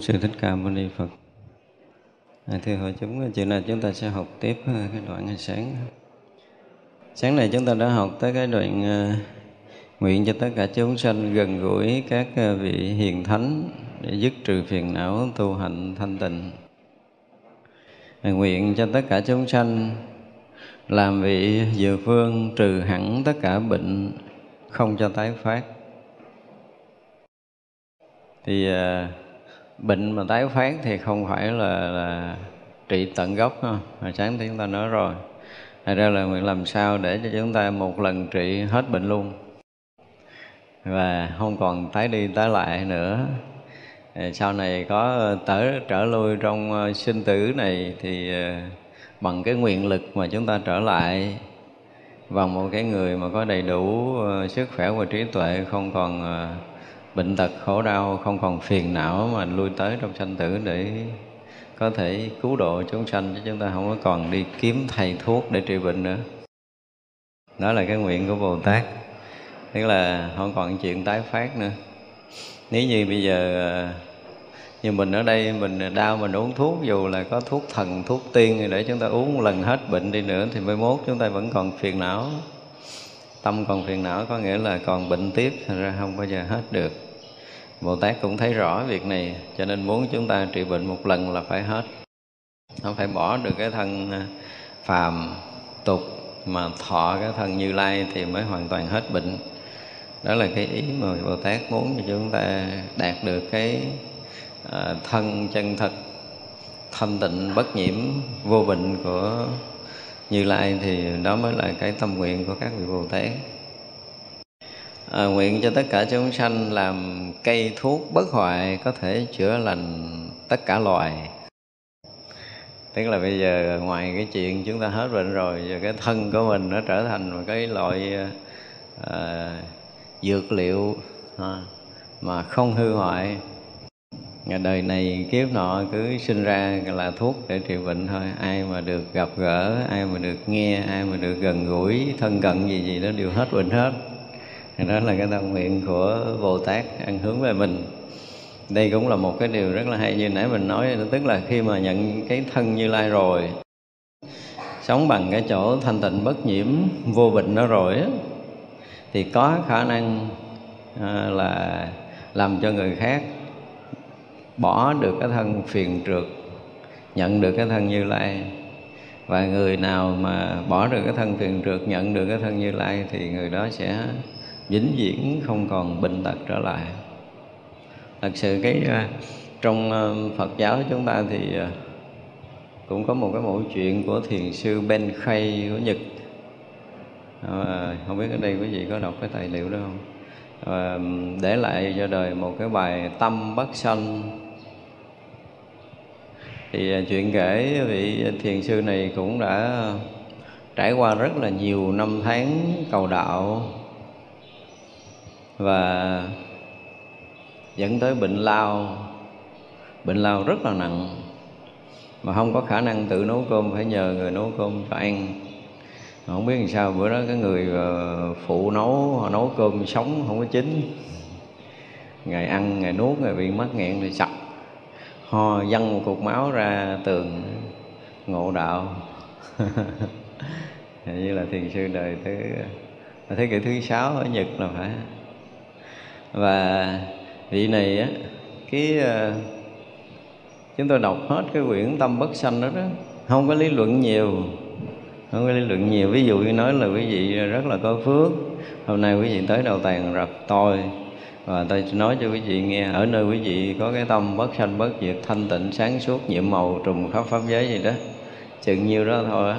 Bổn Sư Thích Ca Mâu Ni Phật. À, thưa hội chúng, chiều nay chúng ta sẽ học tiếp à, cái đoạn ngày sáng. Sáng nay chúng ta đã học tới cái đoạn uh, nguyện cho tất cả chúng sanh gần gũi các uh, vị hiền thánh để dứt trừ phiền não tu hành thanh tịnh. À, nguyện cho tất cả chúng sanh làm vị dược phương trừ hẳn tất cả bệnh không cho tái phát. Thì uh, bệnh mà tái phát thì không phải là, là trị tận gốc ha. Hồi sáng thì chúng ta nói rồi. Thật ra là nguyện làm sao để cho chúng ta một lần trị hết bệnh luôn và không còn tái đi tái lại nữa. Ờ, sau này có tở trở lui trong ờ, sinh tử này thì ờ, bằng cái nguyện lực mà chúng ta trở lại bằng một cái người mà có đầy đủ sức khỏe và trí tuệ không còn bệnh tật, khổ đau, không còn phiền não mà lui tới trong sanh tử để có thể cứu độ chúng sanh, chứ chúng ta không có còn đi kiếm thầy thuốc để trị bệnh nữa. Đó là cái nguyện của bồ tát. Tức là không còn chuyện tái phát nữa. Nếu như bây giờ à, như mình ở đây, mình đau mình uống thuốc, dù là có thuốc thần, thuốc tiên để chúng ta uống một lần hết bệnh đi nữa thì mai mốt chúng ta vẫn còn phiền não tâm còn phiền não có nghĩa là còn bệnh tiếp, thành ra không bao giờ hết được. Bồ Tát cũng thấy rõ việc này, cho nên muốn chúng ta trị bệnh một lần là phải hết. Không phải bỏ được cái thân à, phàm tục mà thọ cái thân như lai thì mới hoàn toàn hết bệnh. Đó là cái ý mà Bồ Tát muốn cho chúng ta đạt được cái à, thân chân thật, thanh tịnh, bất nhiễm, vô bệnh của như lai thì đó mới là cái tâm nguyện của các vị Bồ Tát. À, nguyện cho tất cả chúng sanh làm cây thuốc bất hoại có thể chữa lành tất cả loài. Tức là bây giờ ngoài cái chuyện chúng ta hết bệnh rồi giờ cái thân của mình nó trở thành một cái loại à, dược liệu à, mà không hư hoại đời này kiếp nọ cứ sinh ra là thuốc để trị bệnh thôi. Ai mà được gặp gỡ ai mà được nghe ai mà được gần gũi thân cận gì gì đó đều hết bệnh hết. Đó là cái tâm nguyện của bồ tát ăn hướng về mình. Đây cũng là một cái điều rất là hay. Như nãy mình nói tức là khi mà nhận cái thân như lai rồi sống bằng cái chỗ thanh tịnh bất nhiễm vô bệnh đó rồi á, thì có khả năng à, là làm cho người khác bỏ được cái thân phiền trượt nhận được cái thân như lai. Và người nào mà bỏ được cái thân phiền trượt nhận được cái thân như lai thì người đó sẽ vĩnh viễn không còn bệnh tật trở lại. Thật sự cái à, trong à, Phật giáo chúng ta thì à, cũng có một cái mẫu chuyện của thiền sư Ben Khay của Nhật. À, không biết ở đây quý vị có đọc cái tài liệu đó không? À, để lại cho đời một cái bài tâm bất sanh thì à, chuyện kể vị thiền sư này cũng đã trải qua rất là nhiều năm tháng cầu đạo và dẫn tới bệnh lao. Bệnh lao rất là nặng mà không có khả năng tự nấu cơm, phải nhờ người nấu cơm cho ăn. Mà không biết làm sao, bữa đó cái người ờ, phụ nấu họ nấu cơm sống không có chín. Ngày ăn, ngày nuốt, ngày bị mắc nghẹn thì sặc ho văng một cục máu ra tường ngộ đạo. Như là thiền sư đời thứ thế kỷ thứ sáu ở nhật là phải. Và vị này á cái uh, chúng tôi đọc hết cái quyển tâm bất sanh đó đó không có lý luận nhiều không có lý luận nhiều. Ví dụ như nói là quý vị rất là có phước. Hôm nay quý vị tới đầu tàn rập tôi và tôi nói cho quý vị nghe ở nơi quý vị có cái tâm bất sanh bất diệt thanh tịnh sáng suốt nhiệm màu trùng khắp pháp giới gì đó chừng nhiêu đó thôi á.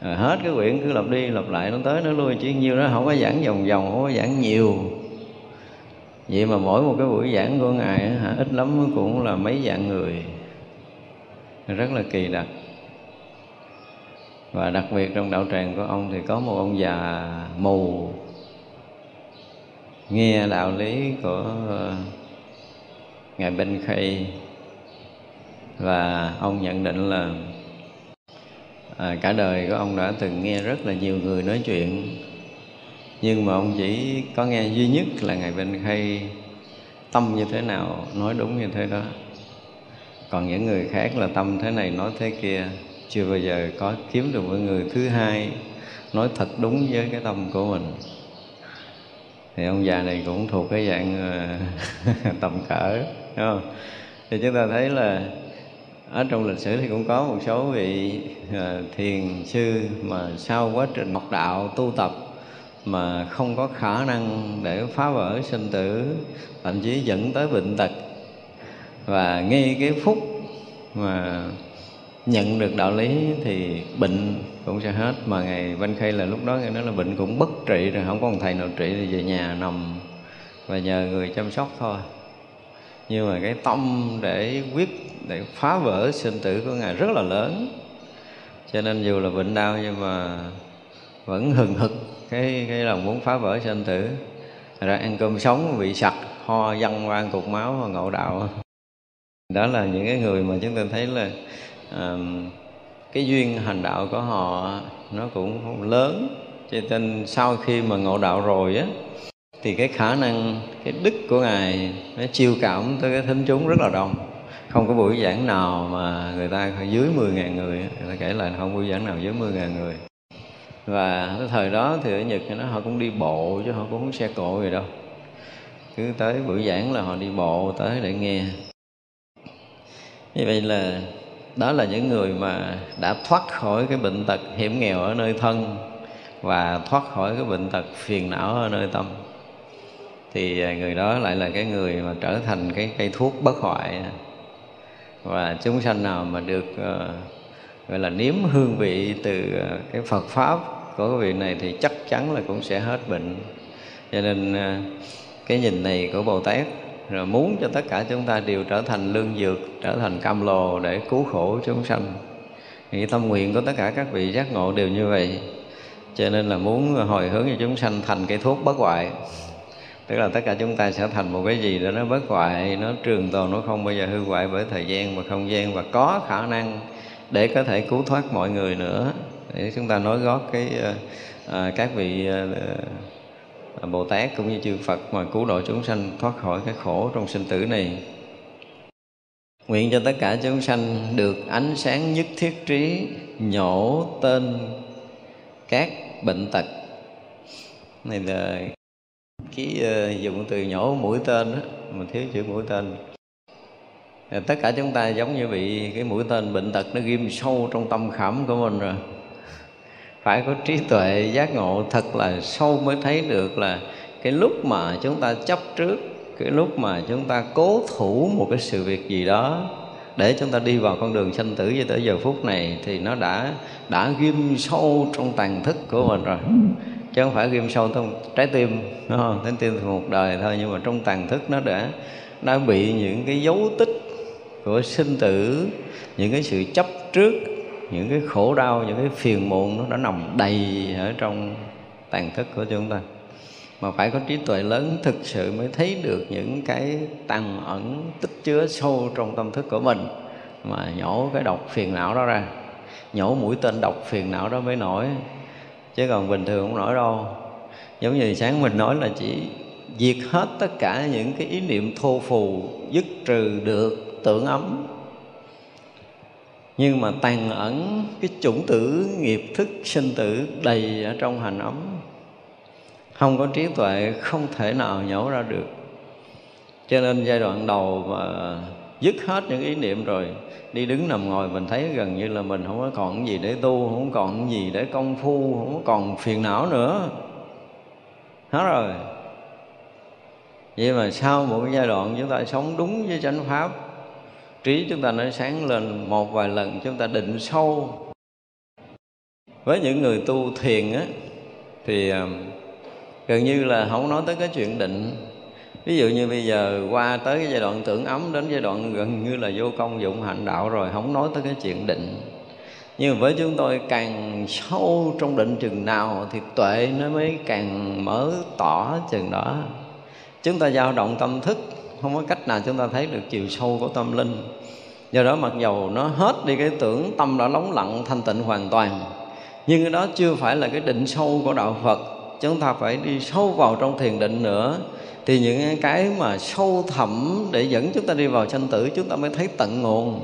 À, hết cái quyển cứ lặp đi lặp lại nó tới nó lui chỉ nhiêu đó không có giảng vòng vòng không có giảng nhiều. Vậy mà mỗi một cái buổi giảng của ngài hả, ít lắm cũng là mấy dạng người. Rất là kỳ đặc. Và đặc biệt trong đạo tràng của ông thì có một ông già mù nghe đạo lý của ờ, ngài Bình Khay và ông nhận định là à, cả đời của ông đã từng nghe rất là nhiều người nói chuyện. Nhưng mà ông chỉ có nghe duy nhất là ngài Bình Khay tâm như thế nào nói đúng như thế đó. Còn những người khác là tâm thế này nói thế kia chưa bao giờ có kiếm được một người thứ hai nói thật đúng với cái tâm của mình thì ông già này cũng thuộc cái dạng ờ, tầm cỡ, đúng không? Thì chúng ta thấy là ở trong lịch sử thì cũng có một số vị ờ, thiền sư mà sau quá trình học đạo, tu tập mà không có khả năng để phá vỡ sinh tử, thậm chí dẫn tới bệnh tật. Và ngay cái phút mà nhận được đạo lý thì bệnh cũng sẽ hết. Mà ngày Văn Khay là lúc đó nghe nói là bệnh cũng bất trị rồi không có một thầy nào trị thì về nhà nằm và nhờ người chăm sóc thôi. Nhưng mà cái tâm để quyết để phá vỡ sinh tử của ngài rất là lớn. Cho nên dù là bệnh đau nhưng mà vẫn hừng hực cái cái lòng muốn phá vỡ sinh tử. Ra ăn cơm sống bị sặc ho văng quan cục máu và ngộ đạo. Đó là những cái người mà chúng ta thấy là à, cái duyên hành đạo của họ nó cũng lớn. Cho nên sau khi mà ngộ đạo rồi á, thì cái khả năng, cái đức của ngài nó chiêu cảm tới cái thính chúng rất là đông. Không có buổi giảng nào mà người ta dưới 10.000 người người ta kể là không buổi giảng nào dưới 10.000 người. Và cái thời đó thì ở Nhật nó họ cũng đi bộ chứ họ cũng không xe cộ gì đâu. Cứ tới buổi giảng là họ đi bộ tới để nghe. Như vậy là đó là những người mà đã thoát khỏi cái bệnh tật hiểm nghèo ở nơi thân và thoát khỏi cái bệnh tật phiền não ở nơi tâm. Thì à, người đó lại là cái người mà trở thành cái cây thuốc bất hoại. Và chúng sanh nào mà được uh, gọi là nếm hương vị từ uh, cái Phật pháp của cái vị này thì chắc chắn là cũng sẽ hết bệnh. Cho nên uh, cái nhìn này của Bồ Tát rồi muốn cho tất cả chúng ta đều trở thành lương dược trở thành cam lồ để cứu khổ chúng sanh. Thì tâm nguyện của tất cả các vị giác ngộ đều như vậy. Cho nên là muốn hồi hướng cho chúng sanh thành cái thuốc bất hoại. Tức là tất cả chúng ta sẽ thành một cái gì đó nó bất hoại nó trường tồn nó không bao giờ hư hoại bởi thời gian và không gian và có khả năng để có thể cứu thoát mọi người nữa. Để chúng ta nói gót cái à, các vị à, Bồ Tát cũng như chư Phật mà cứu độ chúng sanh thoát khỏi cái khổ trong sinh tử này. Nguyện cho tất cả chúng sanh được ánh sáng nhất thiết trí nhổ tên các bệnh tật. Này là cái uh, dùng từ nhổ mũi tên đó, mà thiếu chữ mũi tên. Tất cả chúng ta giống như bị cái mũi tên bệnh tật nó ghim sâu trong tâm khảm của mình rồi phải có trí tuệ giác ngộ thật là sâu mới thấy được là cái lúc mà chúng ta chấp trước, cái lúc mà chúng ta cố thủ một cái sự việc gì đó để chúng ta đi vào con đường sanh tử cho tới giờ phút này thì nó đã đã ghim sâu trong tàn thức của mình rồi. Chứ không phải ghim sâu trong trái tim, đúng không? Trái tim thì một đời thôi, nhưng mà trong tàn thức nó đã đã bị những cái dấu tích của sinh tử, những cái sự chấp trước những cái khổ đau, những cái phiền muộn nó đã nằm đầy ở trong tàn thức của chúng ta. Mà phải có trí tuệ lớn thực sự mới thấy được những cái tàn ẩn tích chứa sâu trong tâm thức của mình. Mà nhổ cái độc phiền não đó ra. Nhổ mũi tên độc phiền não đó mới nổi. Chứ còn bình thường không nổi đâu. Giống như sáng mình nói là chỉ diệt hết tất cả những cái ý niệm thô phù, dứt trừ được, tưởng ấm nhưng mà tàn ẩn cái chủng tử nghiệp thức sinh tử đầy ở trong hành ấm. Không có trí tuệ, không thể nào nhổ ra được. Cho nên giai đoạn đầu mà dứt hết những ý niệm rồi, đi đứng nằm ngồi mình thấy gần như là mình không có còn gì để tu, không còn gì để công phu, không còn phiền não nữa. Hết rồi. Vậy mà sau một cái giai đoạn chúng ta sống đúng với chánh pháp trí chúng ta nó sáng lên một vài lần, chúng ta định sâu. Với những người tu thiền á, thì à, gần như là không nói tới cái chuyện định. Ví dụ như bây giờ qua tới cái giai đoạn tưởng ấm, đến giai đoạn gần như là vô công dụng hạnh đạo rồi, không nói tới cái chuyện định. Nhưng với chúng tôi càng sâu trong định chừng nào thì tuệ nó mới càng mở tỏ chừng đó. Chúng ta dao động tâm thức không có cách nào chúng ta thấy được chiều sâu của tâm linh. Do đó mặc dầu nó hết đi cái tưởng tâm đã lóng lặng, thanh tịnh hoàn toàn, nhưng cái đó chưa phải là cái định sâu của đạo phật. Chúng ta phải đi sâu vào trong thiền định nữa. Thì những cái mà sâu thẳm để dẫn chúng ta đi vào sanh tử, chúng ta mới thấy tận nguồn.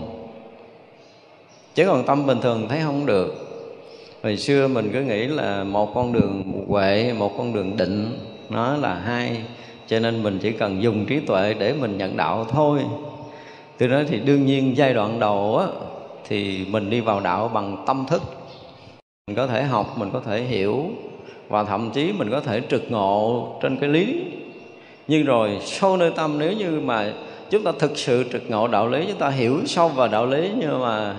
Chứ còn tâm bình thường thấy không được. Hồi xưa mình cứ nghĩ là một con đường huệ, một con đường định, nó là hai cho nên mình chỉ cần dùng trí tuệ để mình nhận đạo thôi. Từ đó thì đương nhiên giai đoạn đầu á, thì mình đi vào đạo bằng tâm thức. Mình có thể học, mình có thể hiểu, và thậm chí mình có thể trực ngộ trên cái lý. Nhưng rồi sâu nơi tâm, nếu như mà chúng ta thực sự trực ngộ đạo lý, chúng ta hiểu sâu vào đạo lý, nhưng mà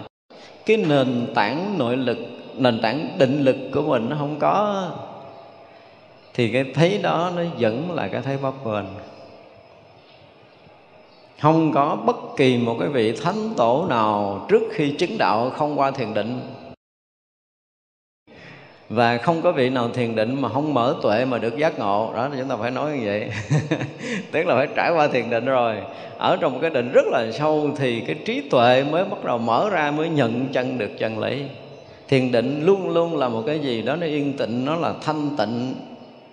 cái nền tảng nội lực, nền tảng định lực của mình nó không có thì cái thấy đó nó vẫn là cái thấy bấp bênh không có bất kỳ một cái vị thánh tổ nào trước khi chứng đạo không qua thiền định. Và không có vị nào thiền định mà không mở tuệ mà được giác ngộ. Đó là chúng ta phải nói như vậy. Tức là phải trải qua thiền định rồi. Ở trong một cái định rất là sâu thì cái trí tuệ mới bắt đầu mở ra, mới nhận chân được chân lý. Thiền định luôn luôn là một cái gì đó nó yên tĩnh, nó là thanh tịnh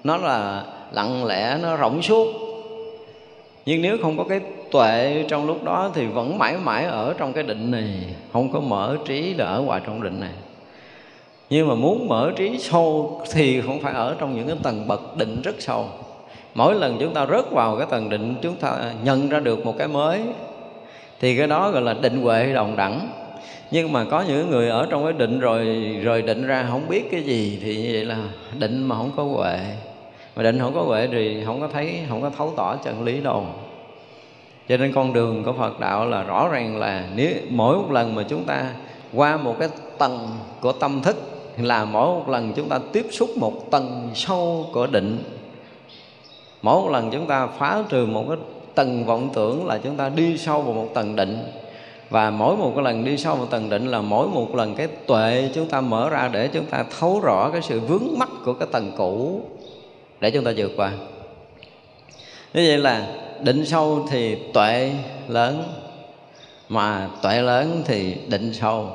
nó là lặng lẽ, nó rộng suốt. Nhưng nếu không có cái tuệ trong lúc đó thì vẫn mãi mãi ở trong cái định này, không có mở trí là ở ngoài trong định này. Nhưng mà muốn mở trí sâu thì không phải ở trong những cái tầng bậc định rất sâu. Mỗi lần chúng ta rớt vào cái tầng định, chúng ta nhận ra được một cái mới, thì cái đó gọi là định huệ đồng đẳng nhưng mà có những người ở trong cái định rồi rồi định ra không biết cái gì thì như vậy là định mà không có huệ. Mà định không có huệ thì không có thấy, không có thấu tỏ chân lý đâu. Cho nên con đường của Phật đạo là rõ ràng là nếu mỗi một lần mà chúng ta qua một cái tầng của tâm thức là mỗi một lần chúng ta tiếp xúc một tầng sâu của định. Mỗi một lần chúng ta phá trừ một cái tầng vọng tưởng là chúng ta đi sâu vào một tầng định và mỗi một cái lần đi sâu vào tầng định là mỗi một lần cái tuệ chúng ta mở ra để chúng ta thấu rõ cái sự vướng mắc của cái tầng cũ để chúng ta vượt qua. Như vậy là định sâu thì tuệ lớn, mà tuệ lớn thì định sâu.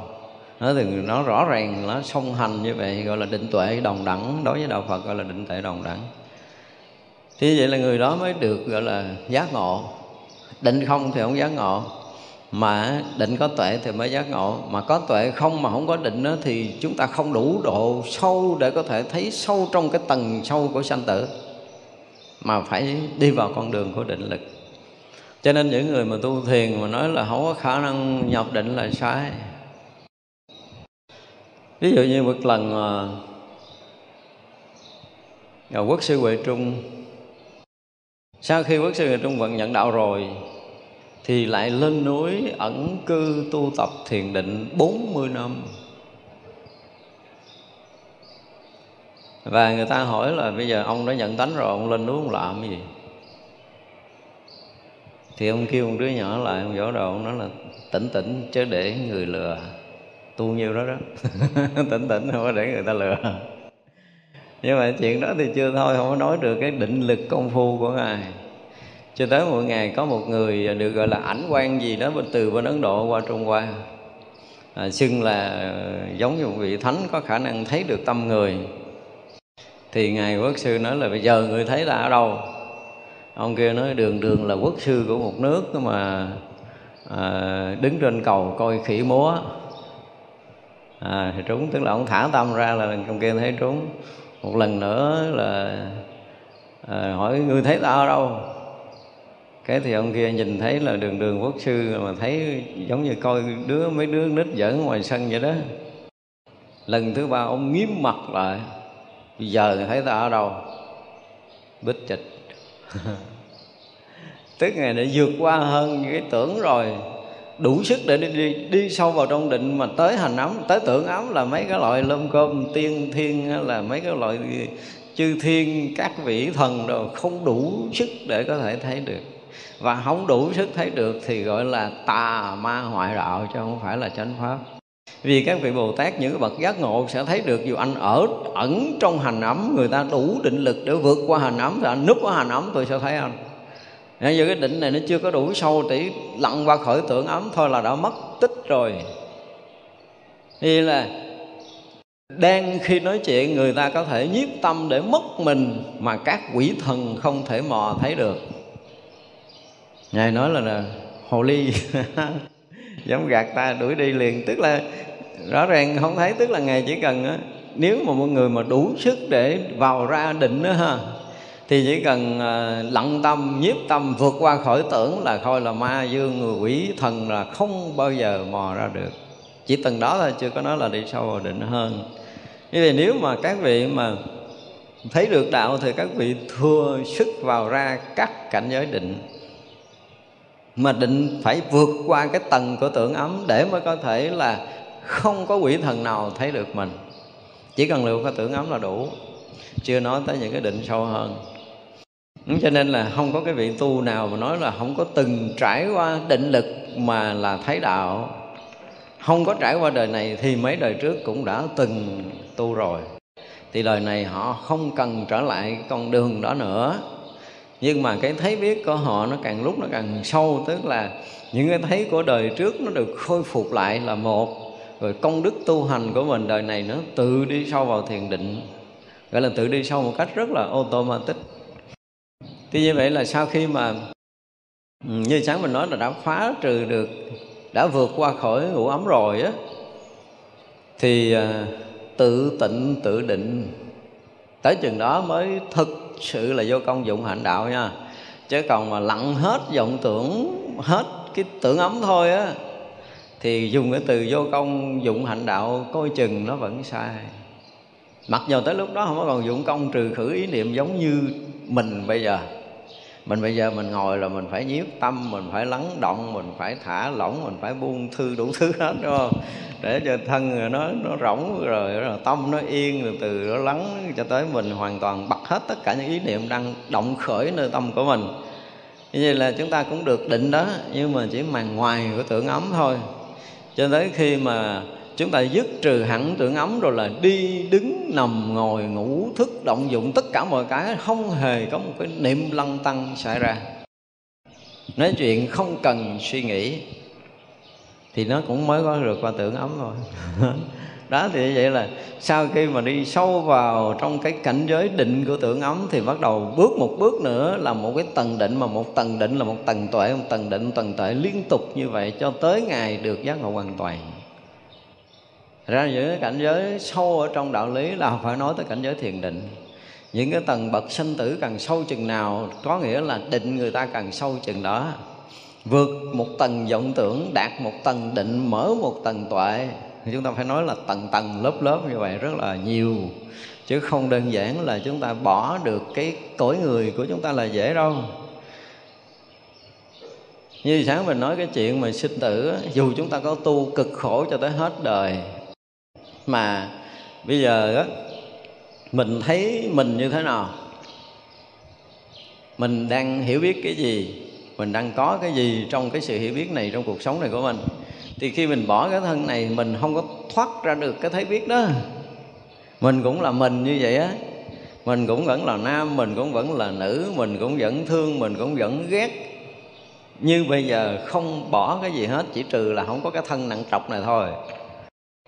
Nó thì nó rõ ràng, nó song hành như vậy, gọi là định tuệ đồng đẳng, đối với đạo phật gọi là định tuệ đồng đẳng. Thì vậy là người đó mới được gọi là giác ngộ. Định không thì không giác ngộ mà định có tuệ thì mới giác ngộ. Mà có tuệ không mà không có định đó, thì chúng ta không đủ độ sâu để có thể thấy sâu trong cái tầng sâu của sanh tử. Mà phải đi vào con đường của định lực. Cho nên những người mà tu thiền mà nói là không có khả năng nhập định là sai. Ví dụ như một lần à, quốc sư huệ trung sau khi quốc sư huệ trung vận nhận đạo rồi thì lại lên núi ẩn cư tu tập thiền định 40 năm. Và người ta hỏi là bây giờ ông đã nhận tánh rồi, ông lên núi ông làm cái gì? Thì ông kêu một đứa nhỏ lại, ông vỗ đầu ông nói là tỉnh tỉnh chứ để người lừa. Tu nhiêu đó đó. Tỉnh tỉnh không có để người ta lừa. Nhưng mà chuyện đó thì chưa thôi, không có nói được cái định lực công phu của ngài cho tới một ngày có một người được gọi là ảnh quan gì đó bên từ bên ấn độ qua trung hoa. À, xưng là ờ, giống như một vị thánh có khả năng thấy được tâm người. Thì ngài quốc sư nói là bây giờ người thấy là ở đâu? Ông kia nói đường đường là quốc sư của một nước mà à, đứng trên cầu coi khỉ múa. À, thì trúng tức là ông thả tâm ra là ông kia thấy trúng. Một lần nữa là à, hỏi người thấy ta ở đâu? Cái thì ông kia nhìn thấy là đường đường quốc sư mà thấy giống như coi đứa mấy đứa nít giỡn ngoài sân vậy đó. Lần thứ ba ông nghiêm mặt lại. Bây giờ thấy ta ở đâu? Bích trịch tức ngày đã vượt qua hơn cái tưởng rồi. Đủ sức để đi, đi đi sâu vào trong định mà tới hành ấm tới tưởng ấm là mấy cái loại lơm cơm tiên thiên là mấy cái loại chư thiên các vị thần rồi không đủ sức để có thể thấy được và không đủ sức thấy được thì gọi là tà ma ngoại đạo, chứ không phải là chánh pháp. Vì các vị Bồ Tát, những bậc giác ngộ sẽ thấy được dù anh ở ẩn trong hành ấm, người ta đủ định lực để vượt qua hành ấm thì anh núp ở hành ấm, tôi sẽ thấy anh. Bây giờ cái định này nó chưa có đủ sâu chỉ lặn qua khởi tưởng ấm, thôi là đã mất tích rồi. Thì là đang khi nói chuyện, người ta có thể nhiếp tâm để mất mình mà các quỷ thần không thể mò thấy được ngài nói là, là hồ ly. Dám gạt ta đuổi đi liền. Tức là rõ ràng không thấy tức là ngài chỉ cần á, nếu mà một người mà đủ sức để vào ra định đó ha thì chỉ cần à, lặng tâm nhiếp tâm vượt qua khỏi tưởng là thôi là ma dương người quỷ thần là không bao giờ mò ra được. Chỉ từng đó thôi chưa có nói là đi sâu vào định hơn. Như vậy nếu mà các vị mà thấy được đạo thì các vị thua sức vào ra các cảnh giới định mà định phải vượt qua cái tầng của tưởng ấm để mới có thể là không có quỷ thần nào thấy được mình. Chỉ cần lượt qua tưởng ấm là đủ. Chưa nói tới những cái định sâu hơn. Ừ, cho nên là không có cái vị tu nào mà nói là không có từng trải qua định lực mà là thấy đạo. Không có trải qua đời này thì mấy đời trước cũng đã từng tu rồi. Thì đời này họ không cần trở lại con đường đó nữa nhưng mà cái thấy biết của họ nó càng lúc nó càng sâu, tức là những cái thấy của đời trước nó được khôi phục lại là một. Rồi công đức tu hành của mình đời này nó tự đi sâu vào thiền định. Gọi là tự đi sâu một cách rất là automatic. Thì như vậy là sau khi mà ừ, như sáng mình nói là đã phá trừ được, đã vượt qua khỏi ngủ ấm rồi á, thì à, tự tịnh tự định. Tới chừng đó mới thực sự là vô công dụng hạnh đạo nha. Chứ còn mà lặng hết vọng tưởng, hết cái tưởng ấm thôi á, thì dùng cái từ vô công dụng hạnh đạo coi chừng nó vẫn sai. Mặc dù tới lúc đó không có còn dụng công trừ khử ý niệm giống như mình bây giờ mình bây giờ mình ngồi là mình phải nhiếp tâm mình phải lắng động mình phải thả lỏng mình phải buông thư đủ thứ hết đúng không? Để cho thân nó nó rỗng rồi, rồi tâm nó yên rồi từ nó lắng cho tới mình hoàn toàn bật hết tất cả những ý niệm đang động khởi nơi tâm của mình. Như vậy là chúng ta cũng được định đó nhưng mà chỉ màn ngoài của tưởng ấm thôi. Cho tới khi mà chúng ta dứt trừ hẳn tưởng ấm rồi là đi đứng nằm ngồi ngủ thức động dụng tất cả mọi cái không hề có một cái niệm lăng tăng xảy ra. Nói chuyện không cần suy nghĩ thì nó cũng mới có được qua tưởng ấm thôi. Đó thì vậy là sau khi mà đi sâu vào trong cái cảnh giới định của tưởng ấm thì bắt đầu bước một bước nữa là một cái tầng định mà một tầng định là một tầng tuệ, một tầng định, một tầng tuệ liên tục như vậy cho tới ngày được giác ngộ hoàn toàn ra những cái cảnh giới sâu ở trong đạo lý là phải nói tới cảnh giới thiền định. Những cái tầng bậc sinh tử càng sâu chừng nào, có nghĩa là định người ta càng sâu chừng đó. Vượt một tầng vọng tưởng, đạt một tầng định, mở một tầng tuệ. Chúng ta phải nói là tầng tầng, lớp lớp như vậy rất là nhiều. Chứ không đơn giản là chúng ta bỏ được cái cõi người của chúng ta là dễ đâu. Như sáng mình nói cái chuyện mà sinh tử dù chúng ta có tu cực khổ cho tới hết đời mà bây giờ á, mình thấy mình như thế nào? Mình đang hiểu biết cái gì? Mình đang có cái gì trong cái sự hiểu biết này trong cuộc sống này của mình? Thì khi mình bỏ cái thân này, mình không có thoát ra được cái thấy biết đó. Mình cũng là mình như vậy á. Mình cũng vẫn là nam, mình cũng vẫn là nữ, mình cũng vẫn thương, mình cũng vẫn ghét. Như bây giờ không bỏ cái gì hết, chỉ trừ là không có cái thân nặng trọc này thôi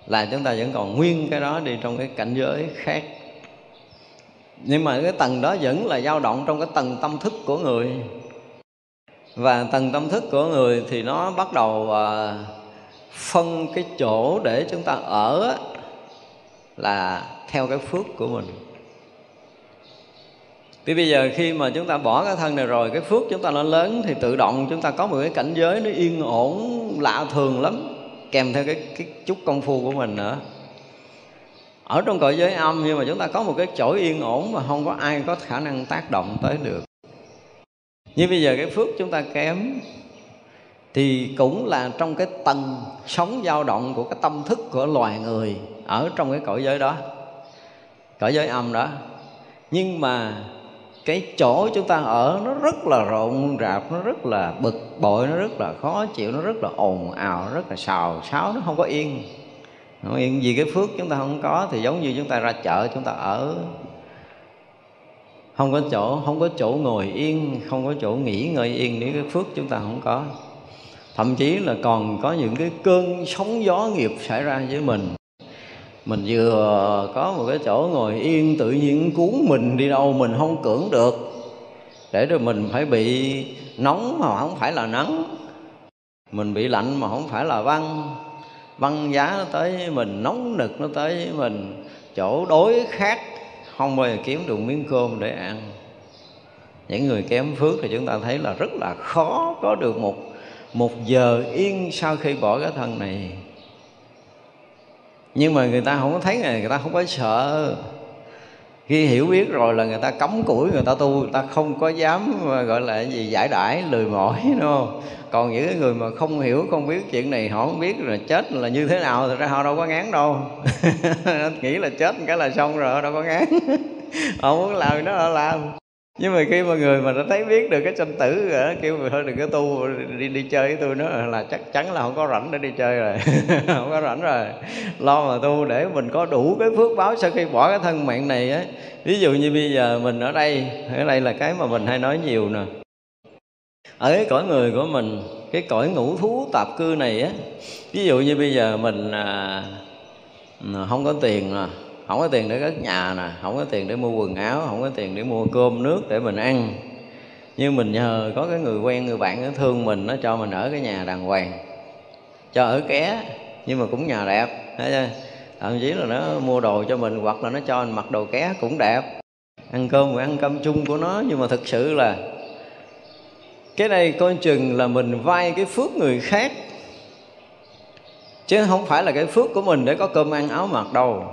là chúng ta vẫn còn nguyên cái đó đi trong cái cảnh giới khác. Nhưng mà cái tầng đó vẫn là dao động trong cái tầng tâm thức của người. Và tầng tâm thức của người thì nó bắt đầu uh, phân cái chỗ để chúng ta ở là theo cái phước của mình. Thì bây giờ khi mà chúng ta bỏ cái thân này rồi cái phước chúng ta nó lớn thì tự động chúng ta có một cái cảnh giới nó yên ổn lạ thường lắm kèm theo cái, cái chút công phu của mình nữa. Ở trong cõi giới âm nhưng mà chúng ta có một cái chỗ yên ổn mà không có ai có khả năng tác động tới được. Như bây giờ cái phước chúng ta kém thì cũng là trong cái tầng sống dao động của cái tâm thức của loài người ở trong cái cõi giới đó cõi giới âm đó. Nhưng mà cái chỗ chúng ta ở nó rất là rộn rạp, nó rất là bực bội, nó rất là khó chịu, nó rất là ồn ào rất là xào xáo, nó không có yên. Không yên. Vì cái phước chúng ta không có thì giống như chúng ta ra chợ, chúng ta ở. Không có chỗ, không có chỗ ngồi yên, không có chỗ nghỉ ngơi yên nếu cái phước chúng ta không có. Thậm chí là còn có những cái cơn sóng gió nghiệp xảy ra với mình mình vừa có một cái chỗ ngồi yên tự nhiên cuốn mình đi đâu mình không cưỡng được. Để rồi mình phải bị nóng mà không phải là nắng. Mình bị lạnh mà không phải là băng băng giá nó tới với mình, nóng nực nó tới với mình. Chỗ đối khác không bao giờ kiếm được miếng cơm để ăn. Những người kém phước thì chúng ta thấy là rất là khó có được một một giờ yên sau khi bỏ cái thân này nhưng mà người ta không có thấy này, người ta không có sợ. Khi hiểu biết rồi là người ta cấm củi, người ta tu, người ta không có dám gọi là gì, giải đãi, lười mỏi, đúng không? Còn những cái người mà không hiểu, không biết chuyện này, họ không biết là chết là như thế nào thì ra họ đâu có ngán đâu. Nghĩ là chết cái là xong rồi, họ đâu có ngán. Họ muốn làm nó họ làm nhưng mà khi mà người mà đã thấy biết được cái sanh tử rồi đó, kêu mà thôi đừng có tu đi đi chơi với tôi nữa. Là chắc chắn là không có rảnh để đi chơi rồi. Không có rảnh rồi. Lo mà tu để mình có đủ cái phước báo sau khi bỏ cái thân mạng này á. Ví dụ như bây giờ mình ở đây ở đây là cái mà mình hay nói nhiều nè. Ở cái cõi người của mình cái cõi ngũ thú tạp cư này á ví dụ như bây giờ mình à, ừ, không có tiền rồi không có tiền để cất nhà nè, không có tiền để mua quần áo, không có tiền để mua cơm nước để mình ăn. Nhưng mình nhờ có cái người quen, người bạn nó thương mình nó cho mình ở cái nhà đàng hoàng. Cho ở ké, nhưng mà cũng nhà đẹp. Thấy chưa? Thậm chí là nó mua đồ cho mình, hoặc là nó cho mình mặc đồ ké cũng đẹp. Ăn cơm ăn cơm chung của nó, nhưng mà thực sự là cái này coi chừng là mình vay cái phước người khác. Chứ không phải là cái phước của mình để có cơm ăn áo mặc đâu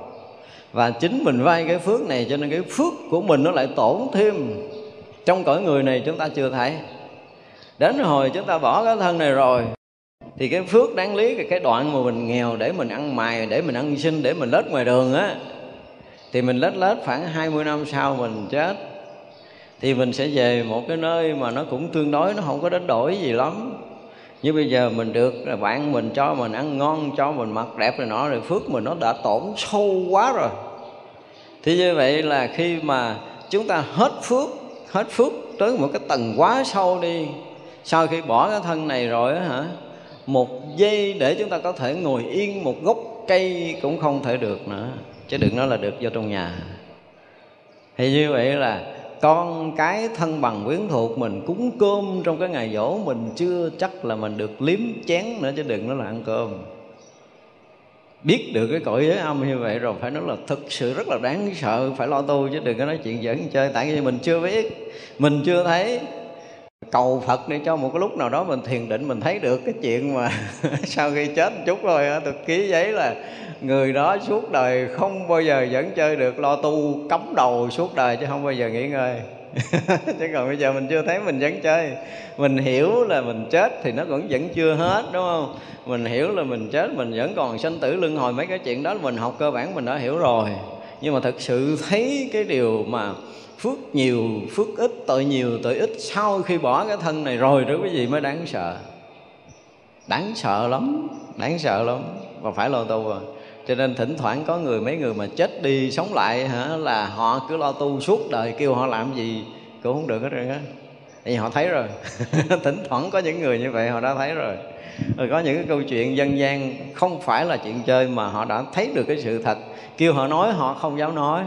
và chính mình vay cái phước này cho nên cái phước của mình nó lại tổn thêm trong cõi người này chúng ta chưa thấy. Đến hồi chúng ta bỏ cái thân này rồi thì cái phước đáng lý cái, cái đoạn mà mình nghèo để mình ăn mài để mình ăn xin để mình lết ngoài đường á thì mình lết lết khoảng 20 năm sau mình chết thì mình sẽ về một cái nơi mà nó cũng tương đối nó không có đánh đổi gì lắm như bây giờ mình được là bạn mình cho mình ăn ngon cho mình mặc đẹp này nọ rồi, phước mình nó đã tổn sâu quá rồi. Thì như vậy là khi mà chúng ta hết phước hết phước tới một cái tầng quá sâu đi, sau khi bỏ cái thân này rồi á hả, một giây để chúng ta có thể ngồi yên một gốc cây cũng không thể được nữa, chứ đừng nói là được vô trong nhà. Thì như vậy là con cái thân bằng quyến thuộc mình cúng cơm trong cái ngày dỗ mình chưa chắc là mình được liếm chén nữa chứ đừng nói là ăn cơm. Biết được cái cõi giới âm như vậy rồi, phải nói là thực sự rất là đáng sợ, phải lo tu chứ đừng có nói chuyện giỡn chơi. Tại vì mình chưa biết, mình chưa thấy cầu Phật để cho một cái lúc nào đó mình thiền định mình thấy được cái chuyện mà sau khi chết một chút rồi tôi ký giấy là người đó suốt đời không bao giờ vẫn chơi được lo tu cấm đầu suốt đời chứ không bao giờ nghỉ ngơi. Chứ còn bây giờ mình chưa thấy mình vẫn chơi. Mình hiểu là mình chết thì nó vẫn vẫn chưa hết, đúng không? Mình hiểu là mình chết, mình vẫn còn sanh tử luân hồi, mấy cái chuyện đó mình học cơ bản mình đã hiểu rồi. Nhưng mà thật sự thấy cái điều mà phước nhiều, phước ít, tội nhiều, tội ít. Sau khi bỏ cái thân này rồi đó quý vị mới đáng sợ. Đáng sợ lắm, đáng sợ lắm. Và phải lo tu rồi. Cho nên thỉnh thoảng có người, mấy người mà chết đi sống lại hả, là họ cứ lo tu suốt đời, kêu họ làm gì cũng không được hết rồi á. Thì họ thấy rồi. Thỉnh thoảng có những người như vậy, họ đã thấy rồi. Rồi có những cái câu chuyện dân gian, không phải là chuyện chơi mà họ đã thấy được cái sự thật. Kêu họ nói, họ không dám nói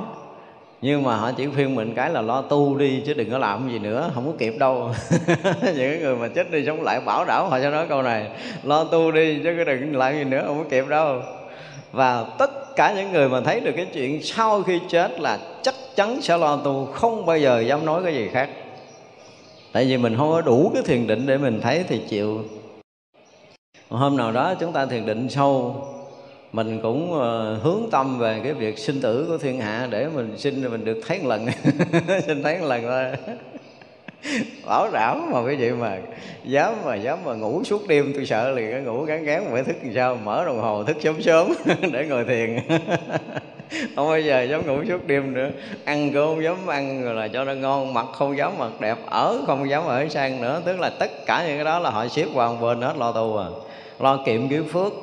nhưng mà họ chỉ khuyên mình cái là lo tu đi, chứ đừng có làm gì nữa, không có kịp đâu. Những người mà chết đi sống lại bảo đảo họ cho nói câu này, lo tu đi, chứ cái đừng làm gì nữa, không có kịp đâu. Và tất cả những người mà thấy được cái chuyện sau khi chết là chắc chắn sẽ lo tu, không bao giờ dám nói cái gì khác. Tại vì mình không có đủ cái thiền định để mình thấy thì chịu. Hôm nào đó chúng ta thiền định sâu mình cũng ờ, hướng tâm về cái việc sinh tử của thiên hạ để mình sinh mình được thấy một lần. Sinh thấy một lần thôi. Bảo đảm mà cái gì mà dám mà dám mà ngủ suốt đêm, tôi sợ liền cái ngủ gắn gán phải thức làm sao, mở đồng hồ thức sớm sớm để ngồi thiền. Không bao giờ dám ngủ suốt đêm nữa. Ăn cũng không dám ăn, rồi là cho nó ngon mặc không dám mặc đẹp, ở không dám ở sang nữa. Tức là tất cả những cái đó là họ xếp vào một bên hết, lo tu à. Lo kiệm kiếm phước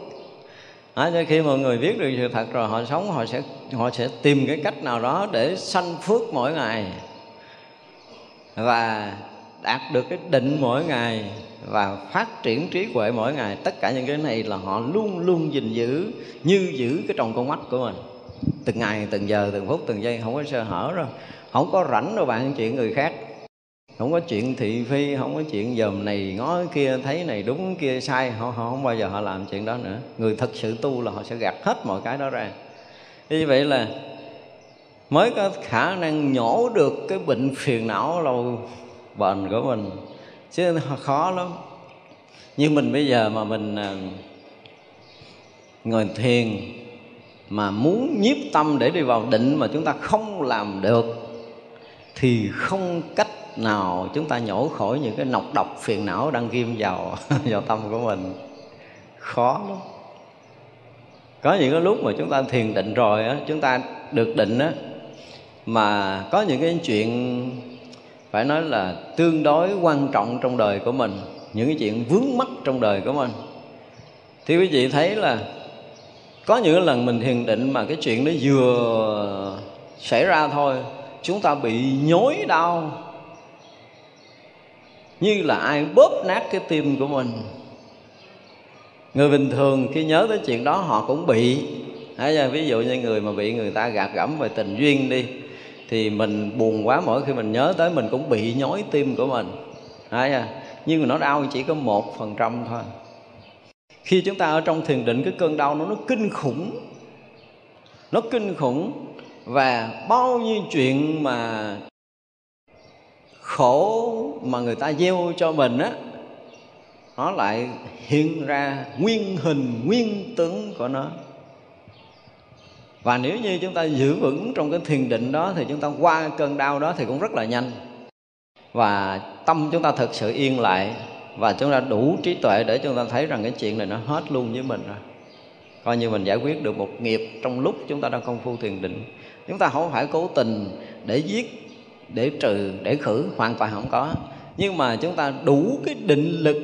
à, nên khi mọi người biết được sự thật rồi họ sống họ sẽ họ sẽ tìm cái cách nào đó để sanh phước mỗi ngày và đạt được cái định mỗi ngày và phát triển trí huệ mỗi ngày. Tất cả những cái này là họ luôn luôn gìn giữ như giữ cái tròng con mắt của mình. Từng ngày từng giờ từng phút từng giây không có sơ hở rồi. Không có rảnh đâu bạn chuyện người khác không có chuyện thị phi không có chuyện dòm này ngó kia thấy này đúng kia sai. Họ, họ không bao giờ họ làm chuyện đó nữa. Người thật sự tu là họ sẽ gạt hết mọi cái đó ra. Như vậy là mới có khả năng nhổ được cái bệnh phiền não lâu bền của mình. Chứ khó lắm. Như mình bây giờ mà mình à, ngồi thiền mà muốn nhiếp tâm để đi vào định mà chúng ta không làm được thì không cách nào, chúng ta nhổ khỏi những cái nọc độc phiền não đang ghim vào vào tâm của mình. Khó lắm. Có những cái lúc mà chúng ta thiền định rồi á, chúng ta được định á, mà có những cái chuyện, phải nói là tương đối quan trọng trong đời của mình, những cái chuyện vướng mắc trong đời của mình. Thì quý vị thấy là có những lần mình thiền định mà cái chuyện nó vừa xảy ra thôi, chúng ta bị nhói đau như là ai bóp nát cái tim của mình. Người bình thường khi nhớ tới chuyện đó, họ cũng bị. Ví dụ như người mà bị người ta gạt gẫm về tình duyên đi, thì mình buồn quá mỗi khi mình nhớ tới, mình cũng bị nhói tim của mình. Đấy nhưng mà nó đau chỉ có một phần trăm thôi. Khi chúng ta ở trong thiền định, cái cơn đau nó nó kinh khủng. Nó kinh khủng. Và bao nhiêu chuyện mà khổ mà người ta gieo cho mình á, nó lại hiện ra nguyên hình, nguyên tướng của nó. Và nếu như chúng ta giữ vững trong cái thiền định đó thì chúng ta qua cơn đau đó thì cũng rất là nhanh. Và tâm chúng ta thực sự yên lại và chúng ta đủ trí tuệ để chúng ta thấy rằng cái chuyện này nó hết luôn với mình rồi. Coi như mình giải quyết được một nghiệp trong lúc chúng ta đang công phu thiền định. Chúng ta không phải cố tình để giết để trừ, để khử, hoàn toàn không có. Nhưng mà chúng ta đủ cái định lực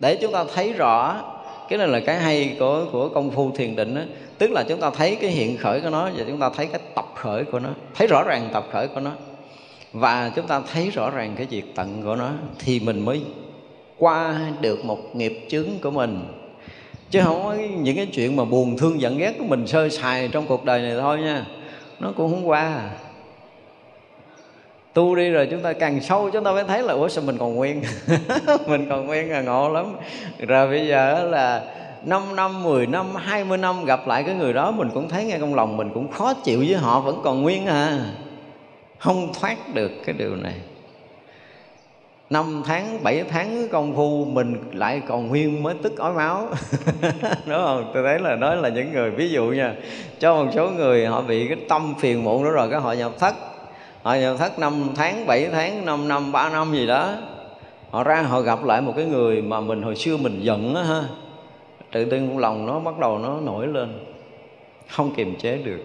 để chúng ta thấy rõ, cái này là cái hay của của công phu thiền định đó. tức là chúng ta thấy cái hiện khởi của nó và chúng ta thấy cái tập khởi của nó, thấy rõ ràng tập khởi của nó. Và chúng ta thấy rõ ràng cái việc tận của nó thì mình mới qua được một nghiệp chướng của mình. Chứ không có những cái chuyện mà buồn thương giận ghét của mình sơ sài trong cuộc đời này thôi nha. Nó cũng không qua tu đi rồi chúng ta càng sâu chúng ta mới thấy là ủa sao mình còn nguyên? Mình còn nguyên là ngộ lắm. Rồi bây giờ là 5 năm, 10 năm, 20 năm gặp lại cái người đó mình cũng thấy ngay trong lòng mình cũng khó chịu với họ vẫn còn nguyên à. Không thoát được cái điều này. Năm tháng, bảy tháng công phu mình lại còn nguyên mới tức ói máu. Đúng không? Tôi thấy là đó là những người ví dụ nha Cho một số người họ bị cái tâm phiền muộn đó rồi cái họ nhập thất. Họ nhập thất năm tháng, bảy tháng, năm năm, ba năm gì đó. Họ ra họ gặp lại một cái người mà mình hồi xưa mình giận á ha. Tự nhiên lòng nó bắt đầu nó nổi lên. Không kiềm chế được.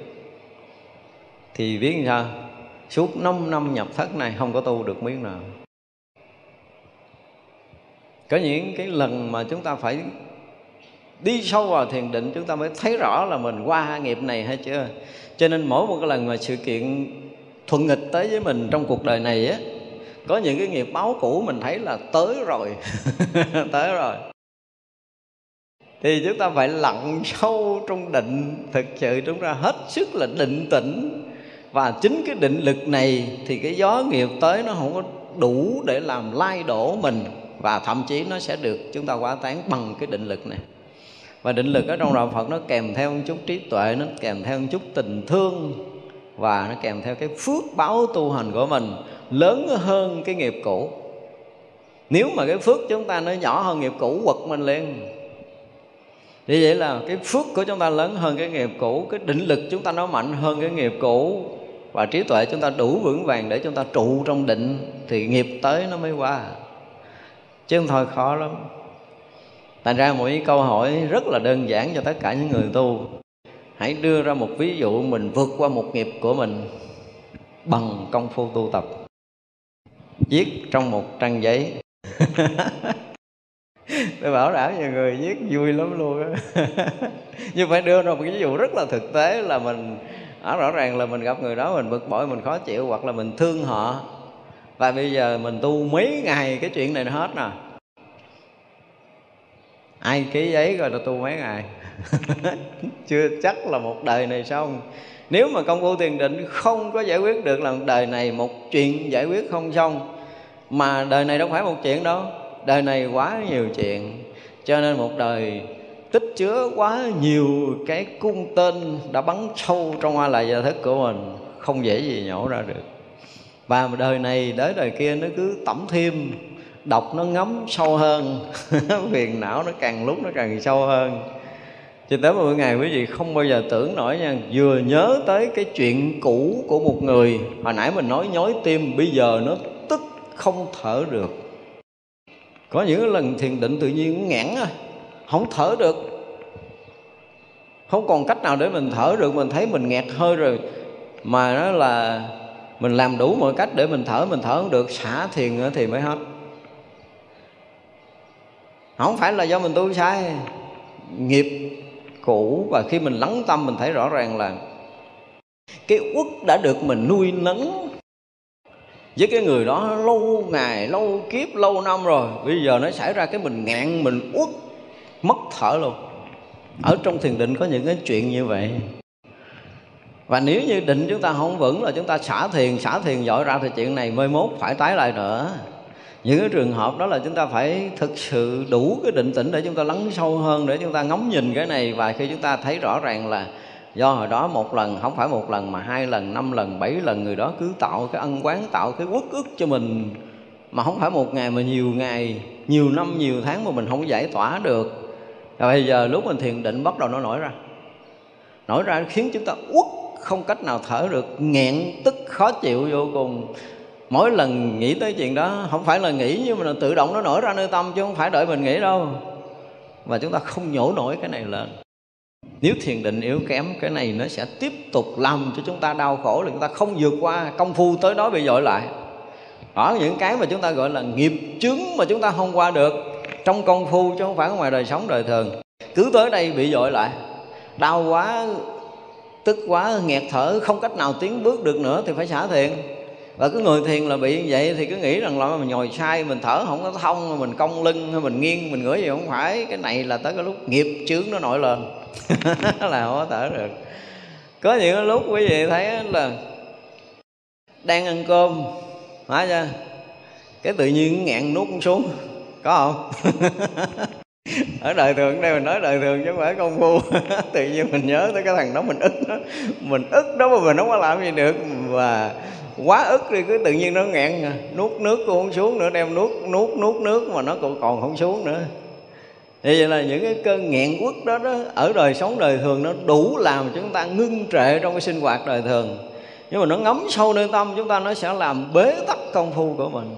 Thì biết sao? Suốt 5 năm nhập thất này không có tu được miếng nào. Có những cái lần mà chúng ta phải đi sâu vào thiền định chúng ta mới thấy rõ là mình qua nghiệp này hay chưa. Cho nên mỗi một cái lần mà sự kiện thuận nghịch tới với mình trong cuộc đời này á, có những cái nghiệp báo cũ mình thấy là tới rồi tới rồi. Thì chúng ta phải lặn sâu trong định, thực sự chúng ta hết sức là định tĩnh. Và chính cái định lực này thì cái gió nghiệp tới nó không có đủ để làm lai đổ mình, và thậm chí nó sẽ được chúng ta quá tán bằng cái định lực này. Và định lực ở trong đạo Phật nó kèm theo một chút trí tuệ, nó kèm theo một chút tình thương và nó kèm theo cái phước báo tu hành của mình lớn hơn cái nghiệp cũ. Nếu mà cái phước chúng ta nó nhỏ hơn nghiệp cũ, quật mình liền. Thì vậy là cái phước của chúng ta lớn hơn cái nghiệp cũ, cái định lực chúng ta nó mạnh hơn cái nghiệp cũ. Và trí tuệ chúng ta đủ vững vàng để chúng ta trụ trong định thì nghiệp tới nó mới qua. Chứ không thôi, khó lắm. Thành ra một cái câu hỏi rất là đơn giản cho tất cả những người tu hãy đưa ra một ví dụ mình vượt qua một nghiệp của mình bằng công phu tu tập. Viết trong một trang giấy. Tôi bảo đảm nhiều người viết vui lắm luôn á. Nhưng phải đưa ra một ví dụ rất là thực tế là mình ở rõ ràng là mình gặp người đó mình bực bội, mình khó chịu, hoặc là mình thương họ. Và bây giờ mình tu mấy ngày cái chuyện này nó hết nè. Ai ký giấy rồi là tu mấy ngày. chưa chắc là một đời này xong. Nếu mà công phu thiền định không có giải quyết được là một đời này một chuyện giải quyết không xong. Mà đời này đâu phải một chuyện đâu. Đời này quá nhiều chuyện. Cho nên một đời tích chứa quá nhiều cái cung tên đã bắn sâu trong hoa lại gia thức của mình, không dễ gì nhổ ra được. Và đời này đến đời kia nó cứ tẩm thêm đọc nó ngấm sâu hơn, phiền não nó càng lúc nó càng sâu hơn cho tới một ngày quý vị không bao giờ tưởng nổi nha. Vừa nhớ tới cái chuyện cũ của một người, Hồi nãy mình nói nhói tim, Bây giờ nó tức không thở được. Có những lần thiền định tự nhiên ngãn á, Không thở được. Không còn cách nào để mình thở được, Mình thấy mình nghẹt hơi rồi. Mà nó là Mình làm đủ mọi cách để mình thở Mình thở không được, xả thiền thì mới hết. Không phải là do mình tu sai, Nghiệp cũ. Và khi mình lắng tâm, mình thấy rõ ràng là cái uất đã được mình nuôi nấng với cái người đó lâu ngày, lâu kiếp, lâu năm rồi. Bây giờ nó xảy ra cái mình ngạn, mình uất, mất thở luôn. Ở trong thiền định có những cái chuyện như vậy. Và nếu như định chúng ta không vững là chúng ta xả thiền xả thiền giỏi ra thì chuyện này mới mốt phải tái lại nữa những cái trường hợp đó là chúng ta phải thực sự đủ cái định tĩnh để chúng ta lắng sâu hơn, để chúng ta ngắm nhìn cái này. Và khi chúng ta thấy rõ ràng là do hồi đó một lần, không phải một lần mà hai lần, năm lần, bảy lần, người đó cứ tạo cái ân quán, tạo cái uất ức cho mình. Mà không phải một ngày mà nhiều ngày, nhiều năm, nhiều tháng mà mình không giải tỏa được. Và bây giờ lúc mình thiền định bắt đầu nó nổi ra. Nổi ra khiến chúng ta uất không cách nào thở được, nghẹn tức khó chịu vô cùng mỗi lần nghĩ tới chuyện đó, không phải là nghĩ nhưng mà là tự động nó nổi ra nơi tâm chứ không phải đợi mình nghĩ đâu. Và chúng ta không nhổ nổi cái này lên. Nếu thiền định yếu kém, cái này nó sẽ tiếp tục làm cho chúng ta đau khổ là chúng ta không vượt qua công phu tới đó bị dội lại. Ở những cái mà chúng ta gọi là nghiệp chướng mà chúng ta không qua được trong công phu chứ không phải ngoài đời sống đời thường. Cứ tới đây bị dội lại. Đau quá, tức quá, nghẹt thở, không cách nào tiến bước được nữa thì phải xả thiền và cái người thiền là bị như vậy thì cứ nghĩ rằng là mình ngồi sai, mình thở không có thông mình cong lưng, hay mình nghiêng, mình ngửa gì không phải. Cái này là tới cái lúc nghiệp chướng nó nổi lên. Là không có thở được. Có những lúc quý vị thấy là đang ăn cơm, phải chưa? Cái tự nhiên ngạn nuốt xuống. Có không? Ở đời thường, đây mình nói đời thường chứ không phải công phu. Tự nhiên mình nhớ tới cái thằng đó, mình ức nó. Mình ức đó mà mình không có làm gì được. Và quá ức đi cứ tự nhiên nó nghẹn, à. nuốt nước cũng không xuống nữa đem nuốt nuốt nuốt nước mà nó còn còn không xuống nữa. Thì vậy là những cái cơn nghẹn quất đó, đó ở đời sống đời thường nó đủ làm chúng ta ngưng trệ trong cái sinh hoạt đời thường. Nhưng mà nó ngấm sâu nơi tâm chúng ta nó sẽ làm bế tắc công phu của mình.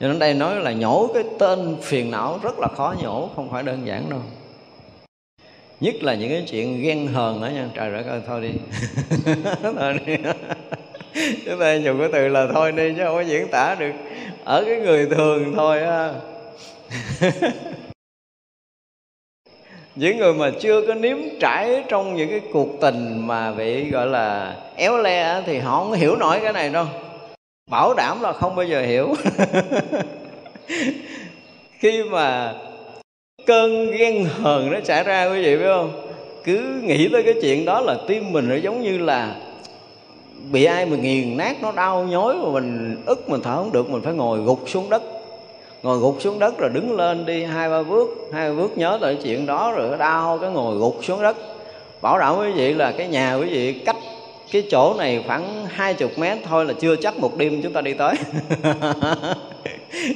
Cho nên đây nói là nhổ cái tên phiền não rất là khó nhổ không phải đơn giản đâu. Nhất là những cái chuyện ghen hờn đó nha. Trời đất ơi thôi đi. Thôi đi chúng ta dùng cái từ là thôi đi chứ không có diễn tả được. Ở cái người thường thôi á. Những người mà chưa có nếm trải trong những cái cuộc tình mà bị gọi là éo le thì họ không hiểu nổi cái này đâu. Bảo đảm là không bao giờ hiểu. Khi mà cơn ghen hờn nó xảy ra quý vị biết không? Cứ nghĩ tới cái chuyện đó là tim mình nó giống như là bị ai mà nghiền nát nó đau nhói mà mình ức mình thở không được, mình phải ngồi gục xuống đất. Ngồi gục xuống đất rồi đứng lên đi hai ba bước, hai ba bước nhớ lại chuyện đó rồi đau cái ngồi gục xuống đất. Bảo đảm quý vị là cái nhà quý vị cách cái chỗ này khoảng hai chục mét thôi là chưa chắc một đêm chúng ta đi tới.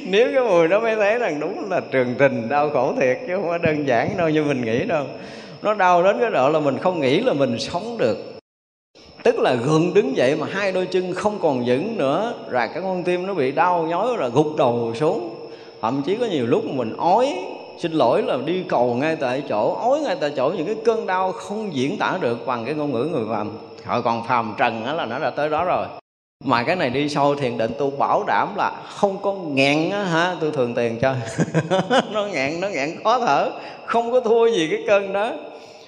Nếu cái mùi đó mới thấy rằng đúng là trường trình, đau khổ thiệt chứ không có đơn giản đâu như mình nghĩ đâu. Nó đau đến cái độ là mình không nghĩ là mình sống được tức là gượng đứng dậy mà hai đôi chân không còn vững nữa, rồi cái con tim nó bị đau nhói rồi gục đầu xuống. Thậm chí có nhiều lúc mình ói. Xin lỗi là đi cầu ngay tại chỗ, ói ngay tại chỗ những cái cơn đau không diễn tả được bằng cái ngôn ngữ người phàm. Họ còn phàm trần đó là nó đã tới đó rồi. Mà cái này đi sâu thiền định tôi bảo đảm là không có nghẹn á ha tôi thường tiền cho. Nó nghẹn nó nghẹn khó thở. Không có thua gì cái cơn đó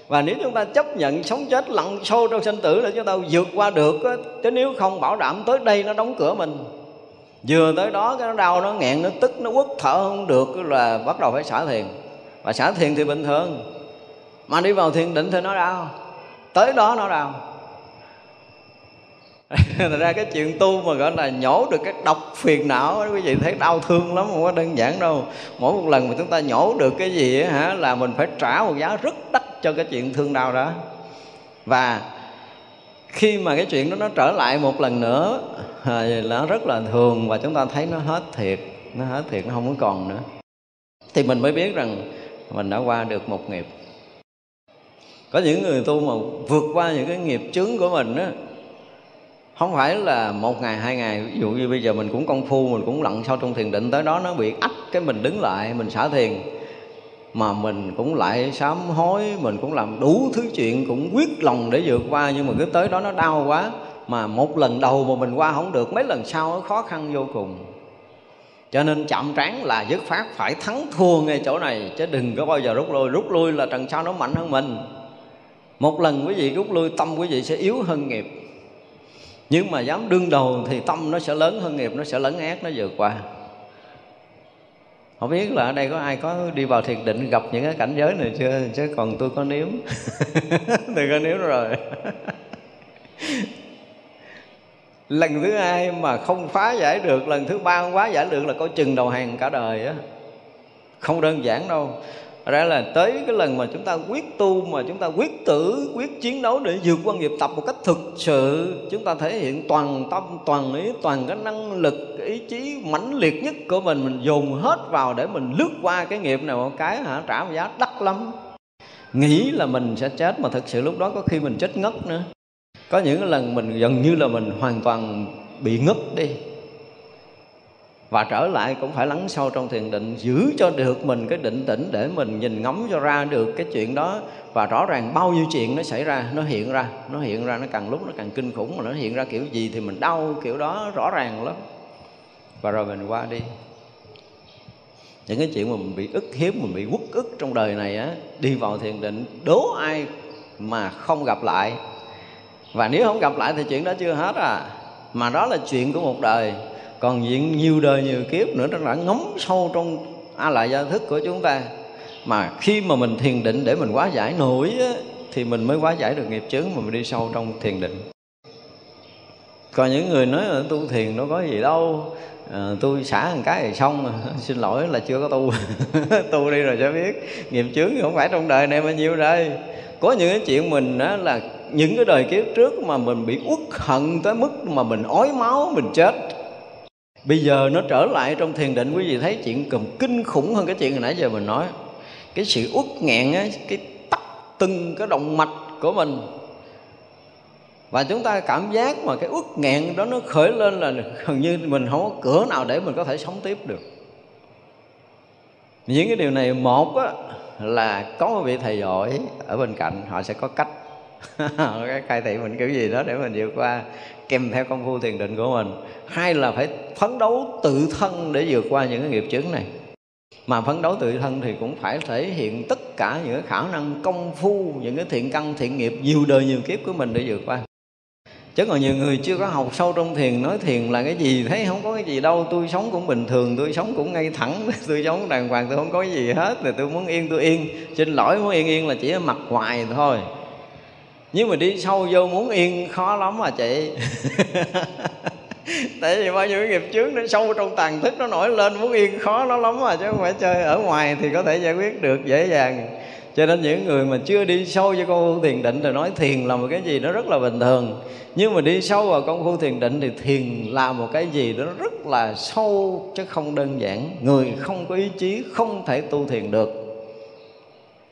và nếu chúng ta chấp nhận sống chết lặn sâu trong sinh tử để chúng ta vượt qua được chứ nếu không bảo đảm tới đây nó đóng cửa mình, vừa tới đó cái nó đau, nó nghẹn, nó tức, nó quất thở không được là bắt đầu phải xả thiền. Và xả thiền thì bình thường, mà đi vào thiền định thì nó đau, tới đó nó đau. Thật ra cái chuyện tu mà gọi là nhổ được cái độc phiền não quý vị thấy đau thương lắm, không có đơn giản đâu. Mỗi một lần mà chúng ta nhổ được cái gì hả, là mình phải trả một giá rất đắt cho cái chuyện thương đau đó. Và khi mà cái chuyện đó nó trở lại một lần nữa à, nó rất là thường và chúng ta thấy nó hết thiệt, nó hết thiệt, nó không có còn nữa. Thì mình mới biết rằng mình đã qua được một nghiệp. Có những người tu mà vượt qua những cái nghiệp chướng của mình á, không phải là một ngày, hai ngày, ví dụ như bây giờ mình cũng công phu, mình cũng lặn sâu trong thiền định, tới đó nó bị ách cái mình đứng lại, mình xả thiền mà mình cũng lại sám hối, mình cũng làm đủ thứ chuyện, cũng quyết lòng để vượt qua, nhưng mà cứ tới đó nó đau quá, mà một lần đầu mà mình qua không được, mấy lần sau nó khó khăn vô cùng. Cho nên chậm trán là dứt phát phải thắng thua ngay chỗ này, chứ đừng có bao giờ rút lui. Rút lui là trần sau nó mạnh hơn mình. Một lần quý vị rút lui, tâm quý vị sẽ yếu hơn nghiệp. Nhưng mà dám đương đầu thì tâm nó sẽ lớn hơn nghiệp, nó sẽ lấn ác nó vượt qua không biết là ở đây có ai có đi vào thiền định gặp những cái cảnh giới này chưa? Chứ còn tôi có nếm. Tôi có nếm rồi. Lần thứ hai mà không phá giải được, lần thứ ba không phá giải được là coi chừng đầu hàng cả đời á. Không đơn giản đâu ra là tới cái lần mà chúng ta quyết tu, mà chúng ta quyết tử quyết chiến đấu để vượt qua nghiệp tập một cách thực sự, chúng ta thể hiện toàn tâm, toàn ý, toàn cái năng lực, ý chí mãnh liệt nhất của mình mình dồn hết vào để mình lướt qua cái nghiệp này một cái hả? Trả một giá đắt lắm. Nghĩ là mình sẽ chết, mà thực sự lúc đó có khi mình chết ngất nữa. Có những lần mình gần như là mình hoàn toàn bị ngất đi và trở lại cũng phải lắng sâu trong thiền định, giữ cho được mình cái định tĩnh để mình nhìn ngắm cho ra được cái chuyện đó. Và rõ ràng bao nhiêu chuyện nó xảy ra, nó hiện ra, nó hiện ra, nó càng lúc nó càng kinh khủng mà nó hiện ra kiểu gì thì mình đau kiểu đó, rõ ràng lắm. Và rồi mình qua đi. Những cái chuyện mà mình bị ức hiếp, mình bị quất ức trong đời này á, đi vào thiền định, đố ai mà không gặp lại. Và nếu không gặp lại thì chuyện đó chưa hết à. Mà đó là chuyện của một đời còn diện nhiều đời nhiều kiếp nữa nó đã ngấm sâu trong a lại gia thức của chúng ta. Mà khi mà mình thiền định để mình quá giải nổi á, thì mình mới quá giải được nghiệp chướng mà mình đi sâu trong thiền định. Còn những người nói là tu thiền nó có gì đâu. À, tôi xả một cái thì xong mà xin lỗi là chưa có tu. Tu đi rồi sẽ biết. Nghiệp chướng không phải trong đời này bao nhiêu đây có những cái chuyện mình á, là những cái đời kiếp trước mà mình bị uất hận tới mức mà mình ói máu mình chết bây giờ nó trở lại trong thiền định quý vị thấy chuyện cầm kinh khủng hơn cái chuyện hồi nãy giờ mình nói. Cái sự uất nghẹn á cái tắt từng cái động mạch của mình. Và chúng ta cảm giác mà cái uất nghẹn đó nó khởi lên là gần như mình không có cửa nào để mình có thể sống tiếp được. Những cái điều này một á, là có một vị thầy giỏi ở bên cạnh họ sẽ có cách. Cái khai thị mình kiểu gì đó để mình vượt qua kèm theo công phu thiền định của mình. Hai là phải phấn đấu tự thân để vượt qua những cái nghiệp chướng này. Mà phấn đấu tự thân thì cũng phải thể hiện tất cả những cái khả năng công phu, những cái thiện căn, thiện nghiệp nhiều đời nhiều kiếp của mình để vượt qua. Chứ còn nhiều người chưa có học sâu trong thiền, nói thiền là cái gì, thấy không có cái gì đâu, tôi sống cũng bình thường, tôi sống cũng ngay thẳng, tôi sống đàng hoàng, tôi không có cái gì hết thì tôi muốn yên, tôi yên. Xin lỗi, muốn yên yên là chỉ mặt ngoài thôi nhưng mà đi sâu vô muốn yên khó lắm mà chị. Tại vì bao nhiêu cái nghiệp trước nó sâu trong tàn thức nó nổi lên muốn yên khó nó lắm mà chứ không phải chơi ở ngoài thì có thể giải quyết được dễ dàng. Cho nên những người mà chưa đi sâu vô công phu thiền định thì nói thiền là một cái gì nó rất là bình thường. Nhưng mà đi sâu vào công phu thiền định thì thiền là một cái gì đó rất là sâu chứ không đơn giản. Người không có ý chí không thể tu thiền được.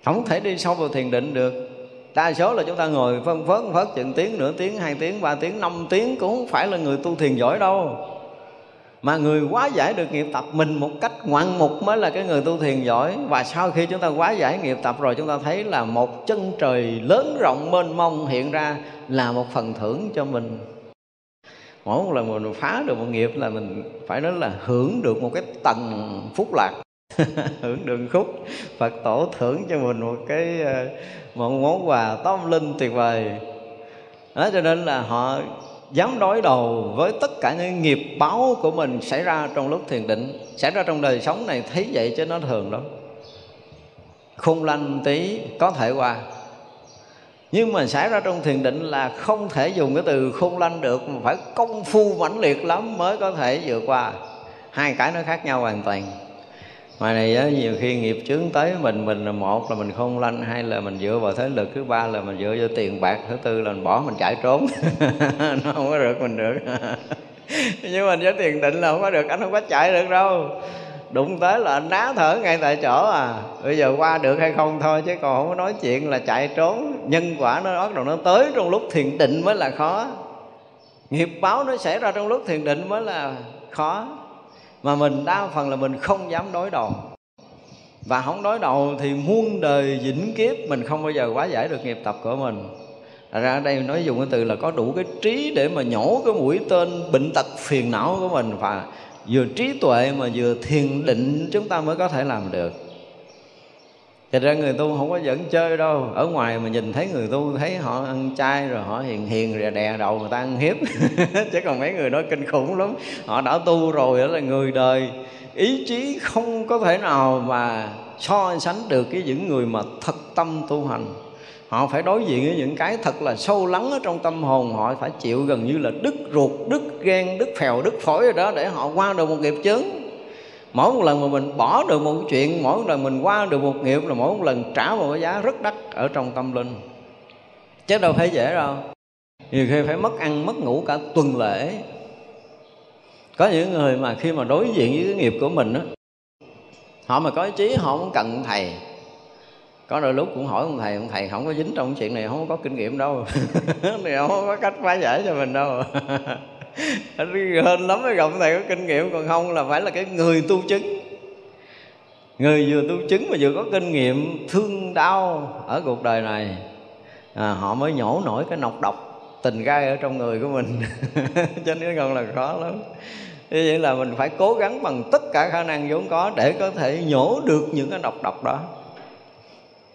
Không thể đi sâu vào thiền định được đa số là chúng ta ngồi phân phớt phớt chừng tiếng, nửa tiếng, hai tiếng, ba tiếng, năm tiếng cũng không phải là người tu thiền giỏi đâu. Mà người quá giải được nghiệp tập mình một cách ngoạn mục mới là cái người tu thiền giỏi. Và sau khi chúng ta quá giải nghiệp tập rồi, chúng ta thấy là một chân trời lớn rộng mênh mông hiện ra là một phần thưởng cho mình. Mỗi một lần mình phá được một nghiệp là mình phải nói là hưởng được một cái tầng phúc lạc. hưởng đường khúc. Phật tổ thưởng cho mình một cái ờ, một món quà tâm linh tuyệt vời. Đó, cho nên là họ dám đối đầu với tất cả những nghiệp báo của mình xảy ra trong lúc thiền định, xảy ra trong đời sống này, thấy vậy chứ nó thường lắm. Khung lanh tí, có thể qua. Nhưng mà xảy ra trong thiền định là không thể dùng cái từ khung lanh được, mà phải công phu mãnh liệt lắm mới có thể vượt qua. Hai cái nó khác nhau hoàn toàn ngoài này á, nhiều khi nghiệp chướng tới mình mình là một là mình không lanh hai là mình dựa vào thế lực thứ ba là mình dựa vào tiền bạc thứ tư là mình bỏ mình chạy trốn. Nó không có được mình được. Nhưng mà với tiền định là không có được anh không có chạy được đâu. Đụng tới là anh ná thở ngay tại chỗ à. Bây giờ qua được hay không thôi chứ còn không có nói chuyện là chạy trốn. Nhân quả nó bắt đầu nó tới trong lúc thiền định mới là khó. Nghiệp báo nó xảy ra trong lúc thiền định mới là khó mà mình đa phần là mình không dám đối đầu. Và không đối đầu thì muôn đời vĩnh kiếp mình không bao giờ quá giải được nghiệp tập của mình. Thật ra ở đây nói dùng cái từ là có đủ cái trí để mà nhổ cái mũi tên bệnh tật phiền não của mình và vừa trí tuệ mà vừa thiền định chúng ta mới có thể làm được. Thật ra người tu không có dẫn chơi đâu. Ở ngoài mà nhìn thấy người tu Thấy họ ăn chay rồi họ hiền hiền rồi đè đầu người ta ăn hiếp. Chứ còn mấy người đó kinh khủng lắm. Họ đã tu rồi đó là người đời. Ý chí không có thể nào mà so sánh được cái những người mà thật tâm tu hành. Họ phải đối diện với những cái thật là sâu lắng ở trong tâm hồn. Họ phải chịu gần như là đứt ruột, đứt gan, đứt phèo, đứt phổi rồi đó Để họ qua được một nghiệp chướng mỗi một lần mà mình bỏ được một chuyện, mỗi một lần mình qua được một nghiệp là mỗi một lần trả một cái giá rất đắt ở trong tâm linh. Chứ đâu phải dễ đâu. Nhiều khi phải mất ăn, mất ngủ cả tuần lễ. Có những người mà khi mà đối diện với cái nghiệp của mình á, họ mà có ý chí, họ không cần thầy. Có đôi lúc cũng hỏi ông thầy ông thầy không có dính trong chuyện này không có kinh nghiệm đâu. Thì không có cách phá giải cho mình đâu. hên lắm mới gặp thầy có kinh nghiệm còn không là phải là cái người tu chứng. Người vừa tu chứng mà vừa có kinh nghiệm thương đau ở cuộc đời này. À, họ mới nhổ nổi cái nọc độc tình gai ở trong người của mình. Cho nên còn là khó lắm. Như vậy là mình phải cố gắng bằng tất cả khả năng vốn có để có thể nhổ được những cái nọc độc đó.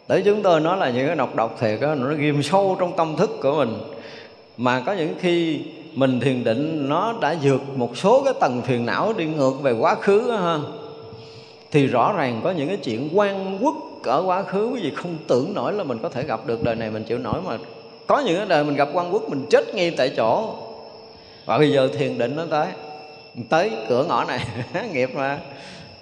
Để chúng tôi nói là những cái nọc độc thiệt đó, nó ghim sâu trong tâm thức của mình. Mà có những khi mình thiền định nó đã vượt một số cái tầng phiền não đi ngược về quá khứ ha. Thì rõ ràng có những cái chuyện quan quốc ở quá khứ quý vị không tưởng nổi là mình có thể gặp được đời này mình chịu nổi mà có những cái đời mình gặp quan quốc mình chết ngay tại chỗ. Và bây giờ thiền định nó tới tới cửa ngõ này nghiệp mà.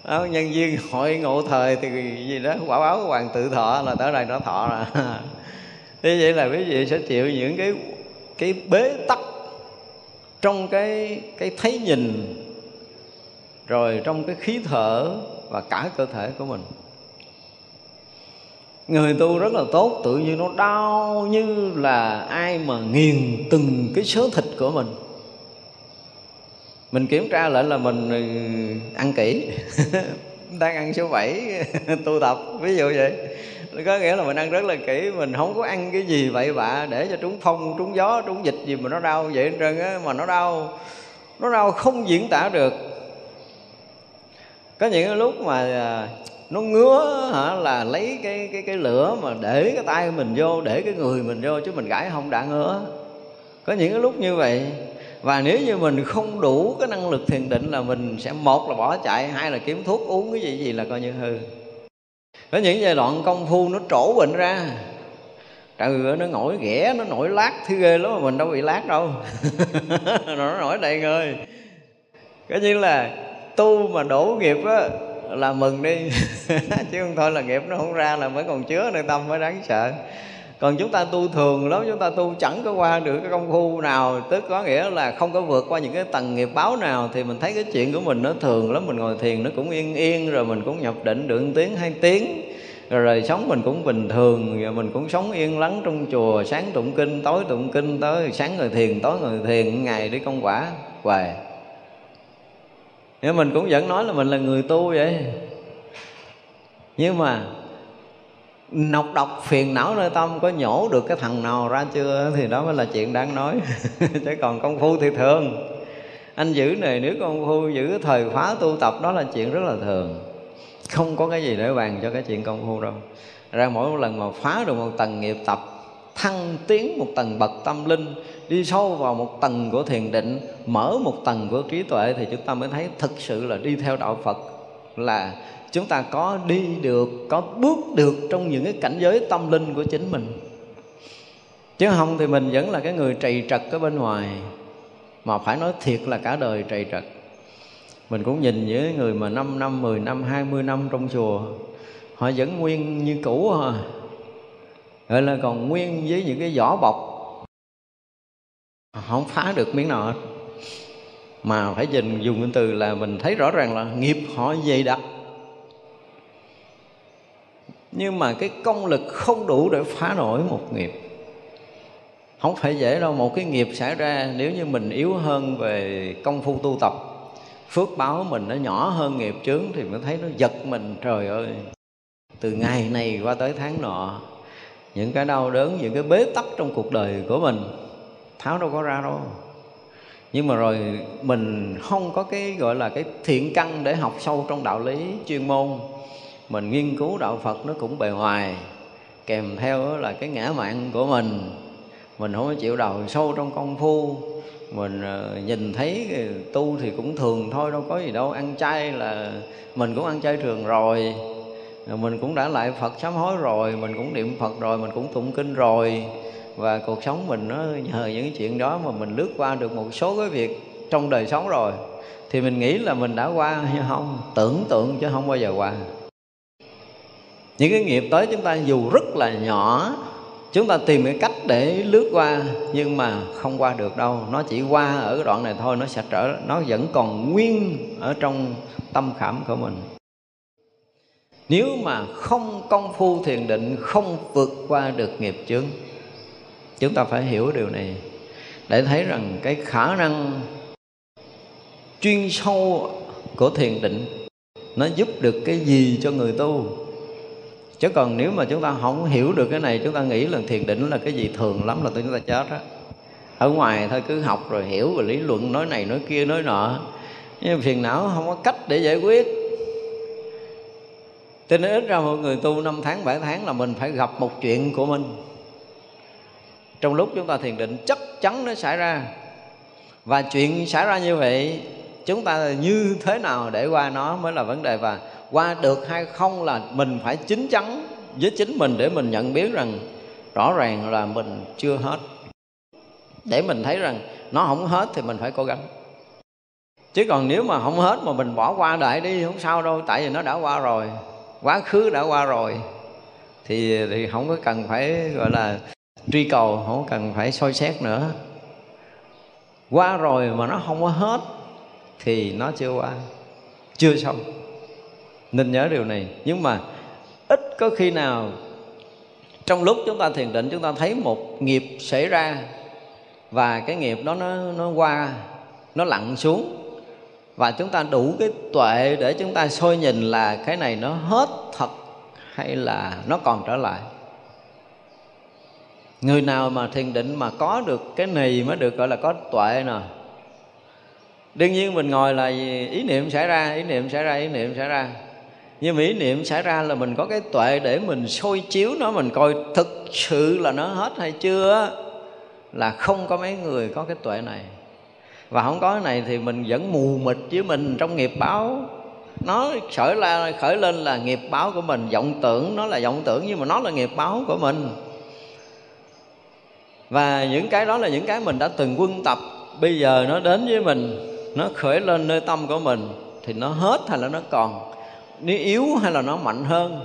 Đó, nhân viên hội ngộ thời thì gì đó quả báo hoàng tự thọ là tới đây nó thọ rồi. Thế vậy là quý vị sẽ chịu những cái cái bế tắc trong cái cái thấy nhìn, rồi trong cái khí thở và cả cơ thể của mình. Người tu rất là tốt, tự nhiên nó đau như là ai mà nghiền từng cái số thịt của mình. Mình kiểm tra lại là mình ừ, ăn kỹ, đang ăn số 7 tu tập, ví dụ vậy có nghĩa là mình ăn rất là kỹ, mình không có ăn cái gì vậy bạ để cho trúng phong, trúng gió, trúng dịch gì mà nó đau vậy trơn á, mà nó đau nó đau không diễn tả được. Có những cái lúc mà à, nó ngứa hả, là lấy cái cái cái lửa mà để cái tay mình vô, để cái người mình vô chứ mình gãi không đã ngứa. Có những cái lúc như vậy. Và nếu như mình không đủ cái năng lực thiền định là mình sẽ, một là bỏ chạy, hai là kiếm thuốc uống cái gì gì là coi như hư có những giai đoạn công phu nó trổ bệnh ra. Trời ơi, nó nổi ghẻ, nó nổi lát, thứ ghê lắm mà mình đâu bị lát đâu. Nó nổi đầy người. Cái như là tu mà đổ nghiệp á, là mừng đi. Chứ không thôi là nghiệp nó không ra là mới còn chứa nơi tâm mới đáng sợ còn chúng ta tu thường lắm, chúng ta tu chẳng có qua được cái công phu nào. Tức có nghĩa là không có vượt qua những cái tầng nghiệp báo nào. Thì mình thấy cái chuyện của mình nó thường lắm. Mình ngồi thiền nó cũng yên yên, rồi mình cũng nhập định được tiếng, hai tiếng. Rồi đời sống mình cũng bình thường, và mình cũng sống yên lắng trong chùa. Sáng tụng kinh, tối tụng kinh, tới sáng ngồi thiền, tối ngồi thiền, ngày đi công quả, hoài. Nếu mình cũng vẫn nói là mình là người tu vậy. Nhưng mà nọc độc, phiền não nơi tâm, có nhổ được cái thằng nào ra chưa? Thì đó mới là chuyện đáng nói. Chứ còn công phu thì thường. Anh giữ này nếu công phu, giữ thời khóa tu tập, đó là chuyện rất là thường. Không có cái gì để bàn cho cái chuyện công phu đâu. Ra mỗi một lần mà phá được một tầng nghiệp tập, thăng tiến một tầng bậc tâm linh, đi sâu vào một tầng của thiền định, mở một tầng của trí tuệ, thì chúng ta mới thấy thực sự là đi theo đạo phật là chúng ta có đi được có bước được trong những cái cảnh giới tâm linh của chính mình. Chứ không thì mình vẫn là cái người trầy trật ở bên ngoài mà phải nói thiệt là cả đời trầy trật. Mình cũng nhìn với người mà 5 năm, 10 năm, 20 năm trong chùa Họ vẫn nguyên như cũ à. Gọi là còn nguyên với những cái vỏ bọc. Họ không phá được miếng nào hết. Mà phải nhìn dùng cái từ là mình thấy rõ ràng là nghiệp họ dày đặc nhưng mà cái công lực không đủ để phá nổi một nghiệp. Không phải dễ đâu, một cái nghiệp xảy ra, nếu như mình yếu hơn về công phu tu tập, phước báo mình nó nhỏ hơn nghiệp chướng thì mới thấy nó giật mình, trời ơi. Từ ngày này qua tới tháng nọ, những cái đau đớn, những cái bế tắc trong cuộc đời của mình, tháo đâu có ra đâu. Nhưng mà rồi mình không có cái, gọi là cái thiện căn để học sâu trong đạo lý chuyên môn mình nghiên cứu đạo phật nó cũng bề hoài, kèm theo là cái ngã mạng của mình. Mình không có chịu đầu sâu trong công phu. Mình ờ, nhìn thấy tu thì cũng thường thôi đâu có gì đâu. Ăn chay là mình cũng ăn chay thường rồi. Ờ, mình cũng đã lại Phật sám hối rồi mình cũng niệm Phật rồi mình cũng tụng kinh rồi. Và cuộc sống mình nó nhờ những chuyện đó mà mình lướt qua được một số cái việc trong đời sống rồi. Thì mình nghĩ là mình đã qua hay không? Tưởng tượng chứ không bao giờ qua những cái nghiệp tới chúng ta dù rất là nhỏ, chúng ta tìm cái cách để lướt qua, nhưng mà không qua được đâu. Nó chỉ qua ở cái đoạn này thôi, nó sẽ trở, nó vẫn còn nguyên ở trong tâm khảm của mình. Nếu mà không công phu thiền định, không vượt qua được nghiệp chướng, chúng ta phải hiểu điều này để thấy rằng cái khả năng chuyên sâu của thiền định nó giúp được cái gì cho người tu chứ còn nếu mà chúng ta không hiểu được cái này, chúng ta nghĩ là thiền định là cái gì thường lắm là chúng ta chết á. Ở ngoài thôi, cứ học rồi hiểu và lý luận, nói này nói kia, nói nọ. Nhưng phiền não không có cách để giải quyết. Cho nên ít ra một người tu năm tháng, bảy tháng là mình phải gặp một chuyện của mình. Trong lúc chúng ta thiền định, chắc chắn nó xảy ra. Và chuyện xảy ra như vậy, chúng ta như thế nào để qua nó mới là vấn đề. Và qua được hay không là mình phải chín chắn với chính mình để mình nhận biết rằng rõ ràng là mình chưa hết. Để mình thấy rằng nó không hết thì mình phải cố gắng. Chứ còn nếu mà không hết mà mình bỏ qua đại đi, không sao đâu, tại vì nó đã qua rồi, quá khứ đã qua rồi, thì thì không có cần phải, gọi là, truy cầu, không cần phải soi xét nữa. Qua rồi mà nó không có hết thì nó chưa qua, chưa xong nên nhớ điều này. Nhưng mà ít có khi nào trong lúc chúng ta thiền định, chúng ta thấy một nghiệp xảy ra và cái nghiệp đó nó nó qua, nó lặn xuống và chúng ta đủ cái tuệ để chúng ta soi nhìn là cái này nó hết thật hay là nó còn trở lại. Người nào mà thiền định mà có được cái này mới được gọi là có tuệ nè. Đương nhiên mình ngồi là ý niệm xảy ra, ý niệm xảy ra, ý niệm xảy ra nhưng mà ý niệm xảy ra là mình có cái tuệ để mình soi chiếu nó, mình coi thực sự là nó hết hay chưa là không có mấy người có cái tuệ này. Và không có cái này thì mình vẫn mù mịt với mình trong nghiệp báo. Nó khởi la, khởi lên là nghiệp báo của mình, vọng tưởng, nó là vọng tưởng nhưng mà nó là nghiệp báo của mình. Và những cái đó là những cái mình đã từng quân tập, bây giờ nó đến với mình, nó khởi lên nơi tâm của mình thì nó hết hay là nó còn nó yếu hay là nó mạnh hơn,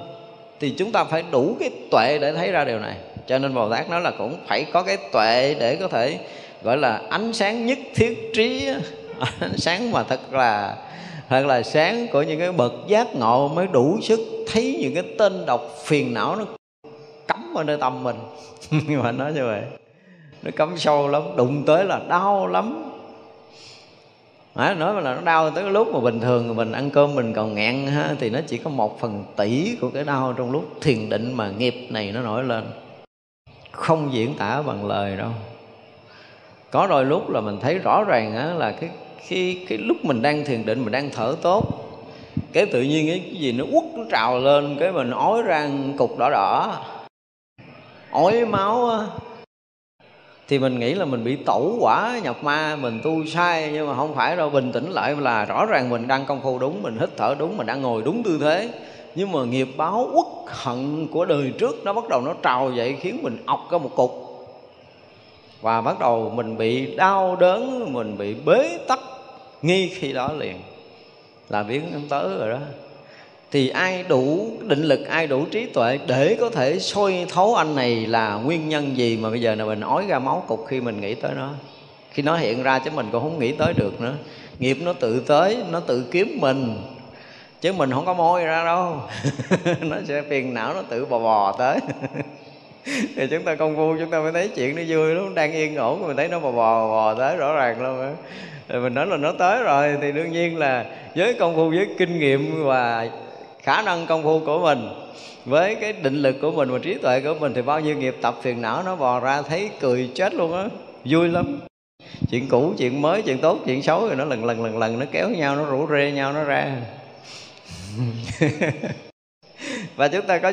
thì chúng ta phải đủ cái tuệ để thấy ra điều này. Cho nên bồ tát nói là cũng phải có cái tuệ để có thể, gọi là, ánh sáng nhất thiết trí ánh sáng mà thật là thật là sáng của những cái bậc giác ngộ mới đủ sức thấy những cái tên độc phiền não nó cắm ở nơi tâm mình. Nhưng mà nói như vậy, nó cắm sâu lắm, đụng tới là đau lắm. Nói, nói là nó đau tới lúc mà bình thường mình ăn cơm mình còn ngẹn ha, thì nó chỉ có một phần tỷ của cái đau trong lúc thiền định mà nghiệp này nó nổi lên. Không diễn tả bằng lời đâu. Có đôi lúc là mình thấy rõ ràng á, là cái khi cái lúc mình đang thiền định mình đang thở tốt cái tự nhiên cái, cái gì nó uất nó trào lên cái mình ói ra cục đỏ đỏ. Ói máu á thì mình nghĩ là mình bị tẩu quả nhập ma, mình tu sai, nhưng mà không phải đâu, bình tĩnh lại là rõ ràng mình đang công phu đúng, mình hít thở đúng, mình đang ngồi đúng tư thế. Nhưng mà nghiệp báo uất hận của đời trước nó bắt đầu nó trào dậy, khiến mình ọc ra một cục. Và bắt đầu mình bị đau đớn, mình bị bế tắc ngay khi đó liền. Là biến tới rồi đó thì ai đủ định lực, ai đủ trí tuệ để có thể soi thấu anh này là nguyên nhân gì mà bây giờ là mình ói ra máu cục khi mình nghĩ tới nó? Khi nó hiện ra chứ mình cũng không nghĩ tới được nữa. Nghiệp nó tự tới, nó tự kiếm mình. Chứ mình không có môi ra đâu. Nó sẽ phiền não, nó tự bò bò tới. Thì chúng ta công phu, chúng ta mới thấy chuyện nó vui lắm. Đang yên ổn, mình thấy nó bò bò bò tới rõ ràng luôn rồi mình nói là nó tới rồi, thì đương nhiên là với công phu, với kinh nghiệm và khả năng công phu của mình với cái định lực của mình và trí tuệ của mình thì bao nhiêu nghiệp tập phiền não nó bò ra thấy cười chết luôn á. Vui lắm. Chuyện cũ, chuyện mới, chuyện tốt, chuyện xấu rồi nó lần lần lần lần, nó kéo nhau, nó rủ rê nhau, nó ra. Và chúng ta có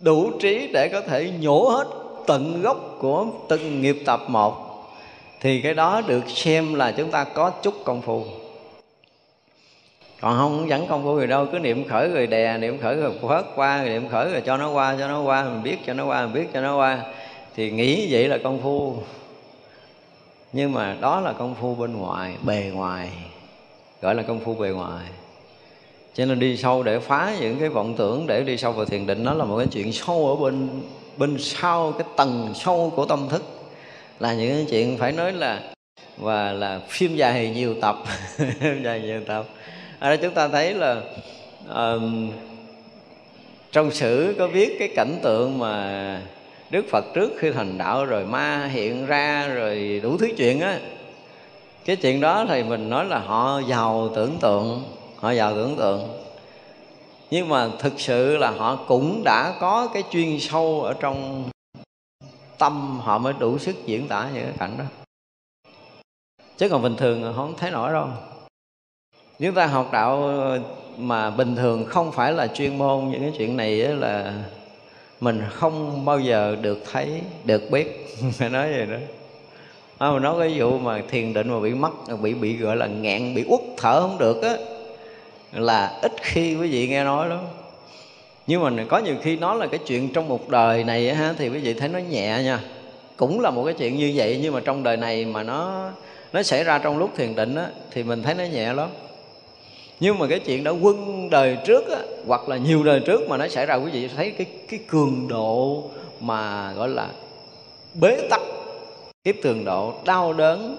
đủ trí để có thể nhổ hết tận gốc của từng nghiệp tập một. Thì cái đó được xem là chúng ta có chút công phu còn không, vẫn công phu gì đâu, cứ niệm khởi rồi đè, niệm khởi rồi phớt qua rồi niệm khởi rồi cho nó qua, cho nó qua, mình biết cho nó qua, mình biết cho nó qua. Thì nghĩ vậy là công phu. Nhưng mà đó là công phu bên ngoài, bề ngoài, gọi là công phu bề ngoài. Cho nên đi sâu để phá những cái vọng tưởng, để đi sâu vào thiền định, nó là một cái chuyện sâu ở bên bên sau, cái tầng sâu của tâm thức. Là những cái chuyện phải nói là, và là phim dài nhiều tập, phim dài nhiều tập ở đây chúng ta thấy là um, trong sử có viết cái cảnh tượng mà Đức Phật trước khi thành đạo rồi ma hiện ra rồi đủ thứ chuyện á. Cái chuyện đó thì mình nói là họ giàu tưởng tượng họ giàu tưởng tượng. Nhưng mà thực sự là họ cũng đã có cái chuyên sâu ở trong tâm họ mới đủ sức diễn tả những cái cảnh đó. Chứ còn bình thường không thấy nổi đâu chúng ta học đạo ờ, mà bình thường không phải là chuyên môn những cái chuyện này là mình không bao giờ được thấy được biết. Phải nói vậy đó. À, mình nói cái vụ mà thiền định mà bị mất bị bị gọi là ngẹn bị uất thở không được á là ít khi quý vị nghe nói lắm. Nhưng mà có nhiều khi nó là cái chuyện trong một đời này ha thì quý vị thấy nó nhẹ nha. Cũng là một cái chuyện như vậy nhưng mà trong đời này mà nó nó xảy ra trong lúc thiền định á thì mình thấy nó nhẹ lắm nhưng mà cái chuyện đã quân đời trước á, hoặc là nhiều đời trước mà nó xảy ra quý vị thấy cái cái cường độ mà gọi là bế tắc kiếp cường độ đau đớn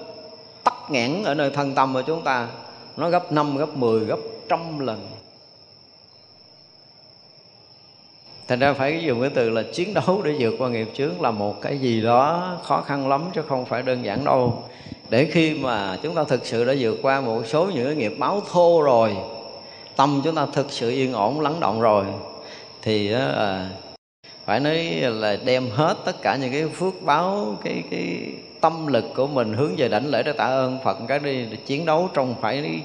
tắc nghẽn ở nơi thân tâm của chúng ta nó gấp 5, gấp 10, gấp trăm lần. Thành ra phải dùng cái từ là chiến đấu để vượt qua nghiệp chướng là một cái gì đó khó khăn lắm chứ không phải đơn giản đâu để khi mà chúng ta thực sự đã vượt qua một số những cái nghiệp báo thô rồi tâm chúng ta thực sự yên ổn lắng động rồi thì à, phải nói là đem hết tất cả những cái phước báo cái cái tâm lực của mình hướng về đảnh lễ để tạ ơn Phật cái đi chiến đấu trong phải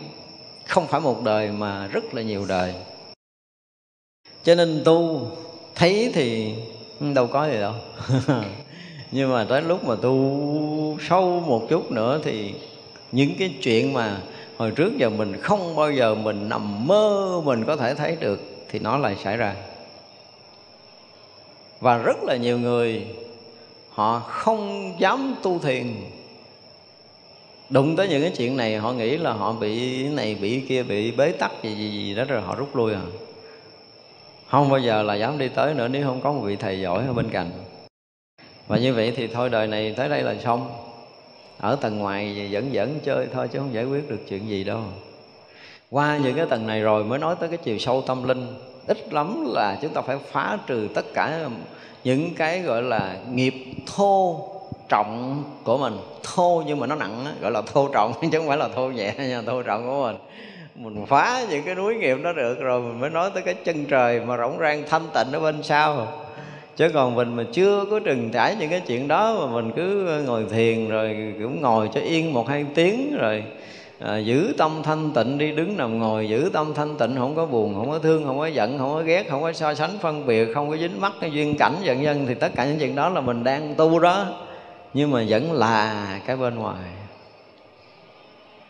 không phải một đời mà rất là nhiều đời. Cho nên tu thấy thì ừ, đâu có gì đâu. nhưng mà tới lúc mà tu sâu một chút nữa thì những cái chuyện mà hồi trước giờ mình không bao giờ mình nằm mơ mình có thể thấy được thì nó lại xảy ra. Và rất là nhiều người họ không dám tu thiền. Đụng tới những cái chuyện này họ nghĩ là họ bị này, bị kia, bị bế tắc gì gì gì đó rồi họ rút lui à. Không bao giờ là dám đi tới nữa, nếu không có một vị thầy giỏi ở bên cạnh và như vậy thì thôi đời này tới đây là xong. Ở tầng ngoài vẫn vẫn chơi thôi chứ không giải quyết được chuyện gì đâu. Qua những cái tầng này rồi mới nói tới cái chiều sâu tâm linh. Ít lắm là chúng ta phải phá trừ tất cả những cái gọi là nghiệp thô trọng của mình. Thô nhưng mà nó nặng đó, gọi là thô trọng chứ không phải là thô nhẹ nha thô trọng của mình. Mình phá những cái núi nghiệp đó được rồi mình mới nói tới cái chân trời mà rỗng rang thanh tịnh ở bên sau chứ còn mình mà chưa có trừng trải những cái chuyện đó mà mình cứ ngồi thiền rồi cũng ngồi cho yên một hai tiếng rồi à, giữ tâm thanh tịnh đi đứng nằm ngồi giữ tâm thanh tịnh không có buồn không có thương không có giận không có ghét không có so sánh phân biệt không có dính mắc cái duyên cảnh giận dân thì tất cả những chuyện đó là mình đang tu đó. Nhưng mà vẫn là cái bên ngoài.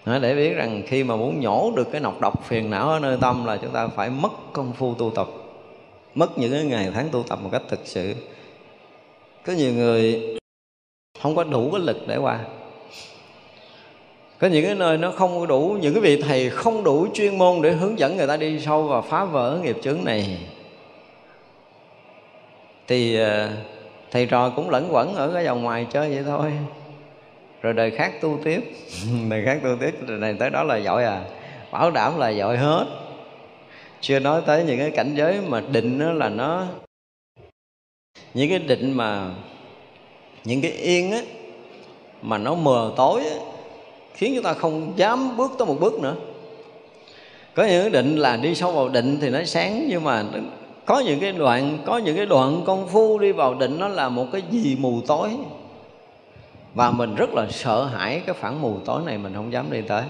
Để biết rằng khi mà muốn nhổ được cái nọc độc phiền não ở nơi tâm là chúng ta phải mất công phu tu tập mất những cái ngày tháng tu tập một cách thực sự. Có nhiều người không có đủ cái lực để qua. Có những cái nơi nó không đủ, những cái vị thầy không đủ chuyên môn để hướng dẫn người ta đi sâu và phá vỡ nghiệp chướng này. Thì ờ, thầy trò cũng lẫn quẩn ở cái vòng ngoài chơi vậy thôi. Rồi đời khác tu tiếp. Đời khác tu tiếp đời này tới đó là giỏi à. Bảo đảm là giỏi hết chưa nói tới những cái cảnh giới mà định đó là nó những cái định mà những cái yên á mà nó mờ tối á, khiến chúng ta không dám bước tới một bước nữa. Có những cái định là đi sâu vào định thì nó sáng nhưng mà có những cái đoạn có những cái đoạn công phu đi vào định nó là một cái gì mù tối. Và mình rất là sợ hãi cái phản mù tối này mình không dám đi tới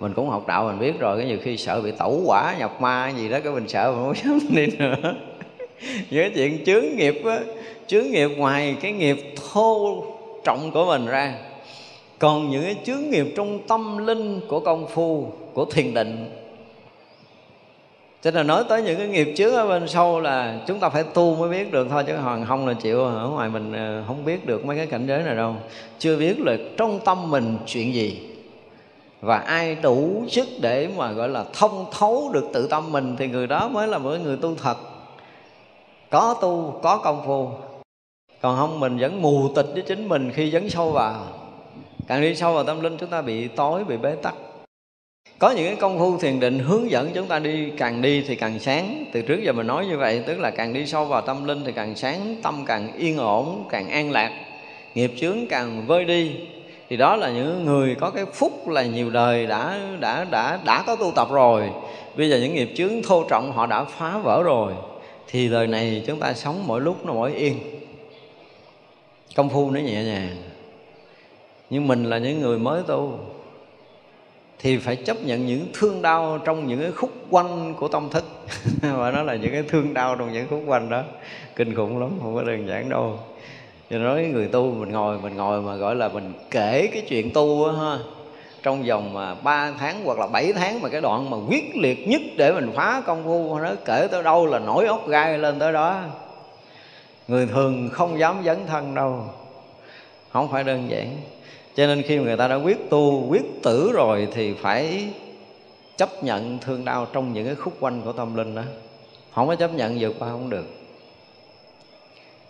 mình cũng học đạo, mình biết rồi, cái nhiều khi sợ bị tẩu quả nhập ma gì đó, cái mình sợ mình không dám đi nữa. Những chuyện chướng nghiệp á, chướng nghiệp ngoài cái nghiệp thô trọng của mình ra. Còn những cái chướng nghiệp trong tâm linh của công phu, của thiền định. Cho nên nói tới những cái nghiệp chướng ở bên sâu là chúng ta phải tu mới biết được thôi, chứ hoàng không là chịu, ở ngoài mình ờ, không biết được mấy cái cảnh giới này đâu. Chưa biết là trong tâm mình chuyện gì và ai đủ sức để mà, gọi là, thông thấu được tự tâm mình thì người đó mới là một người tu thật. Có tu, có công phu. Còn không, mình vẫn mù tịch với chính mình khi dấn sâu vào. Càng đi sâu vào tâm linh, chúng ta bị tối, bị bế tắc. Có những cái công phu thiền định hướng dẫn chúng ta đi, càng đi thì càng sáng. Từ trước giờ mình nói như vậy, tức là càng đi sâu vào tâm linh thì càng sáng, tâm càng yên ổn, càng an lạc. Nghiệp chướng càng vơi đi thì đó là những người có cái phúc là nhiều đời đã đã đã đã có tu tập rồi. Bây giờ những nghiệp chướng thô trọng họ đã phá vỡ rồi. Thì đời này chúng ta sống mỗi lúc nó mỗi yên. Công phu nó nhẹ nhàng. Nhưng mình là những người mới tu, thì phải chấp nhận những thương đau trong những cái khúc quanh của tâm thức. Và nó là những cái thương đau trong những khúc quanh đó. Kinh khủng lắm, không có đơn giản đâu cho nói người tu mình ngồi mình ngồi mà gọi là mình kể cái chuyện tu á ha. Trong vòng mà 3 tháng hoặc là 7 tháng mà cái đoạn mà quyết liệt nhất để mình phá công phu nó kể tới đâu là nổi ốc gai lên tới đó. Người thường không dám dấn thân đâu. Không phải đơn giản. Cho nên khi người ta đã quyết tu quyết tử rồi thì phải chấp nhận thương đau trong những cái khúc quanh của tâm linh đó. Không có chấp nhận vượt qua không được.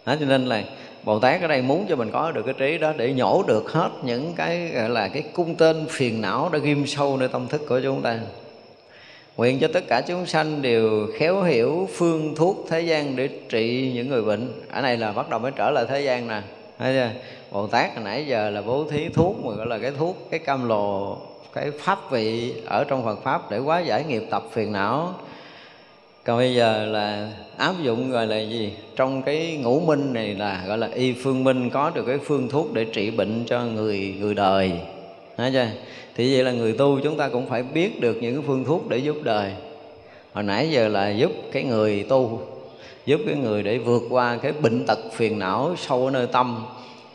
Đó, cho nên là Bồ Tát ở đây muốn cho mình có được cái trí đó để nhổ được hết những cái gọi là cái cung tên phiền não đã ghim sâu nơi tâm thức của chúng ta. Nguyện cho tất cả chúng sanh đều khéo hiểu phương thuốc thế gian để trị những người bệnh. Ở này là bắt đầu mới trở lại thế gian nè. Thấy chưa? Bồ Tát hồi nãy giờ là bố thí thuốc mà gọi là cái thuốc, cái cam lồ, cái pháp vị ở trong Phật Pháp để hóa giải nghiệp tập phiền não còn bây giờ là áp dụng, gọi là gì, trong cái ngũ minh này là, gọi là y phương minh, có được cái phương thuốc để trị bệnh cho người người đời. Thấy chưa? thì vậy là người tu chúng ta cũng phải biết được những cái phương thuốc để giúp đời. Hồi nãy giờ là giúp cái người tu, giúp cái người để vượt qua cái bệnh tật phiền não sâu ở nơi tâm.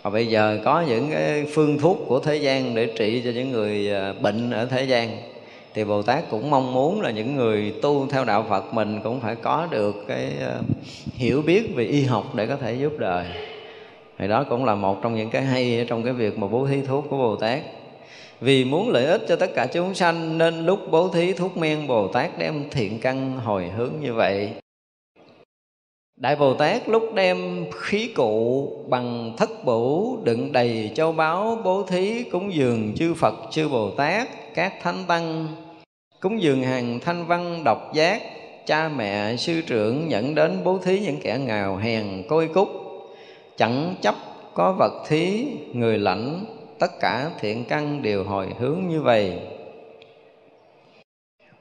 Và bây giờ có những cái phương thuốc của thế gian để trị cho những người à, bệnh ở thế gian thì Bồ Tát cũng mong muốn là những người tu theo đạo Phật mình cũng phải có được cái ờ, hiểu biết về y học để có thể giúp đời. Thì đó cũng là một trong những cái hay trong cái việc mà bố thí thuốc của bồ tát. Vì muốn lợi ích cho tất cả chúng sanh nên lúc bố thí thuốc men, bồ tát đem thiện căn hồi hướng như vậy. Đại Bồ Tát lúc đem khí cụ bằng thất bửu đựng đầy châu báu, bố thí cúng dường chư Phật, chư Bồ Tát, các thánh tăng cúng dường hàng thanh văn độc giác, cha mẹ, sư trưởng nhận đến bố thí những kẻ nghèo hèn côi cúc. Chẳng chấp có vật thí, người lãnh, tất cả thiện căn đều hồi hướng như vậy.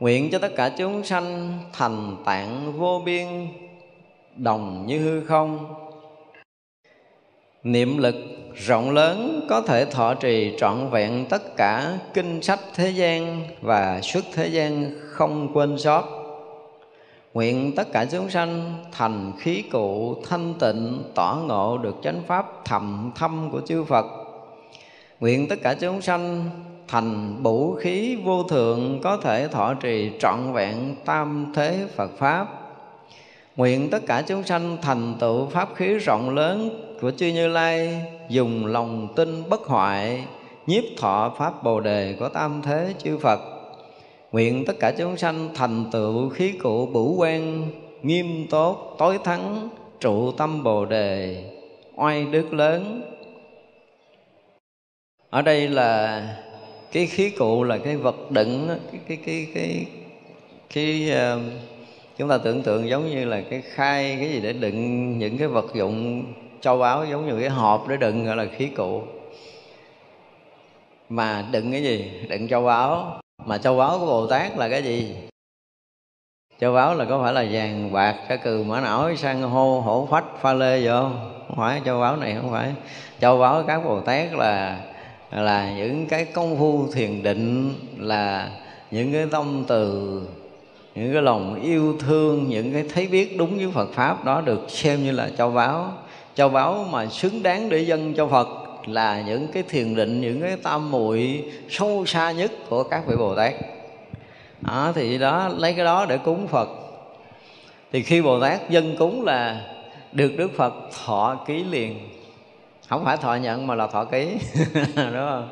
Nguyện cho tất cả chúng sanh thành tạng vô biên, đồng như hư không niệm lực rộng lớn có thể thọ trì trọn vẹn tất cả kinh sách thế gian và xuất thế gian không quên sót. Nguyện tất cả chúng sanh thành khí cụ thanh tịnh, tỏ ngộ được chánh pháp thầm thâm của chư Phật. Nguyện tất cả chúng sanh thành bủ khí vô thượng có thể thọ trì trọn vẹn tam thế Phật pháp. Nguyện tất cả chúng sanh thành tựu pháp khí rộng lớn của chư Như Lai Dùng lòng tin bất hoại Nhiếp thọ Pháp Bồ Đề của Tam Thế chư Phật. Nguyện tất cả chúng sanh thành tựu khí cụ bửu quan Nghiêm tốt tối thắng trụ tâm Bồ Đề Oai đức lớn. Ở đây là cái khí cụ là cái vật đựng cái cái cái cái cái, cái uh, chúng ta tưởng tượng giống như là cái khai cái gì để đựng những cái vật dụng châu báu giống như cái hộp để đựng gọi là khí cụ. Mà đựng cái gì? Đựng châu báu mà châu báu của bồ tát là cái gì? Châu báu là có phải là vàng, bạc, cá cừ, mã não, san hô, hổ phách, pha lê gì không? Không phải, châu báu này không phải. Châu báu các bồ tát là là những cái công phu thiền định, là những cái tâm từ những cái lòng yêu thương những cái thấy biết đúng với Phật pháp đó được xem như là châu báu. Châu báu mà xứng đáng để dân cho Phật là những cái thiền định những cái tam muội sâu xa nhất của các vị Bồ Tát. À, thì đó lấy cái đó để cúng Phật. Thì khi Bồ Tát dân cúng là được Đức Phật thọ ký liền. Không phải thọ nhận mà là thọ ký đúng không?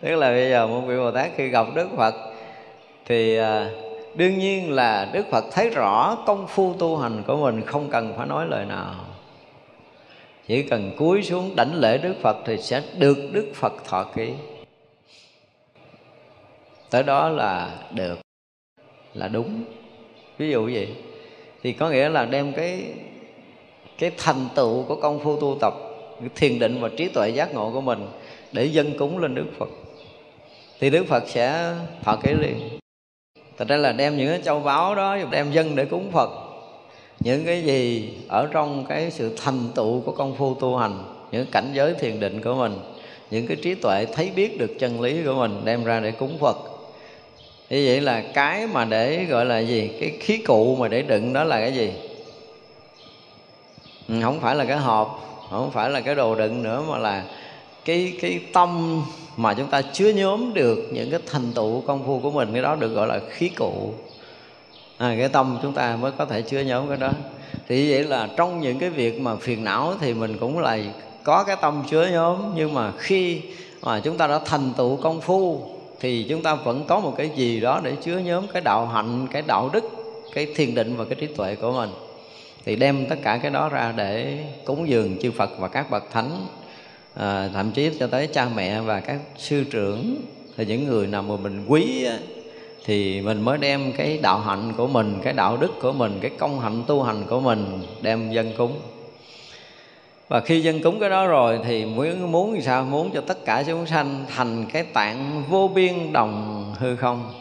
Tức là bây giờ một vị Bồ Tát khi gặp Đức Phật thì à, đương nhiên là đức phật thấy rõ công phu tu hành của mình không cần phải nói lời nào. Chỉ cần cúi xuống đảnh lễ đức phật thì sẽ được đức phật thọ ký. Tới đó là được, là đúng. Ví dụ gì thì có nghĩa là đem cái cái thành tựu của công phu tu tập, cái thiền định và trí tuệ giác ngộ của mình để dân cúng lên đức phật. Thì đức phật sẽ thọ ký liền. Thật ra là đem những cái châu báu đó, đem dân để cúng Phật. Những cái gì ở trong cái sự thành tựu của công phu tu hành, Những cảnh giới thiền định của mình, Những cái trí tuệ thấy biết được chân lý của mình Đem ra để cúng Phật. Như vậy là cái mà để gọi là gì? Cái khí cụ mà để đựng đó là cái gì? Ừ, không phải là cái hộp, Không phải là cái đồ đựng nữa Mà là cái cái tâm mà chúng ta chứa nhóm được những cái thành tựu công phu của mình cái đó được gọi là khí cụ. À, cái tâm chúng ta mới có thể chứa nhóm cái đó. Thì vậy là trong những cái việc mà phiền não thì mình cũng là có cái tâm chứa nhóm. Nhưng mà khi mà chúng ta đã thành tựu công phu thì chúng ta vẫn có một cái gì đó để chứa nhóm cái đạo hạnh cái đạo đức cái thiền định và cái trí tuệ của mình. Thì đem tất cả cái đó ra để cúng dường chư Phật và các bậc thánh à, thậm chí cho tới cha mẹ và các sư trưởng thì những người nào mà mình quý á, thì mình mới đem cái đạo hạnh của mình cái đạo đức của mình cái công hạnh tu hành của mình đem dân cúng. Và khi dân cúng cái đó rồi thì muốn muốn thì sao? Muốn cho tất cả chúng sanh thành cái tạng vô biên đồng hư không.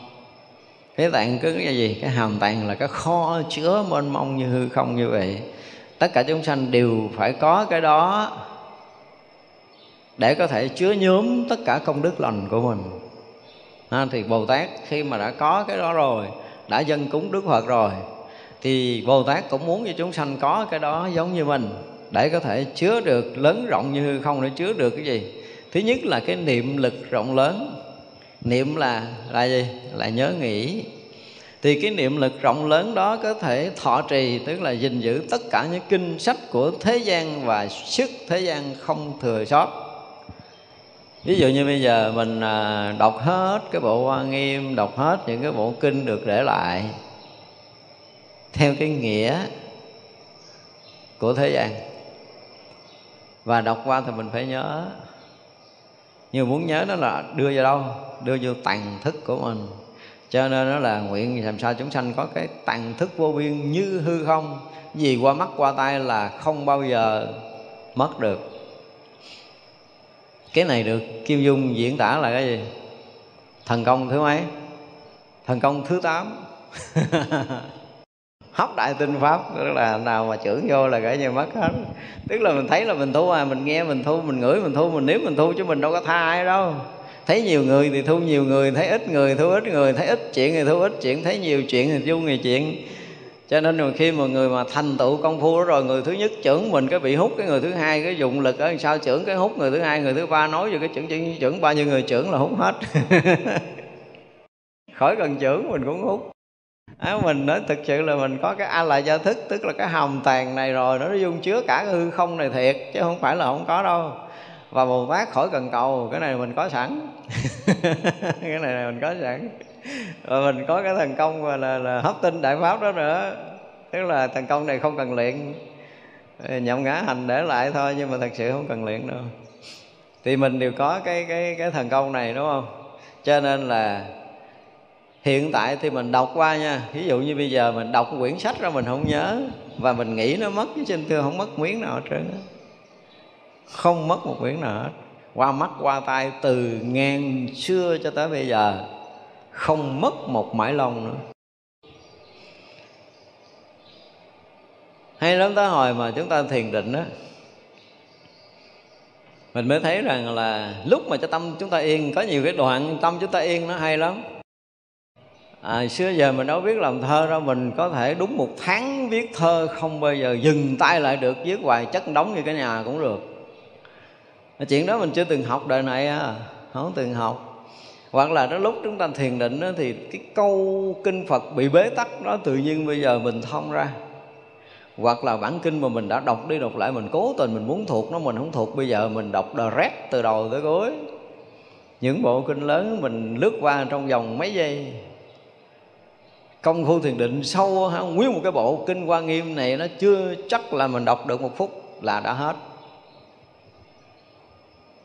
Cái tạng cứ cái gì? Cái hàm tạng là cái kho chứa mênh mông như hư không như vậy. Tất cả chúng sanh đều phải có cái đó để có thể chứa nhóm tất cả công đức lành của mình. À, thì bồ tát khi mà đã có cái đó rồi đã dân cúng đức phật rồi thì bồ tát cũng muốn cho chúng sanh có cái đó giống như mình để có thể chứa được lớn rộng như hư không để chứa được cái gì? Thứ nhất là cái niệm lực rộng lớn. Niệm là là gì? Là nhớ nghĩ. Thì cái niệm lực rộng lớn đó có thể thọ trì tức là gìn giữ tất cả những kinh sách của thế gian và sức thế gian không thừa sót ví dụ như bây giờ mình à, đọc hết cái bộ hoa nghiêm, đọc hết những cái bộ kinh được để lại theo cái nghĩa của thế gian. Và đọc qua thì mình phải nhớ nhưng muốn nhớ đó là đưa vào đâu? Đưa vô tàn thức của mình. Cho nên nó là nguyện làm sao chúng sanh có cái tàn thức vô biên như hư không. Gì qua mắt qua tay là không bao giờ mất được cái này được kim dung diễn tả là cái gì? Thần công thứ mấy? Thần công thứ tám. Hấp đại tinh pháp, tức là nào mà trưởng vô là cái gì mất hết. Tức là mình thấy là mình thu à mình nghe, mình thu, mình ngửi, mình thu, mình nếm, mình thu chứ mình đâu có tha ai đâu. Thấy nhiều người thì thu nhiều người, thấy ít người, thu ít người, thấy ít chuyện thì thu ít chuyện, thấy nhiều chuyện thì thu nhiều chuyện cho nên rồi khi mà người mà thành tựu công phu đó rồi người thứ nhất trưởng mình cái bị hút cái người thứ hai cái dụng lực ở sao trưởng cái hút người thứ hai người thứ ba nói về cái trưởng trưởng, trưởng bao nhiêu người trưởng là hút hết. Khỏi cần trưởng mình cũng hút. À, mình nói thực sự là mình có cái a la gia thức tức là cái hồng tàn này rồi nó dung chứa cả cái hư không này thiệt chứ không phải là không có đâu. Và bồ tát khỏi cần cầu cái này mình có sẵn. Cái này mình có sẵn và mình có cái thần công mà là, là hấp tinh đại pháp đó nữa. Tức là thần công này không cần luyện. Nhậm ngã hành để lại thôi nhưng mà thật sự không cần luyện đâu. Thì mình đều có cái cái cái thần công này đúng không? Cho nên là hiện tại thì mình đọc qua nha. Ví dụ như bây giờ mình đọc quyển sách ra mình không nhớ và mình nghĩ nó mất chứ trên thưa không mất miếng nào hết trơn không mất một miếng nào hết. Qua mắt qua tay từ ngàn xưa cho tới bây giờ không mất một mãi lông nữa. Hay lắm tới hồi mà chúng ta thiền định đó mình mới thấy rằng là lúc mà cho tâm chúng ta yên có nhiều cái đoạn tâm chúng ta yên nó hay lắm. À, xưa giờ mình đâu biết làm thơ đâu mình có thể đúng một tháng viết thơ không bao giờ dừng tay lại được viết hoài chất đóng như cái nhà cũng được. Chuyện đó mình chưa từng học đời này à, không từng học hoặc là đó lúc chúng ta thiền định đó, thì cái câu kinh phật bị bế tắc đó tự nhiên bây giờ mình thông ra. Hoặc là bản kinh mà mình đã đọc đi đọc lại mình cố tình mình muốn thuộc nó mình không thuộc bây giờ mình đọc đờ rét từ đầu tới cuối. Những bộ kinh lớn mình lướt qua trong vòng mấy giây. Công phu thiền định sâu ha, nguyên một cái bộ kinh hoa nghiêm này nó chưa chắc là mình đọc được một phút là đã hết.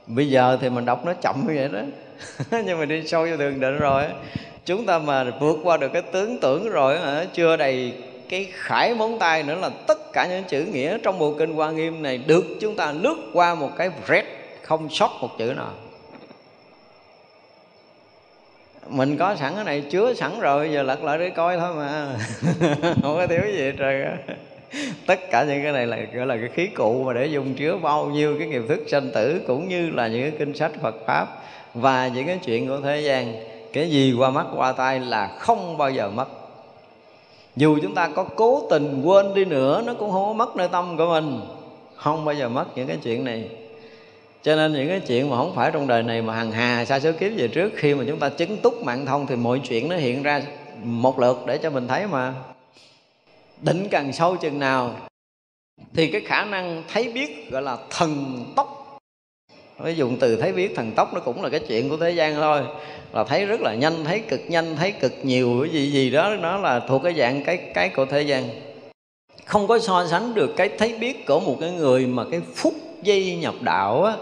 Bây giờ thì mình đọc nó chậm như vậy đó. nhưng mà đi sâu vô thiền định rồi chúng ta mà vượt qua được cái tướng tưởng rồi hả, chưa đầy cái khải móng tay nữa là tất cả những chữ nghĩa trong bộ kinh hoa nghiêm này được chúng ta lướt qua một cái rét không sót một chữ nào. Mình có sẵn cái này chứa sẵn rồi, giờ lật lại để coi thôi mà. Không có thiếu gì trời tất cả những cái này là, gọi là cái khí cụ mà để dùng chứa bao nhiêu cái nghiệp thức sanh tử cũng như là những cái kinh sách Phật pháp và những cái chuyện của thế gian, cái gì qua mắt, qua tay là không bao giờ mất. Dù chúng ta có cố tình quên đi nữa, nó cũng không có mất nơi tâm của mình. Không bao giờ mất những cái chuyện này. Cho nên những cái chuyện mà không phải trong đời này mà hằng hà xa số kiếp về trước, khi mà chúng ta chứng túc mạng thông thì mọi chuyện nó hiện ra một lượt để cho mình thấy mà. Định càng sâu chừng nào, thì cái khả năng thấy biết gọi là thần tốc với dùng từ thấy biết thần tốc nó cũng là cái chuyện của thế gian thôi. Là thấy rất là nhanh thấy cực nhanh thấy cực nhiều cái gì gì đó nó là thuộc cái dạng cái cái của thế gian. Không có so sánh được cái thấy biết của một cái người mà cái phút giây nhập đạo á.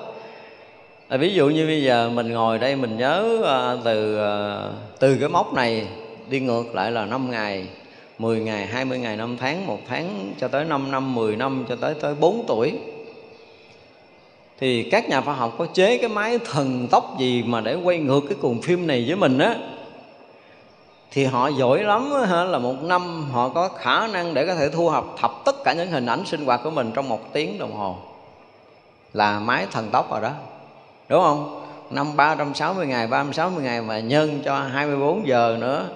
À, ví dụ như bây giờ mình ngồi đây mình nhớ à, từ à, từ cái mốc này đi ngược lại là 5 ngày 10 ngày, 20 ngày, 5 tháng, 1 tháng cho tới 5 năm, 10 năm cho tới tới 4 tuổi thì các nhà khoa học có chế cái máy thần tốc gì mà để quay ngược cái cuồng phim này với mình á? Thì họ giỏi lắm hả? Là một năm họ có khả năng để có thể thu học thập tất cả những hình ảnh sinh hoạt của mình trong một tiếng đồng hồ. Là máy thần tốc rồi đó. Đúng không? Năm 360 ngày 360 ngày mà nhân cho 24 giờ nữa.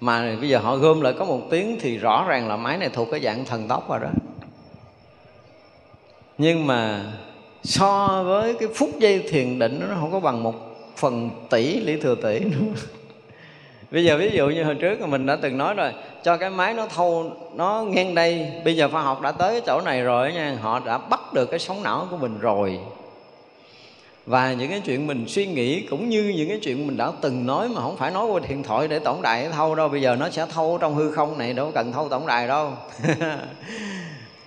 Mà bây giờ họ gom lại có một tiếng thì rõ ràng là máy này thuộc cái dạng thần tốc rồi đó nhưng mà so với cái phút giây thiền định nó không có bằng một phần tỷ lý thừa tỷ nữa. Bây giờ ví dụ như hồi trước mình đã từng nói rồi, cho cái máy nó thâu, nó ngang đây, bây giờ khoa học đã tới cái chỗ này rồi nha, họ đã bắt được cái sóng não của mình rồi. Và những cái chuyện mình suy nghĩ cũng như những cái chuyện mình đã từng nói mà không phải nói qua điện thoại để tổng đài thâu đâu, bây giờ nó sẽ thâu trong hư không này, đâu cần thâu tổng đài đâu.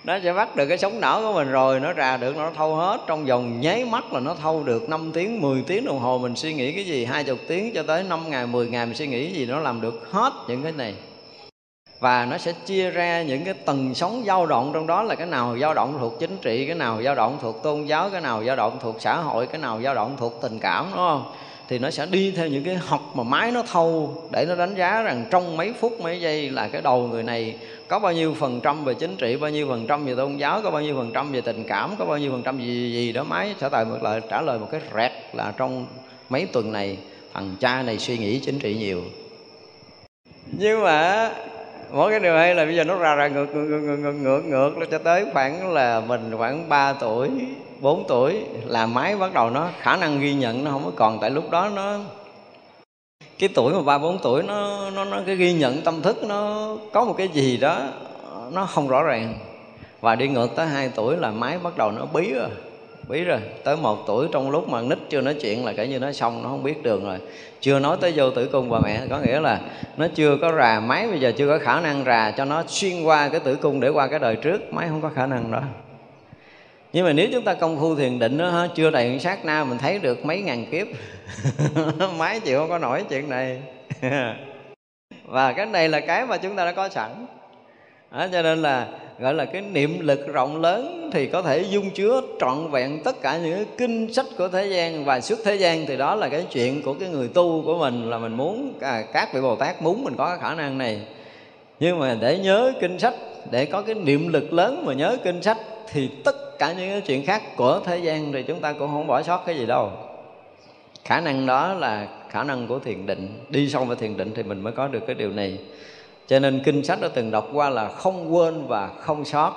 nó sẽ bắt được cái sống não của mình rồi, nó ra được, nó thâu hết. Trong vòng nháy mắt là nó thâu được 5 tiếng 10 tiếng đồng hồ. Mình suy nghĩ cái gì? Hai chục tiếng cho tới 5 ngày 10 ngày mình suy nghĩ cái gì? Nó làm được hết những cái này. Và nó sẽ chia ra những cái tầng sóng dao động. Trong đó là cái nào dao động thuộc chính trị, cái nào dao động thuộc tôn giáo, cái nào dao động thuộc xã hội, cái nào dao động thuộc tình cảm, đúng không? Thì nó sẽ đi theo những cái học mà máy nó thâu để nó đánh giá rằng trong mấy phút, mấy giây là cái đầu người này có bao nhiêu phần trăm về chính trị bao nhiêu phần trăm về tôn giáo có bao nhiêu phần trăm về tình cảm có bao nhiêu phần trăm gì gì, gì đó máy sẽ tài một lời trả lời một cái rẹt là trong mấy tuần này thằng cha này suy nghĩ chính trị nhiều. Nhưng mà mỗi cái điều hay là bây giờ nó ra ra ngược ngược ngược ngược ngược, ngược, ngược cho tới khoảng là mình khoảng 3 tuổi 4 tuổi là máy bắt đầu nó khả năng ghi nhận nó không có còn. Tại lúc đó nó cái tuổi mà ba bốn tuổi nó nó nó cái ghi nhận tâm thức nó có một cái gì đó, nó không rõ ràng. Và đi ngược tới 2 tuổi là máy bắt đầu nó bí rồi bí rồi. Tới một tuổi trong lúc mà nít chưa nói chuyện là kể như nó xong, nó không biết đường rồi. Chưa nói tới vô tử cung bà mẹ, có nghĩa là nó chưa có rà máy, bây giờ chưa có khả năng rà cho nó xuyên qua cái tử cung để qua cái đời trước, máy không có khả năng đó nhưng mà nếu chúng ta công phu thiền định đó, chưa đầy sát na mình thấy được mấy ngàn kiếp. Máy chịu không có nổi chuyện này. Và cái này là cái mà chúng ta đã có sẵn. Đó, cho nên là gọi là cái niệm lực rộng lớn thì có thể dung chứa trọn vẹn tất cả những kinh sách của thế gian. Và suốt thế gian thì đó là cái chuyện của cái người tu của mình là mình muốn à, các vị bồ tát muốn mình có cái khả năng này. Nhưng mà để nhớ kinh sách để có cái niệm lực lớn mà nhớ kinh sách thì tất cả những cái chuyện khác của thế gian thì chúng ta cũng không bỏ sót cái gì đâu. Khả năng đó là khả năng của thiền định. Đi sâu vào thiền định thì mình mới có được cái điều này. Cho nên kinh sách đã từng đọc qua là không quên và không sót.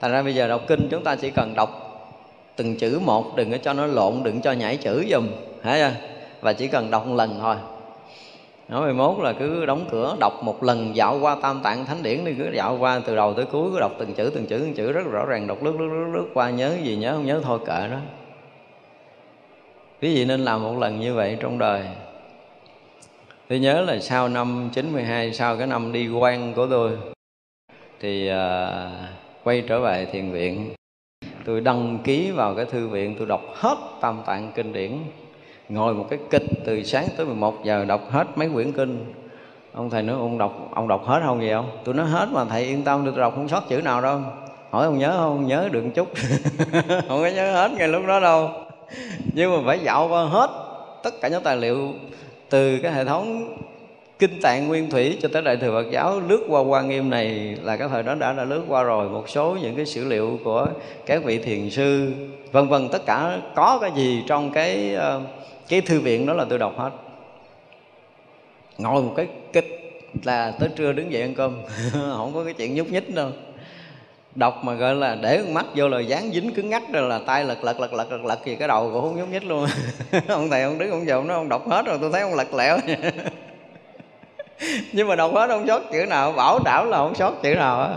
Thành ra bây giờ đọc kinh chúng ta chỉ cần đọc từng chữ một, đừng có cho nó lộn, đừng cho nhảy chữ dùm hả và chỉ cần đọc một lần thôi nói 11 là cứ đóng cửa đọc một lần dạo qua tam tạng thánh điển đi cứ dạo qua từ đầu tới cuối cứ đọc từng chữ từng chữ từng chữ rất rõ ràng đọc lướt lướt lướt, lướt qua nhớ gì nhớ không nhớ thôi kệ đó. Quý vị nên làm một lần như vậy trong đời. Tôi nhớ là sau năm 92 sau cái năm đi quan của tôi thì uh, quay trở về thiền viện. Tôi đăng ký vào cái thư viện tôi đọc hết tam tạng kinh điển ngồi một cái kịch từ sáng tới 11 giờ đọc hết mấy quyển kinh. Ông thầy nói ông đọc ông đọc hết không gì không tôi nói hết mà thầy yên tâm tôi đọc không sót chữ nào đâu. Hỏi ông nhớ không? Nhớ được một chút. Không có nhớ hết ngay lúc đó đâu. Nhưng mà phải dạo qua hết tất cả những tài liệu từ cái hệ thống kinh tạng nguyên thủy cho tới đại thừa Phật giáo lướt qua quan nghiêm này là cái thời đó đã đã lướt qua rồi. Một số những cái sử liệu của các vị thiền sư vân vân tất cả có cái gì trong cái uh, cái thư viện đó là tôi đọc hết. Ngồi một cái kịch là tới trưa đứng dậy ăn cơm. Không có cái chuyện nhúc nhích đâu. Đọc mà gọi là để mắt vô là dán dính cứng ngắt rồi là tay lật lật lật lật lật lật gì cái đầu cũng không nhúc nhích luôn. Ông thầy ông đứng ông giờ nó, ông đọc hết rồi, tôi thấy ông lật lẹo. Nhưng mà đọc hết ông sót chữ nào, bảo đảo là không sót chữ nào á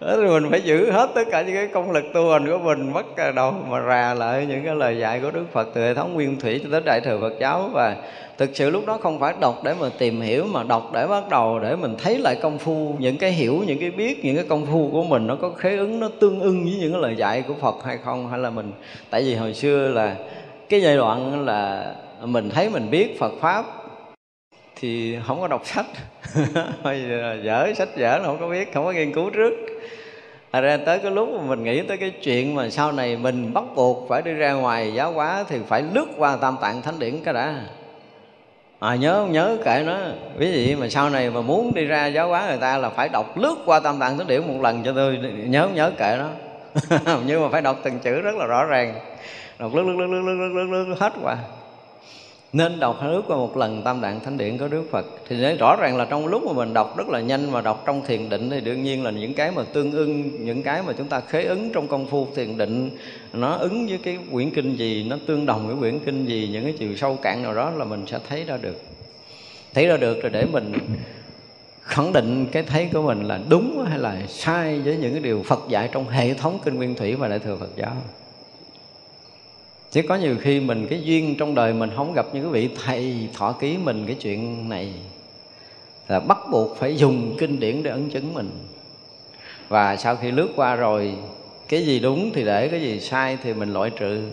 thế thì mình phải giữ hết tất cả những cái công lực tu hành của mình, mất đầu mà rà lại những cái lời dạy của Đức Phật từ hệ thống nguyên thủy cho tới đại thừa Phật giáo. Và thực sự lúc đó không phải đọc để mà tìm hiểu, mà đọc để bắt đầu để mình thấy lại công phu, những cái hiểu, những cái biết, những cái công phu của mình nó có khế ứng, nó tương ưng với những cái lời dạy của Phật hay không, hay là mình, tại vì hồi xưa là cái giai đoạn là mình thấy mình biết Phật pháp thì không có đọc sách. Dở sách dở là không có biết không có nghiên cứu trước. À ra tới cái lúc mà mình nghĩ tới cái chuyện mà sau này mình bắt buộc phải đi ra ngoài giáo hóa thì phải lướt qua tam tạng thánh điển cái đã. À nhớ không nhớ kệ nó. Ví dụ mà sau này mà muốn đi ra giáo hóa người ta là phải đọc lướt qua tam tạng thánh điển một lần cho tôi. Nhớ không nhớ kệ nó. Nhưng mà phải đọc từng chữ rất là rõ ràng. Đọc lướt lướt lướt lướt lướt, lướt, lướt hết qua nên đọc nước qua một lần tam tạng thánh điện có đức phật. Thì nói rõ ràng là trong lúc mà mình đọc rất là nhanh mà đọc trong thiền định thì đương nhiên là những cái mà tương ưng, những cái mà chúng ta khế ứng trong công phu thiền định, nó ứng với cái quyển kinh gì, nó tương đồng với quyển kinh gì, những cái chiều sâu cạn nào đó là mình sẽ thấy ra được. Thấy ra được rồi để mình khẳng định cái thấy của mình là đúng hay là sai với những cái điều Phật dạy trong hệ thống kinh nguyên thủy và đại thừa Phật giáo chứ có nhiều khi mình, cái duyên trong đời mình không gặp những cái vị, thầy thọ ký mình cái chuyện này. Là bắt buộc phải dùng kinh điển để ấn chứng mình. Và sau khi lướt qua rồi, cái gì đúng thì để, cái gì sai thì mình loại trừ.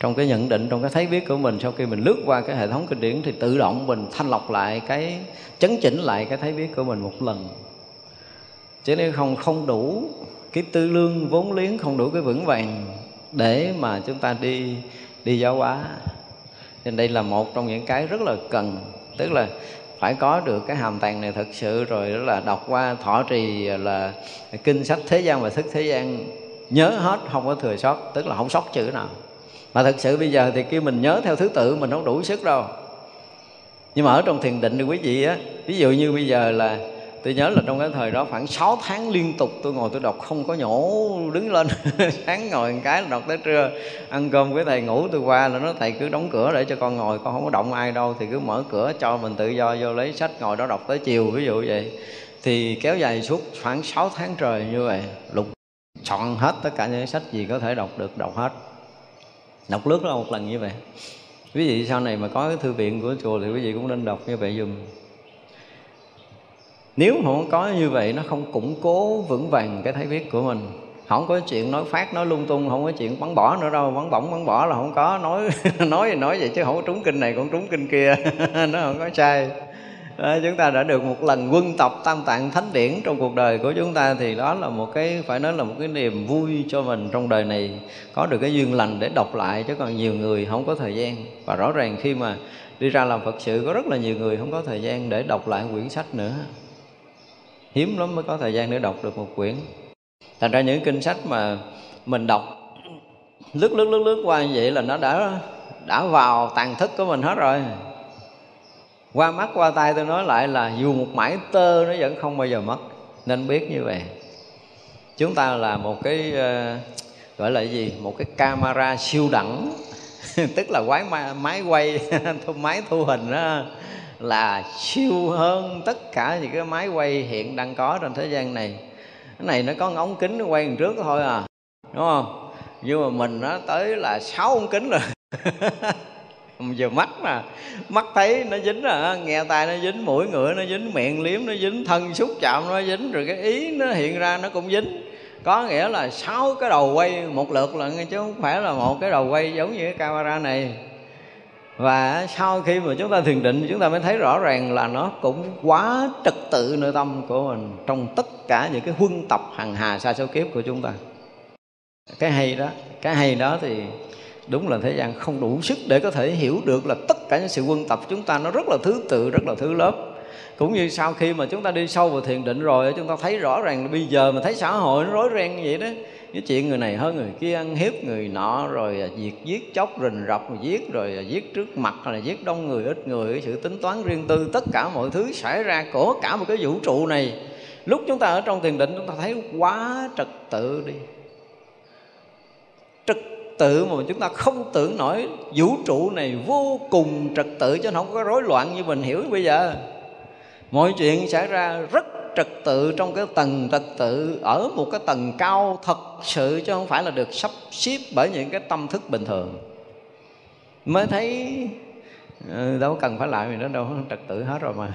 Trong cái nhận định, trong cái thấy biết của mình, sau khi mình lướt qua cái hệ thống kinh điển thì tự động mình thanh lọc lại cái, chấn chỉnh lại cái thấy biết của mình một lần. Chứ nếu không không đủ cái tư lương vốn liếng, không đủ cái vững vàng để mà chúng ta đi đi giáo hóa. Nên đây là một trong những cái rất là cần, tức là phải có được cái hàm tàng này thật sự rồi đó là đọc qua thọ trì, là kinh sách thế gian và thức thế gian. Nhớ hết, không có thừa sót, tức là không sót chữ nào. Mà thật sự bây giờ thì khi mình nhớ theo thứ tự, mình không đủ sức đâu. Nhưng mà ở trong thiền định thì quý vị á, ví dụ như bây giờ là tôi nhớ là trong cái thời đó khoảng 6 tháng liên tục tôi ngồi tôi đọc không có nhổ, đứng lên sáng ngồi một cái là đọc tới trưa. Ăn cơm với thầy ngủ tôi qua là nó, thầy cứ đóng cửa để cho con ngồi, con không có động ai đâu, thì cứ mở cửa cho mình tự do, vô lấy sách ngồi đó đọc tới chiều, ví dụ vậy. Thì kéo dài suốt khoảng 6 tháng trời như vậy, lục chọn hết tất cả những sách gì có thể đọc được, đọc hết. Đọc lướt ra một lần như vậy. Quý vị sau này mà có cái thư viện của chùa thì quý vị cũng nên đọc như vậy dùm nếu không có như vậy nó không củng cố vững vàng cái thấy biết của mình. Không có chuyện nói phát nói lung tung không có chuyện bắn bỏ nữa đâu. Bắn bỏng bắn bỏ là không có. Nói nói thì nói vậy chứ không có trúng kinh này cũng trúng kinh kia. Nó không có sai. Đó, chúng ta đã được một lần quân tập tam tạng thánh điển trong cuộc đời của chúng ta thì đó là một cái phải nói là một cái niềm vui cho mình trong đời này. Có được cái duyên lành để đọc lại chứ còn nhiều người không có thời gian. Và rõ ràng khi mà đi ra làm phật sự có rất là nhiều người không có thời gian để đọc lại quyển sách nữa hiếm lắm mới có thời gian để đọc được một quyển. Thành ra những kinh sách mà mình đọc lướt lướt lướt lướt qua như vậy là nó đã đã vào tàn thức của mình hết rồi. Qua mắt qua tay tôi nói lại là dù một mãi tơ nó vẫn không bao giờ mất nên biết như vậy. Chúng ta là một cái uh, gọi là gì? Một cái camera siêu đẳng tức là quái máy quay máy thu hình đó là siêu hơn tất cả những cái máy quay hiện đang có trên thế gian này. Cái này nó có ống kính nó quay đằng trước thôi à đúng không? Nhưng mà mình nó tới là sáu ống kính rồi. Giờ mắt mà, mắt thấy nó dính à nghe tai nó dính, mũi ngựa nó dính, miệng liếm nó dính, thân xúc chạm nó dính, rồi cái ý nó hiện ra nó cũng dính. Có nghĩa là sáu cái đầu quay một lượt là chứ không phải là một cái đầu quay giống như cái camera này và sau khi mà chúng ta thiền định, chúng ta mới thấy rõ ràng là nó cũng quá trật tự nội tâm của mình trong tất cả những cái huân tập hằng hà sa số kiếp của chúng ta. Cái hay đó, cái hay đó thì đúng là thế gian không đủ sức để có thể hiểu được là tất cả những sự quân tập chúng ta nó rất là thứ tự, rất là thứ lớp. Cũng như sau khi mà chúng ta đi sâu vào thiền định rồi, chúng ta thấy rõ ràng là bây giờ mà thấy xã hội nó rối ren như vậy đó cái chuyện người này hơn người kia ăn hiếp người nọ, rồi à, diệt giết chóc rình rập giết, rồi à, giết trước mặt, hay là giết đông người, ít người, cái sự tính toán riêng tư, tất cả mọi thứ xảy ra của cả một cái vũ trụ này. Lúc chúng ta ở trong thiền định, chúng ta thấy quá trật tự đi. Trật tự mà chúng ta không tưởng nổi, vũ trụ này vô cùng trật tự, chứ không có rối loạn như mình hiểu bây giờ. Mọi chuyện xảy ra rất trật tự trong cái tầng trật tự ở một cái tầng cao thật sự chứ không phải là được sắp xếp bởi những cái tâm thức bình thường. Mới thấy ờ, đâu cần phải lại mình nó đâu trật tự hết rồi mà.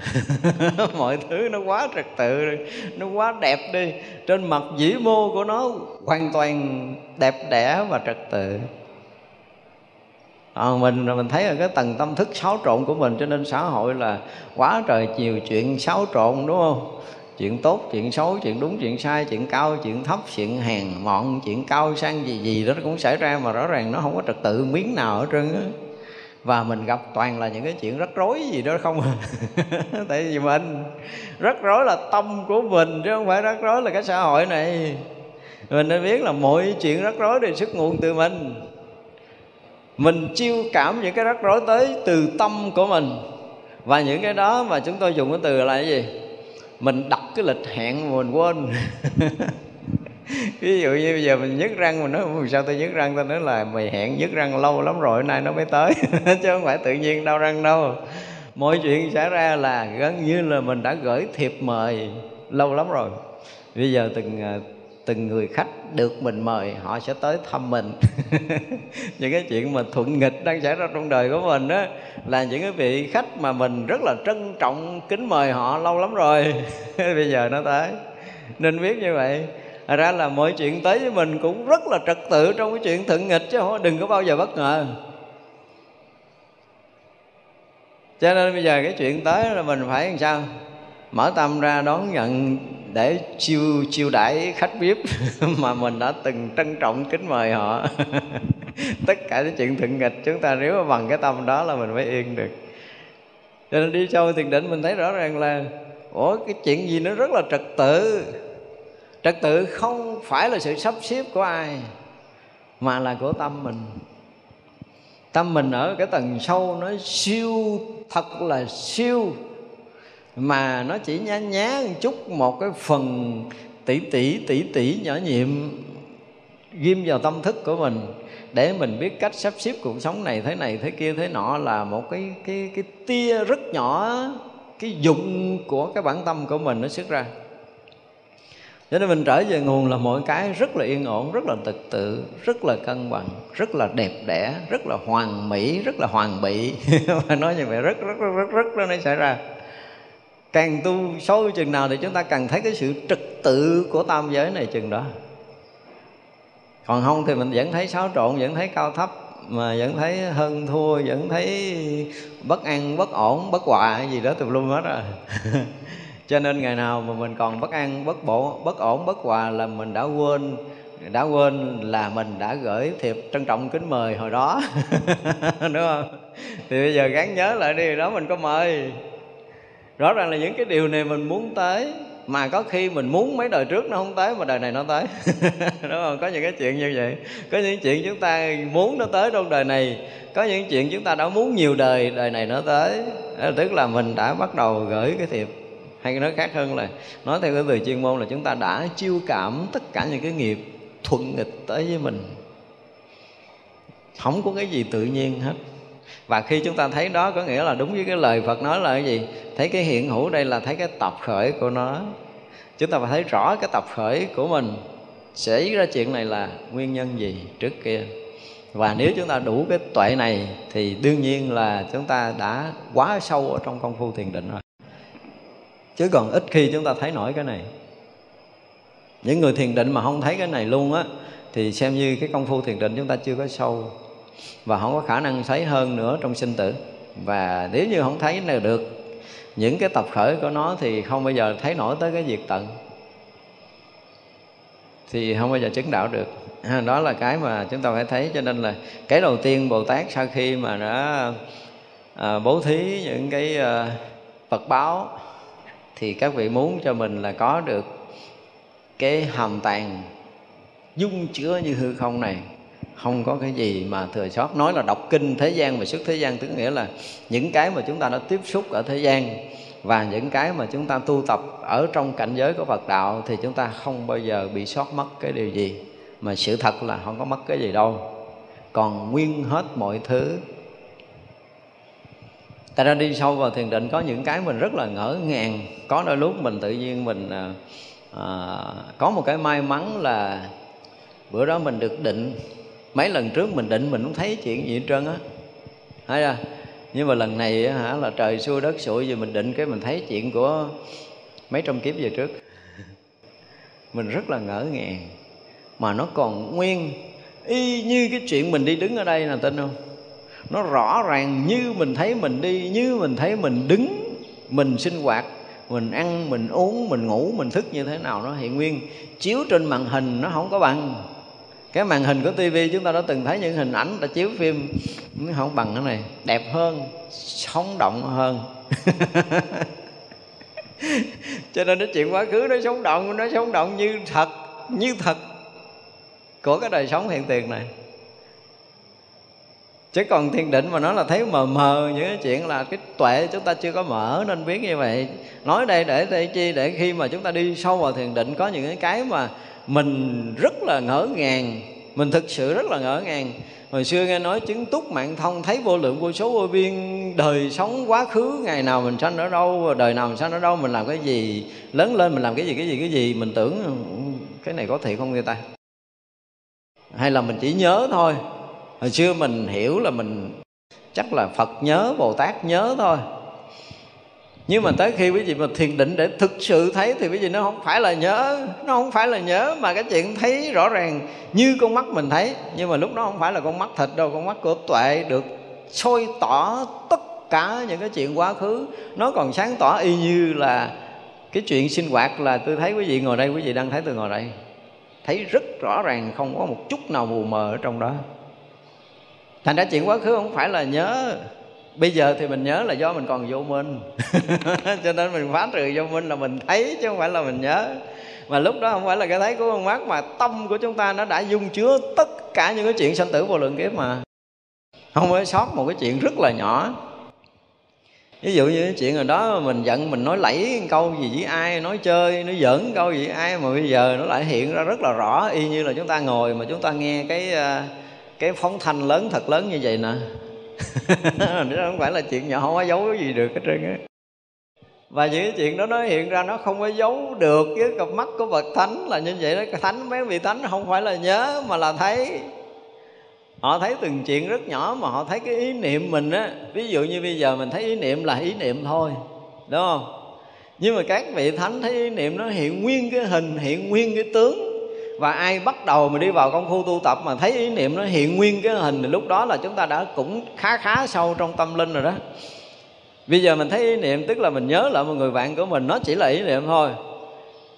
Mọi thứ nó quá trật tự nó quá đẹp đi. Trên mặt dĩ mô của nó hoàn toàn đẹp đẽ và trật tự. À, mình mình thấy là cái tầng tâm thức xáo trộn của mình cho nên xã hội là quá trời nhiều chuyện xáo trộn đúng không? Chuyện tốt, chuyện xấu, chuyện đúng, chuyện sai, chuyện cao, chuyện thấp, chuyện hèn, mọn, chuyện cao, sang gì gì đó cũng xảy ra mà rõ ràng nó không có trật tự miếng nào ở trơn á. Và mình gặp toàn là những cái chuyện rắc rối gì đó không à. Tại vì mình rắc rối là tâm của mình chứ không phải rắc rối là cái xã hội này. Mình nên biết là mọi chuyện rắc rối đều xuất nguồn từ mình. Mình chiêu cảm những cái rắc rối tới từ tâm của mình. Và những cái đó mà chúng tôi dùng cái từ là cái gì? Mình đặt cái lịch hẹn mà mình quên. Ví dụ như bây giờ mình nhức răng, mình nói sao tôi nhức răng? Tôi nói là mày hẹn nhức răng lâu lắm rồi, nay nó mới tới. Chứ không phải tự nhiên đau răng đâu. Mọi chuyện xảy ra là gần như là mình đã gửi thiệp mời lâu lắm rồi. Bây giờ từng à, từng người khách được mình mời, họ sẽ tới thăm mình. Những cái chuyện mà thuận nghịch đang xảy ra trong đời của mình đó là những cái vị khách mà mình rất là trân trọng, kính mời họ lâu lắm rồi. Bây giờ nó tới. Nên biết như vậy. Thật ra là mọi chuyện tới với mình cũng rất là trật tự trong cái chuyện thuận nghịch chứ không, đừng có bao giờ bất ngờ. Cho nên bây giờ cái chuyện tới là mình phải làm sao? Mở tâm ra đón nhận để chiêu chiêu đãi khách VIP mà mình đã từng trân trọng kính mời họ. Tất cả những chuyện thượng nghịch chúng ta nếu mà bằng cái tâm đó là mình mới yên được. Cho nên đi sâu thiền định mình thấy rõ ràng là, ủa, cái chuyện gì nó rất là trật tự. Trật tự không phải là sự sắp xếp của ai, mà là của tâm mình. Tâm mình ở cái tầng sâu nó siêu, thật là siêu mà nó chỉ nhá nhá một chút, một cái phần tỷ tỷ tỷ tỷ nhỏ nhiệm ghim vào tâm thức của mình để mình biết cách sắp xếp cuộc sống này thế này thế kia thế nọ là một cái cái cái tia rất nhỏ, cái dụng của cái bản tâm của mình nó xuất ra. Cho nên mình trở về nguồn là mọi cái rất là yên ổn, rất là thực tự, rất là cân bằng, rất là đẹp đẽ, rất là hoàn mỹ, rất là hoàn bị. Nói như vậy rất rất rất rất rất nó xảy ra càng tu sâu chừng nào thì chúng ta càng thấy cái sự trật tự của tam giới này chừng đó. Còn không thì mình vẫn thấy xáo trộn, vẫn thấy cao thấp, mà vẫn thấy hơn thua, vẫn thấy bất an, bất ổn, bất hòa gì đó tùm lum hết rồi. Cho nên ngày nào mà mình còn bất an, bất bộ bất ổn, bất hòa là mình đã quên đã quên là mình đã gửi thiệp trân trọng kính mời hồi đó. Đúng không? Thì bây giờ gắn nhớ lại đi, đó mình có mời rõ ràng là những cái điều này mình muốn tới, mà có khi mình muốn mấy đời trước nó không tới, mà đời này nó tới. Đúng không? Có những cái chuyện như vậy. Có những chuyện chúng ta muốn nó tới trong đời này. Có những chuyện chúng ta đã muốn nhiều đời đời này nó tới. Tức là mình đã bắt đầu gửi cái thiệp. Hay nói khác hơn là, nói theo cái từ chuyên môn là chúng ta đã chiêu cảm tất cả những cái nghiệp thuận nghịch tới với mình. Không có cái gì tự nhiên hết và khi chúng ta thấy đó, có nghĩa là đúng với cái lời Phật nói là cái gì? Thấy cái hiện hữu đây là thấy cái tập khởi của nó. Chúng ta phải thấy rõ cái tập khởi của mình. Xảy ra chuyện này là nguyên nhân gì trước kia? Và nếu chúng ta đủ cái tuệ này, thì đương nhiên là chúng ta đã quá sâu ở trong công phu thiền định rồi. Chứ còn ít khi chúng ta thấy nổi cái này. Những người thiền định mà không thấy cái này luôn á, thì xem như cái công phu thiền định chúng ta chưa có sâu và không có khả năng thấy hơn nữa trong sinh tử. Và nếu như không thấy nào được những cái tập khởi của nó thì không bao giờ thấy nổi tới cái diệt tận. Thì không bao giờ chứng đạo được. Đó là cái mà chúng ta phải thấy cho nên là cái đầu tiên bồ tát sau khi mà đã à, bố thí những cái à, vật báo thì các vị muốn cho mình là có được cái hàm tàng dung chứa như hư không này không có cái gì mà thừa sót. Nói là đọc kinh thế gian và xuất thế gian tức nghĩa là những cái mà chúng ta đã tiếp xúc ở thế gian và những cái mà chúng ta tu tập ở trong cảnh giới của Phật đạo thì chúng ta không bao giờ bị sót mất cái điều gì. Mà sự thật là không có mất cái gì đâu. Còn nguyên hết mọi thứ. Ta ra đi sâu vào thiền định có những cái mình rất là ngỡ ngàng. Có đôi lúc mình tự nhiên mình à, à, có một cái may mắn là bữa đó mình được định mấy lần trước mình định mình không thấy chuyện gì hết trơn á. Thấy ra nhưng mà lần này hả là trời xui đất sụi vì mình định cái mình thấy chuyện của mấy trăm kiếp về trước. Mình rất là ngỡ ngàng. Mà nó còn nguyên y như cái chuyện mình đi đứng ở đây là tin không? Nó rõ ràng như mình thấy mình đi, như mình thấy mình đứng, mình sinh hoạt, mình ăn, mình uống, mình ngủ, mình thức như thế nào nó hiện nguyên. Chiếu trên màn hình nó không có bằng cái màn hình của tivi chúng ta đã từng thấy những hình ảnh đã chiếu phim không bằng cái này, đẹp hơn, sống động hơn. Cho nên cái chuyện quá khứ nó sống động, nó sống động như thật như thật của cái đời sống hiện tiền này. Chứ còn thiền định mà nó là thấy mờ mờ những cái chuyện là cái tuệ chúng ta chưa có mở nên biết như vậy. Nói đây để để chi, để khi mà chúng ta đi sâu vào thiền định, có những cái mà mình rất là ngỡ ngàng. Mình thực sự rất là ngỡ ngàng. Hồi xưa nghe nói chứng túc mạng thông, thấy vô lượng vô số vô biên, đời sống quá khứ, ngày nào mình sanh ở đâu, đời nào mình sanh ở đâu, mình làm cái gì, lớn lên mình làm cái gì cái gì cái gì, mình tưởng ừ, cái này có thiệt không người ta? Hay là mình chỉ nhớ thôi. Hồi xưa mình hiểu là mình, chắc là phật nhớ, bồ tát nhớ thôi nhưng mà tới khi quý vị mà thiền định để thực sự thấy thì quý vị nó không phải là nhớ, nó không phải là nhớ mà cái chuyện thấy rõ ràng như con mắt mình thấy. Nhưng mà lúc đó không phải là con mắt thịt đâu, con mắt của tuệ được soi tỏ tất cả những cái chuyện quá khứ. Nó còn sáng tỏ y như là cái chuyện sinh hoạt là tôi thấy quý vị ngồi đây, quý vị đang thấy tôi ngồi đây. Thấy rất rõ ràng, không có một chút nào mù mờ ở trong đó. Thành ra chuyện quá khứ không phải là nhớ bây giờ thì mình nhớ là do mình còn vô minh. Cho nên mình phá trừ vô minh là mình thấy chứ không phải là mình nhớ. Mà lúc đó không phải là cái thấy của con mắt, mà tâm của chúng ta nó đã dung chứa tất cả những cái chuyện sanh tử vô lượng kiếp mà. Không có sót một cái chuyện rất là nhỏ. Ví dụ như cái chuyện rồi đó mình giận, mình nói lẫy câu gì với ai, nói chơi, nói giỡn câu gì với ai, mà bây giờ nó lại hiện ra rất là rõ. Y như là chúng ta ngồi mà chúng ta nghe cái ờ, cái phóng thanh lớn, thật lớn như vậy nè. nó không phải là chuyện nhỏ, không có giấu cái gì được hết trơn á. Và những cái chuyện đó nó hiện ra, nó không có giấu được với cặp mắt của bậc thánh là như vậy đó. Thánh, mấy vị thánh không phải là nhớ mà là thấy. Họ thấy từng chuyện rất nhỏ mà họ thấy cái ý niệm mình á. Ví dụ như bây giờ mình thấy ý niệm là ý niệm thôi, đúng không? Nhưng mà các vị thánh thấy ý niệm nó hiện nguyên cái hình, hiện nguyên cái tướng và ai bắt đầu mà đi vào công phu tu tập mà thấy ý niệm nó hiện nguyên cái hình thì lúc đó là chúng ta đã cũng khá khá sâu trong tâm linh rồi đó. Bây giờ mình thấy ý niệm tức là mình nhớ lại một người bạn của mình nó chỉ là ý niệm thôi.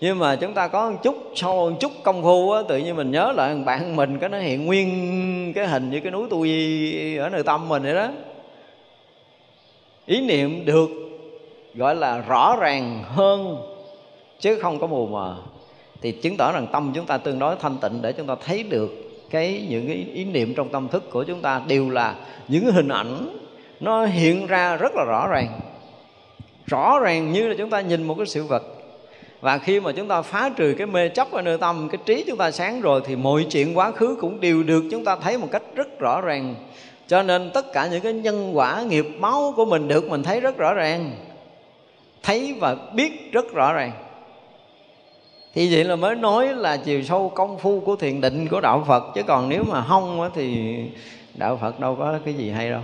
Nhưng mà chúng ta có một chút sâu một chút công phu á, tự nhiên mình nhớ lại bạn mình cái nó hiện nguyên cái hình như cái núi tu di ở nơi tâm mình vậy đó. Ý niệm được gọi là rõ ràng hơn chứ không có mù mờ thì chứng tỏ rằng tâm chúng ta tương đối thanh tịnh để chúng ta thấy được cái những cái ý niệm trong tâm thức của chúng ta đều là những hình ảnh nó hiện ra rất là rõ ràng. Rõ ràng như là chúng ta nhìn một cái sự vật. Và khi mà chúng ta phá trừ cái mê chấp ở nơi tâm, cái trí chúng ta sáng rồi thì mọi chuyện quá khứ cũng đều được chúng ta thấy một cách rất rõ ràng. Cho nên tất cả những cái nhân quả, nghiệp máu của mình được mình thấy rất rõ ràng, thấy và biết rất rõ ràng thì vậy là mới nói là chiều sâu công phu của thiền định của đạo phật. Chứ còn nếu mà không thì đạo phật đâu có cái gì hay đâu.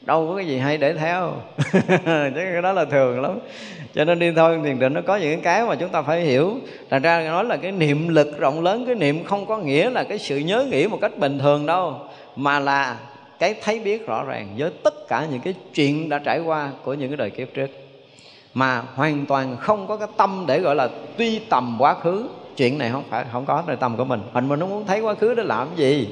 Đâu có cái gì hay để theo. Chứ cái đó là thường lắm. Cho nên đi thôi, thiền định nó có những cái mà chúng ta phải hiểu. Thành ra nói là cái niệm lực rộng lớn, cái niệm không có nghĩa là cái sự nhớ nghĩ một cách bình thường đâu. Mà là cái thấy biết rõ ràng với tất cả những cái chuyện đã trải qua của những cái đời kiếp trước mà hoàn toàn không có cái tâm để gọi là tuy tầm quá khứ. Chuyện này không phải không có nơi tâm của mình. Mình mình nó muốn thấy quá khứ để làm gì?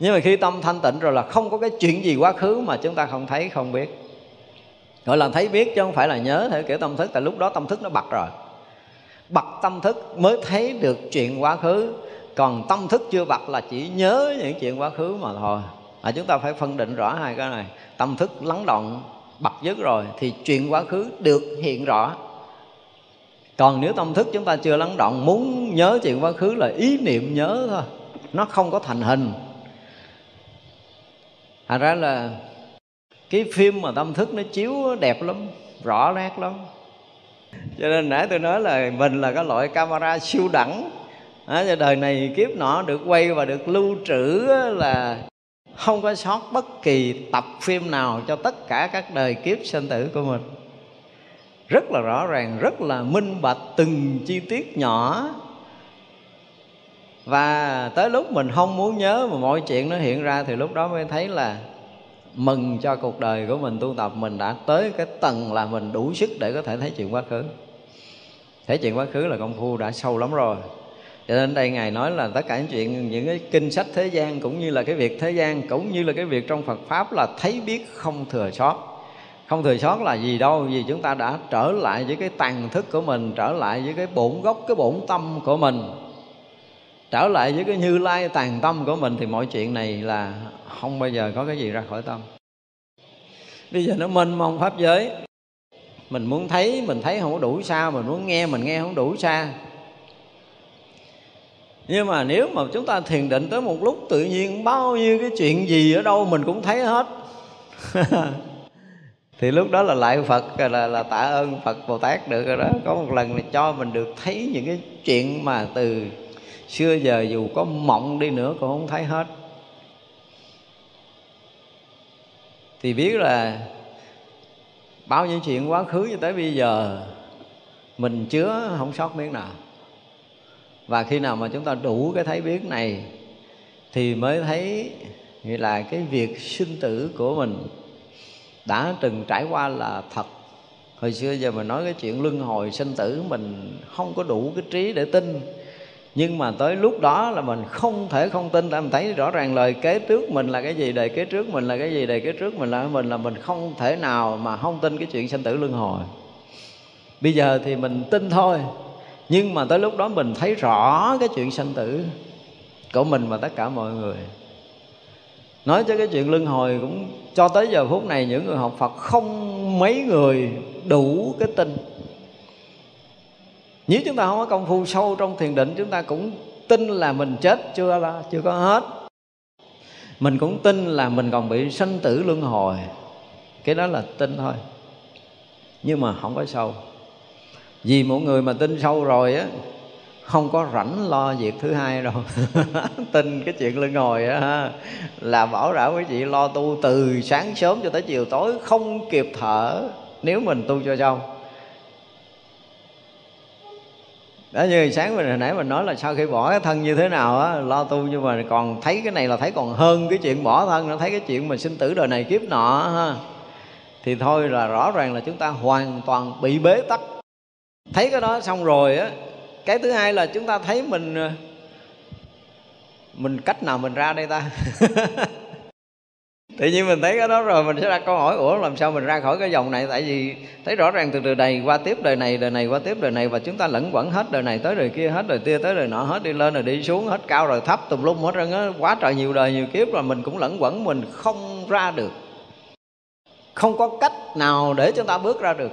Nhưng mà khi tâm thanh tịnh rồi là không có cái chuyện gì quá khứ mà chúng ta không thấy không biết. Gọi là thấy biết chứ không phải là nhớ theo kiểu tâm thức tại lúc đó tâm thức nó bật rồi. Bật tâm thức mới thấy được chuyện quá khứ. Còn tâm thức chưa bật là chỉ nhớ những chuyện quá khứ mà thôi. À, chúng ta phải phân định rõ hai cái này. Tâm thức lắng động bật dứt rồi thì chuyện quá khứ được hiện rõ. Còn nếu tâm thức chúng ta chưa lắng động muốn nhớ chuyện quá khứ là ý niệm nhớ thôi nó không có thành hình. Thành ra là cái phim mà tâm thức nó chiếu đẹp lắm rõ nét lắm. Cho nên nãy tôi nói là mình là cái loại camera siêu đẳng. À, đời này kiếp nọ được quay và được lưu trữ là không có sót bất kỳ tập phim nào cho tất cả các đời kiếp sinh tử của mình. Rất là rõ ràng, rất là minh bạch từng chi tiết nhỏ. Và tới lúc mình không muốn nhớ mà mọi chuyện nó hiện ra thì lúc đó mới thấy là mừng cho cuộc đời của mình tu tập. Mình đã tới cái tầng là mình đủ sức để có thể thấy chuyện quá khứ. Thấy chuyện quá khứ là công phu đã sâu lắm rồi cho nên đây ngài nói là tất cả những chuyện, những cái kinh sách thế gian cũng như là cái việc thế gian, cũng như là cái việc trong Phật pháp là thấy biết không thừa sót không thừa sót là gì đâu, vì chúng ta đã trở lại với cái tàn thức của mình, trở lại với cái bổn gốc, cái bổn tâm của mình. Trở lại với cái như lai tàn tâm của mình thì mọi chuyện này là không bao giờ có cái gì ra khỏi tâm. Bây giờ nó mênh mông pháp giới. Mình muốn thấy, mình thấy không có đủ xa, mình muốn nghe, mình nghe không đủ xa nhưng mà nếu mà chúng ta thiền định tới một lúc, tự nhiên bao nhiêu cái chuyện gì ở đâu mình cũng thấy hết. Thì lúc đó là lại phật là là tạ ơn phật bồ tát được rồi đó. Có một lần là cho mình được thấy những cái chuyện mà từ xưa giờ dù có mộng đi nữa cũng không thấy hết. Thì biết là bao nhiêu chuyện quá khứ cho tới bây giờ, mình chứa không sót miếng nào và khi nào mà chúng ta đủ cái thấy biết này, thì mới thấy, nghĩa là cái việc sinh tử của mình đã từng trải qua là thật. Hồi xưa giờ mình nói cái chuyện luân hồi sinh tử, mình không có đủ cái trí để tin. Nhưng mà tới lúc đó là mình không thể không tin, tại mình thấy rõ ràng lời kế trước mình là cái gì, đời kế trước mình là cái gì, đời kế trước mình là mình là mình không thể nào mà không tin cái chuyện sinh tử luân hồi. Bây giờ thì mình tin thôi nhưng mà tới lúc đó mình thấy rõ cái chuyện sanh tử của mình và tất cả mọi người. Nói cho cái chuyện luân hồi cũng cho tới giờ phút này những người học Phật không mấy người đủ cái tin. Nếu chúng ta không có công phu sâu trong thiền định, chúng ta cũng tin là mình chết, chưa là, chưa có hết. Mình cũng tin là mình còn bị sanh tử luân hồi. Cái đó là tin thôi. Nhưng mà không có sâu vì một người mà tin sâu rồi á, không có rảnh lo việc thứ hai đâu. Tin cái chuyện lưng hồi á là bảo đảm quý vị lo tu từ sáng sớm cho tới chiều tối, không kịp thở nếu mình tu cho xong. Đó như sáng mình hồi nãy mình nói là sau khi bỏ cái thân như thế nào á, lo tu nhưng mà còn thấy cái này là thấy còn hơn cái chuyện bỏ thân, nó thấy cái chuyện mà sinh tử đời này kiếp nọ, ha. Thì thôi là rõ ràng là chúng ta hoàn toàn bị bế tắc thấy cái đó xong rồi á, cái thứ hai là chúng ta thấy mình ờ, mình cách nào mình ra đây ta? Tự nhiên mình thấy cái đó rồi, mình sẽ ra câu hỏi, ủa, làm sao mình ra khỏi cái dòng này? Tại vì thấy rõ ràng từ đời này qua tiếp đời này đời này qua tiếp đời này, và chúng ta lẫn quẩn hết đời này tới đời kia, hết đời kia tới đời nọ, hết đi lên rồi đi xuống, hết cao rồi thấp, tùm lum hết trơn á, quá trời nhiều đời, nhiều kiếp rồi mình cũng lẫn quẩn, mình không ra được. Không có cách nào để chúng ta bước ra được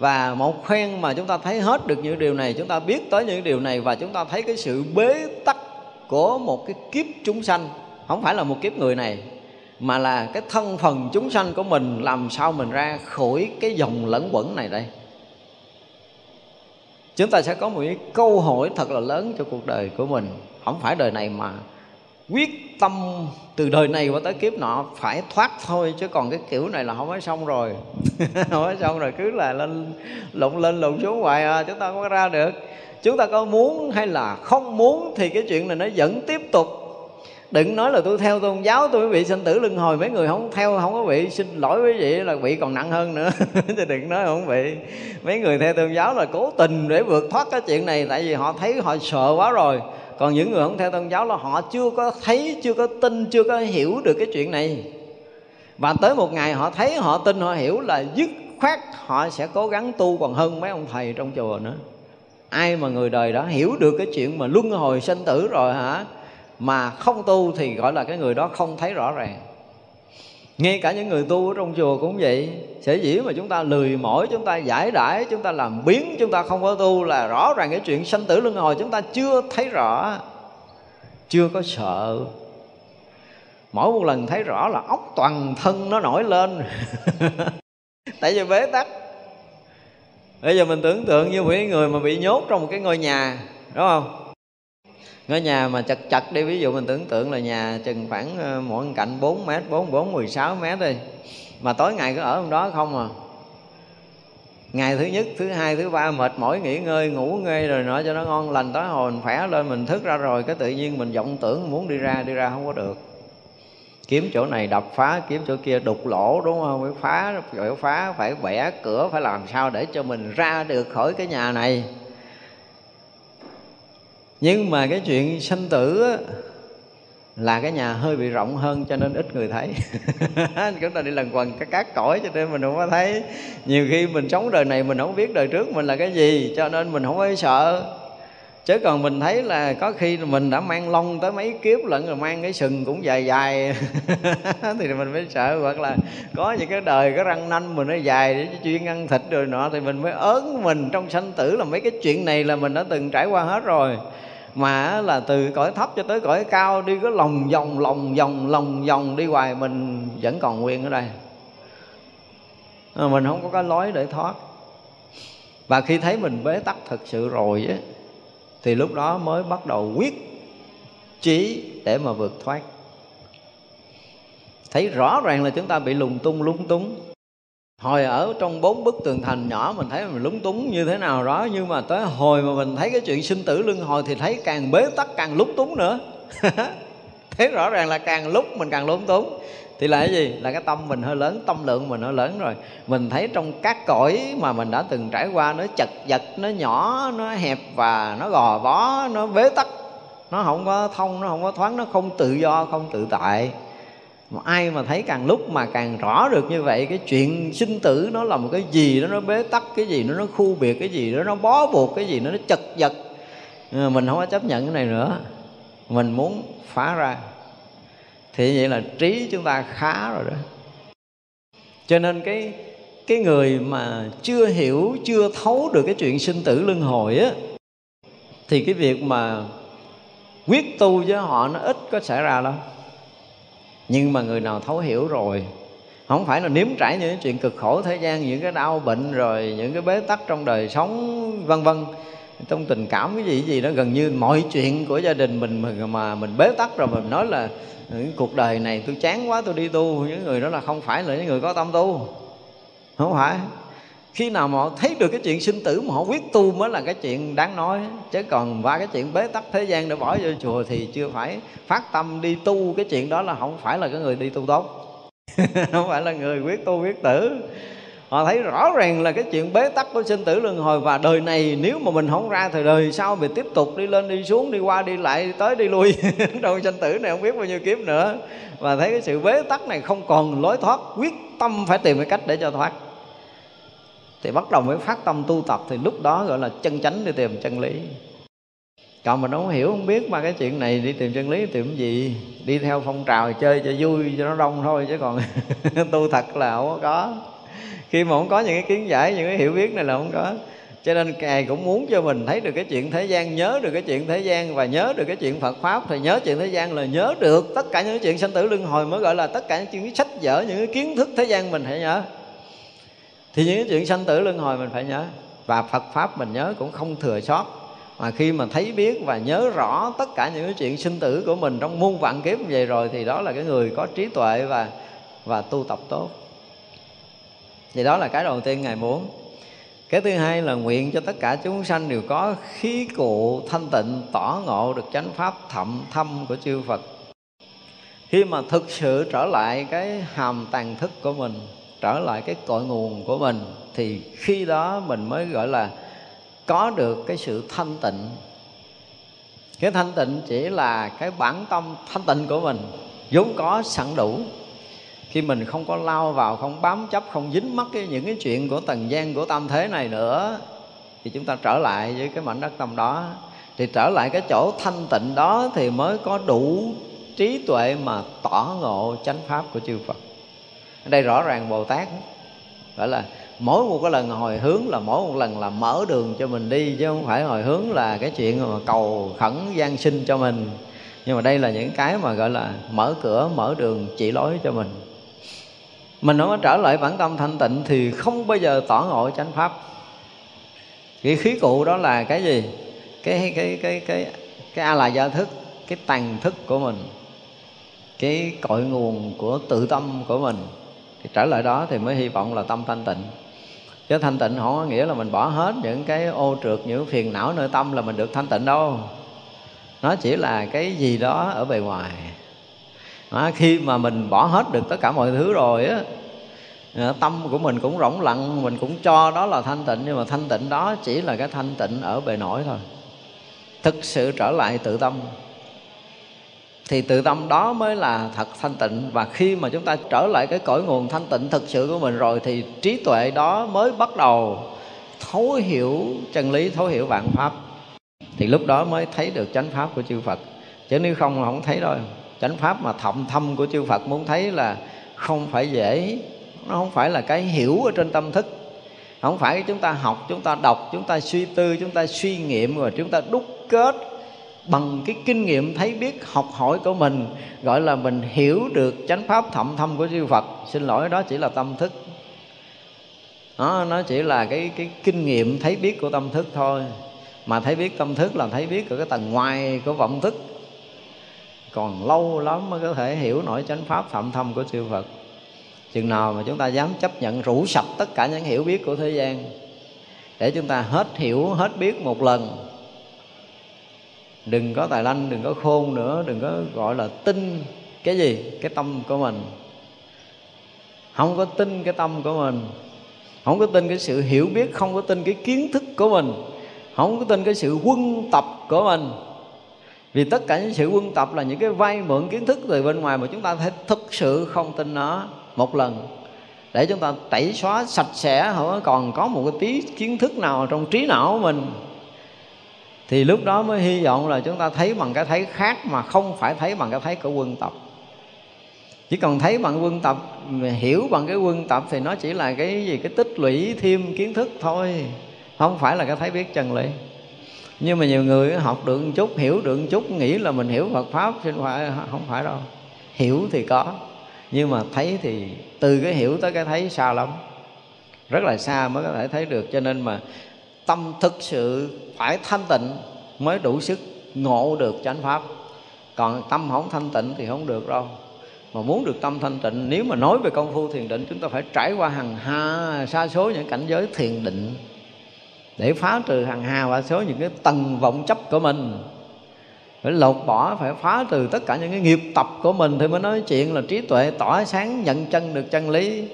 và một khoen mà chúng ta thấy hết được những điều này, chúng ta biết tới những điều này và chúng ta thấy cái sự bế tắc của một cái kiếp chúng sanh, không phải là một kiếp người này, mà là cái thân phần chúng sanh của mình làm sao mình ra khỏi cái dòng lẫn quẩn này đây. Chúng ta sẽ có một cái câu hỏi thật là lớn cho cuộc đời của mình. Không phải đời này mà quyết tâm từ đời này qua tới kiếp nọ phải thoát thôi, chứ còn cái kiểu này là không có xong rồi. Không có xong rồi, cứ là lên lụng lên lụng xuống hoài à chúng ta không có ra được. Chúng ta có muốn hay là không muốn thì cái chuyện này nó vẫn tiếp tục. Đừng nói là tôi theo tôn giáo, tôi bị sinh tử luân hồi, mấy người không theo, không có bị xin lỗi với vị là bị còn nặng hơn nữa. Thì đừng nói không bị. Mấy người theo tôn giáo là cố tình để vượt thoát cái chuyện này, tại vì họ thấy họ sợ quá rồi còn những người không theo tôn giáo là họ chưa có thấy, chưa có tin, chưa có hiểu được cái chuyện này. Và tới một ngày họ thấy, họ tin, họ hiểu là dứt khoát họ sẽ cố gắng tu còn hơn mấy ông thầy trong chùa nữa. Ai mà người đời đó hiểu được cái chuyện mà luân hồi sinh tử rồi hả? Mà không tu thì gọi là cái người đó không thấy rõ ràng ngay cả những người tu ở trong chùa cũng vậy. Sở dĩ mà chúng ta lười mỏi, chúng ta giải đãi chúng ta làm biến, chúng ta không có tu là rõ ràng cái chuyện sanh tử luân hồi chúng ta chưa thấy rõ, chưa có sợ. Mỗi một lần thấy rõ là ốc toàn thân nó nổi lên. Tại vì bế tắc. Bây giờ mình tưởng tượng như một người mà bị nhốt trong một cái ngôi nhà, đúng không? Ngôi nhà mà chật chật đi, ví dụ mình tưởng tượng là nhà chừng khoảng ờ, mỗi cạnh 4 mét 4 4 16 mét đi. Mà tối ngày cứ ở trong đó không à. Ngày thứ nhất, thứ hai, thứ ba, mệt mỏi nghỉ ngơi, ngủ ngơi rồi nọ cho nó ngon lành tối hồi mình khỏe lên mình thức ra rồi, cái tự nhiên mình vọng tưởng muốn đi ra đi ra không có được. Kiếm chỗ này đập phá, kiếm chỗ kia đục lỗ, đúng không? Phải phá phải phá, phải bẻ cửa, phải làm sao để cho mình ra được khỏi cái nhà này? Nhưng mà cái chuyện sanh tử á, là cái nhà hơi bị rộng hơn cho nên ít người thấy. Chúng ta đi lần quần cái cát cõi cho nên mình không có thấy. Nhiều khi mình sống đời này mình không biết đời trước mình là cái gì cho nên mình không có sợ. Chứ còn mình thấy là có khi mình đã mang lông tới mấy kiếp lận rồi mang cái sừng cũng dài dài. Thì mình mới sợ hoặc là có những cái đời cái răng nanh mình nó dài để chuyên ăn thịt rồi nọ thì mình mới ớn mình. Trong sanh tử là mấy cái chuyện này là mình đã từng trải qua hết rồi mà là từ cõi thấp cho tới cõi cao đi có lòng vòng lòng vòng lòng vòng đi hoài, mình vẫn còn nguyên ở đây. À, mình không có cái lối để thoát. Và khi thấy mình bế tắc thật sự rồi á, thì lúc đó mới bắt đầu quyết chí để mà vượt thoát. Thấy rõ ràng là chúng ta bị lùng tung, lúng túng hồi ở trong bốn bức tường thành nhỏ, mình thấy mình lúng túng như thế nào đó, nhưng mà tới hồi mà mình thấy cái chuyện sinh tử luân hồi thì thấy càng bế tắc, càng lúng túng nữa. Thấy rõ ràng là càng lúc mình càng lúng túng. Thì là cái gì? Là cái tâm mình hơi lớn, tâm lượng mình hơi lớn rồi. Mình thấy trong các cõi mà mình đã từng trải qua, nó chật vật, nó nhỏ, nó hẹp và nó gò bó nó bế tắc, nó không có thông, nó không có thoáng, nó không tự do, không tự tại mà ai mà thấy càng lúc mà càng rõ được như vậy, cái chuyện sinh tử nó là một cái gì đó, nó bế tắc, cái gì đó, nó khu biệt, cái gì đó, nó bó buộc, cái gì đó, nó chật vật. Ừ, mình không có chấp nhận cái này nữa. Mình muốn phá ra. Thì vậy là trí chúng ta khá rồi đó. Cho nên cái cái người mà chưa hiểu, chưa thấu được cái chuyện sinh tử luân hồi á, thì cái việc mà quyết tu với họ nó ít có xảy ra đâu nhưng mà người nào thấu hiểu rồi không phải là nếm trải những chuyện cực khổ thế gian những cái đau bệnh rồi những cái bế tắc trong đời sống vân vân. Trong tình cảm cái gì cái gì đó gần như mọi chuyện của gia đình mình mà, mà mình bế tắc rồi mình nói là ừ, cuộc đời này tôi chán quá tôi đi tu. Những người đó là không phải là những người có tâm tu. Không phải khi nào mà họ thấy được cái chuyện sinh tử mà họ quyết tu mới là cái chuyện đáng nói. Chứ còn ba cái chuyện bế tắc thế gian để bỏ vô chùa thì chưa phải phát tâm đi tu. Cái chuyện đó là không phải là cái người đi tu tốt. Không phải là người quyết tu quyết tử. Họ thấy rõ ràng là cái chuyện bế tắc của sinh tử luân hồi và đời này nếu mà mình không ra thì đời sau mình tiếp tục đi lên, đi xuống, đi qua, đi lại, tới, đi lui. Trong sinh tử này không biết bao nhiêu kiếp nữa. Và thấy cái sự bế tắc này không còn lối thoát, quyết tâm phải tìm cái cách để cho thoát thì bắt đầu mới phát tâm tu tập, thì lúc đó gọi là chân chánh đi tìm chân lý. Còn mình không hiểu, không biết mà cái chuyện này đi tìm chân lý tìm cái gì? Đi theo phong trào chơi cho vui, cho nó đông thôi, chứ còn tu thật là không có khi mà không có những cái kiến giải, những cái hiểu biết này là không có. Cho nên ngài cũng muốn cho mình thấy được cái chuyện thế gian, nhớ được cái chuyện thế gian và nhớ được cái chuyện phật pháp. Thì nhớ chuyện thế gian là nhớ được tất cả những cái chuyện sanh tử luân hồi mới gọi là tất cả những chuyện sách vở, những cái kiến thức thế gian mình phải nhớ thì những cái chuyện sanh tử luân hồi mình phải nhớ. Và phật pháp mình nhớ cũng không thừa sót. Mà khi mà thấy biết và nhớ rõ tất cả những cái chuyện sinh tử của mình trong muôn vạn kiếp về rồi thì đó là cái người có trí tuệ và và tu tập tốt. Thì đó là cái đầu tiên ngài muốn. Cái thứ hai là nguyện cho tất cả chúng sanh đều có khí cụ thanh tịnh, tỏ ngộ, được chánh pháp thậm thâm của chư Phật. Khi mà thực sự trở lại cái hàm tàn thức của mình trở lại cái cội nguồn của mình, thì khi đó mình mới gọi là có được cái sự thanh tịnh. Cái thanh tịnh chỉ là cái bản tâm thanh tịnh của mình, vốn có sẵn đủ. Khi mình không có lao vào, không bám chấp, không dính mắc cái những cái chuyện của tầng gian, của tam thế này nữa, thì chúng ta trở lại với cái mảnh đất tâm đó. Thì trở lại cái chỗ thanh tịnh đó thì mới có đủ trí tuệ mà tỏ ngộ chánh pháp của chư Phật ở đây rõ ràng Bồ Tát gọi là mỗi một cái lần hồi hướng là mỗi một lần là mở đường cho mình đi, chứ không phải hồi hướng là cái chuyện mà cầu khẩn gian sinh cho mình. Nhưng mà đây là những cái mà gọi là mở cửa, mở đường, chỉ lối cho mình. Mình không có trở lại bản tâm thanh tịnh thì không bao giờ tỏ ngộ chánh pháp. Cái khí cụ đó là cái gì? Cái cái cái cái cái a la gia thức, cái tàn thức của mình. Cái cội nguồn của tự tâm của mình thì trở lại đó thì mới hy vọng là tâm thanh tịnh. Chứ thanh tịnh không có nghĩa là mình bỏ hết những cái ô trượt những phiền não nơi tâm là mình được thanh tịnh đâu. Nó chỉ là cái gì đó ở bề ngoài. Đó, khi mà mình bỏ hết được tất cả mọi thứ rồi á à, tâm của mình cũng rỗng lặng mình cũng cho đó là thanh tịnh nhưng mà thanh tịnh đó chỉ là cái thanh tịnh ở bề nổi thôi. Thực sự trở lại tự tâm thì tự tâm đó mới là thật thanh tịnh. Và khi mà chúng ta trở lại cái cõi nguồn thanh tịnh thực sự của mình rồi, thì trí tuệ đó mới bắt đầu thấu hiểu chân lý, thấu hiểu vạn pháp. Thì lúc đó mới thấy được chánh pháp của chư Phật. Chứ nếu không là không thấy đâu. Chánh pháp mà thậm thâm của chư Phật muốn thấy là không phải dễ. Nó không phải là cái hiểu ở trên tâm thức. Không phải chúng ta học, chúng ta đọc, chúng ta suy tư, chúng ta suy nghiệm, rồi chúng ta đúc kết bằng cái kinh nghiệm thấy biết học hỏi của mình, gọi là mình hiểu được chánh pháp thậm thâm của chư Phật. Xin lỗi, đó chỉ là tâm thức. Nó nó chỉ là cái cái kinh nghiệm thấy biết của tâm thức thôi. Mà thấy biết tâm thức là thấy biết ở cái tầng ngoài của vọng thức. Còn lâu lắm mới có thể hiểu nổi chánh pháp thậm thâm của siêu Phật. Chừng nào mà chúng ta dám chấp nhận rủ sạch tất cả những hiểu biết của thế gian, để chúng ta hết hiểu, hết biết một lần đừng có tài lanh, đừng có khôn nữa, đừng có gọi là tin cái gì, cái tâm của mình. Không có tin cái tâm của mình. Không có tin cái sự hiểu biết, không có tin cái kiến thức của mình. Không có tin cái sự quân tập của mình. Vì tất cả những sự quân tập là những cái vay mượn kiến thức từ bên ngoài mà chúng ta phải thực sự không tin nó một lần. Để chúng ta tẩy xóa sạch sẽ, không còn có một cái tí kiến thức nào trong trí não của mình thì lúc đó mới hy vọng là chúng ta thấy bằng cái thấy khác mà không phải thấy bằng cái thấy của quân tập chỉ cần thấy bằng quân tập hiểu bằng cái quân tập thì nó chỉ là cái gì? Cái tích lũy thêm kiến thức thôi. Không phải là cái thấy biết chân lý. Nhưng mà nhiều người học được một chút, hiểu được một chút, nghĩ là mình hiểu Phật pháp xin phải, không phải đâu. Hiểu thì có, nhưng mà thấy thì từ cái hiểu tới cái thấy xa lắm. Rất là xa mới có thể thấy được, cho nên mà tâm thực sự phải thanh tịnh mới đủ sức ngộ được chánh pháp. Còn tâm không thanh tịnh thì không được đâu. Mà muốn được tâm thanh tịnh, nếu mà nói về công phu thiền định, chúng ta phải trải qua hàng hà sa số những cảnh giới thiền định để phá trừ hàng hà và số những cái tầng vọng chấp của mình. Phải lột bỏ, phải phá từ tất cả những cái nghiệp tập của mình thì mới nói chuyện là trí tuệ tỏa sáng, nhận chân được chân lý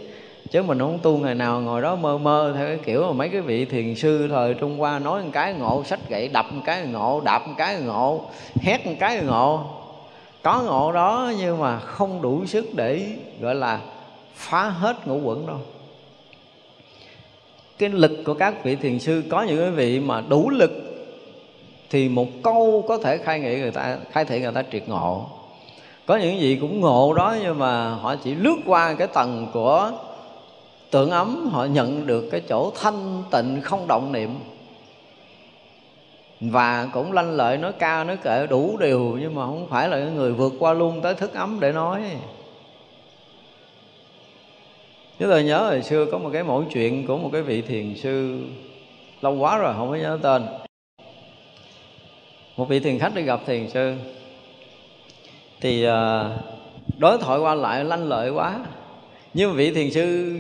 chứ mình không tu ngày nào ngồi đó mơ mơ theo cái kiểu mà mấy cái vị thiền sư thời trung hoa nói một cái ngộ, sách gậy đập một cái ngộ, đạp một cái ngộ, hét một cái ngộ. Có ngộ đó nhưng mà không đủ sức để, gọi là, phá hết ngũ quẩn đâu. Cái lực của các vị thiền sư, có những cái vị mà đủ lực thì một câu có thể khai nghị người ta, khai thị người ta triệt ngộ. Có những gì cũng ngộ đó nhưng mà họ chỉ lướt qua cái tầng của tưởng ấm, họ nhận được cái chỗ thanh tịnh không động niệm. Và cũng lanh lợi, nói cao nói kệ đủ điều, nhưng mà không phải là người vượt qua luôn tới thức ấm để nói. Chúng tôi nhớ hồi xưa có một cái mẫu chuyện của một cái vị thiền sư, lâu quá rồi không có nhớ tên. Một vị thiền khách đi gặp thiền sư, thì ờ, đối thoại qua lại lanh lợi quá. Nhưng vị thiền sư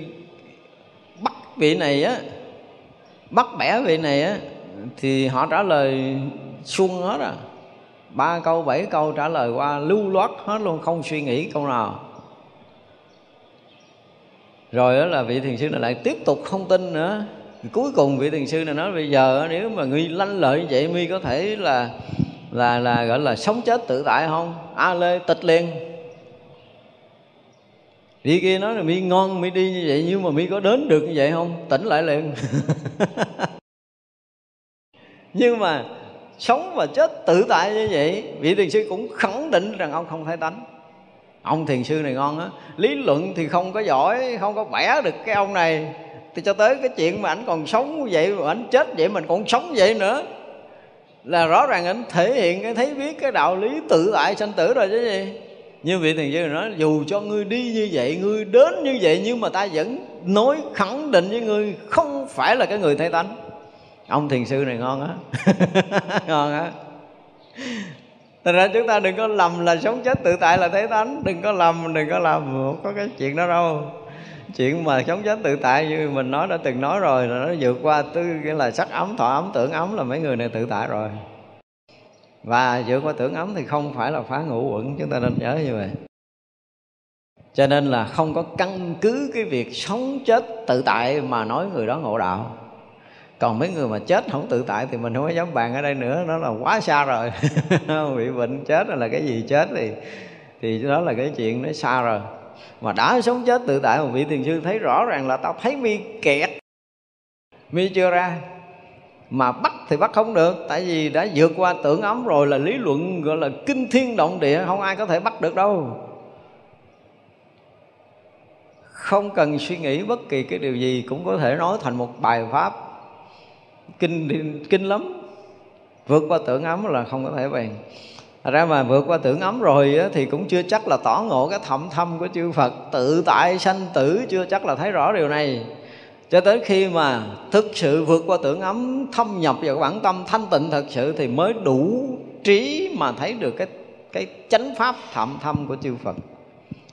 vị này á, bắt bẻ vị này á, thì họ trả lời xuân hết à. Ba câu, bảy câu trả lời qua, lưu loát hết luôn, không suy nghĩ câu nào. Rồi đó là vị thiền sư này lại tiếp tục không tin nữa. Cuối cùng vị thiền sư này nói, bây giờ nếu mà ngươi lanh lợi như vậy mi có thể là là là, gọi là sống chết tự tại không? A lê tịch liền đi kia nói là mi ngon, mi đi như vậy, nhưng mà mi có đến được như vậy không? Tỉnh lại liền. Nhưng mà sống và chết tự tại như vậy, vị thiền sư cũng khẳng định rằng ông không thay tánh. Ông thiền sư này ngon á. Lý luận thì không có giỏi, không có bẻ được cái ông này. Thì cho tới cái chuyện mà ảnh còn sống như vậy, mà ảnh chết vậy, mình còn sống vậy nữa. Là rõ ràng ảnh thể hiện cái thấy biết cái đạo lý tự tại sanh tử rồi chứ gì như vị thiền sư nói dù cho ngươi đi như vậy ngươi đến như vậy nhưng mà ta vẫn nói khẳng định với ngươi không phải là cái người thấy tánh. Ông thiền sư này ngon á. Ngon á. Thành ra chúng ta đừng có lầm là sống chết tự tại là thế tánh. Đừng có lầm, đừng có lầm Không có cái chuyện đó đâu. Chuyện mà sống chết tự tại như mình nói đã từng nói rồi là Nó vượt qua tư cái là sắc ấm, thọ ấm, tưởng ấm là mấy người này tự tại rồi. Và vượt qua tưởng ấm thì không phải là phá ngũ quẩn, Chúng ta nên nhớ như vậy. Cho nên là không có căn cứ cái việc sống chết tự tại mà nói người đó ngộ đạo. Còn mấy người mà chết không tự tại thì mình không có dám bàn ở đây nữa, nó là quá xa rồi. Bị bệnh chết là cái gì chết thì thì đó là cái chuyện nó xa rồi. Mà đã sống chết tự tại một vị thiền sư thấy rõ ràng là tao thấy mi kẹt. Mi chưa ra mà bắt thì bắt không được tại vì đã vượt qua tưởng ấm rồi là lý luận gọi là kinh thiên động địa không ai có thể bắt được đâu. Không cần suy nghĩ bất kỳ cái điều gì cũng có thể nói thành một bài pháp kinh kinh lắm. Vượt qua tưởng ấm là không có thể bền. Thật ra mà vượt qua tưởng ấm rồi á, thì cũng chưa chắc là tỏ ngộ cái thậm thâm của chư Phật. Tự tại sanh tử chưa chắc là thấy rõ điều này. Cho tới khi mà thực sự vượt qua tưởng ấm, Thâm nhập vào bản tâm, thanh tịnh thật sự Thì mới đủ trí mà thấy được cái cái chánh pháp thậm thâm của chư Phật.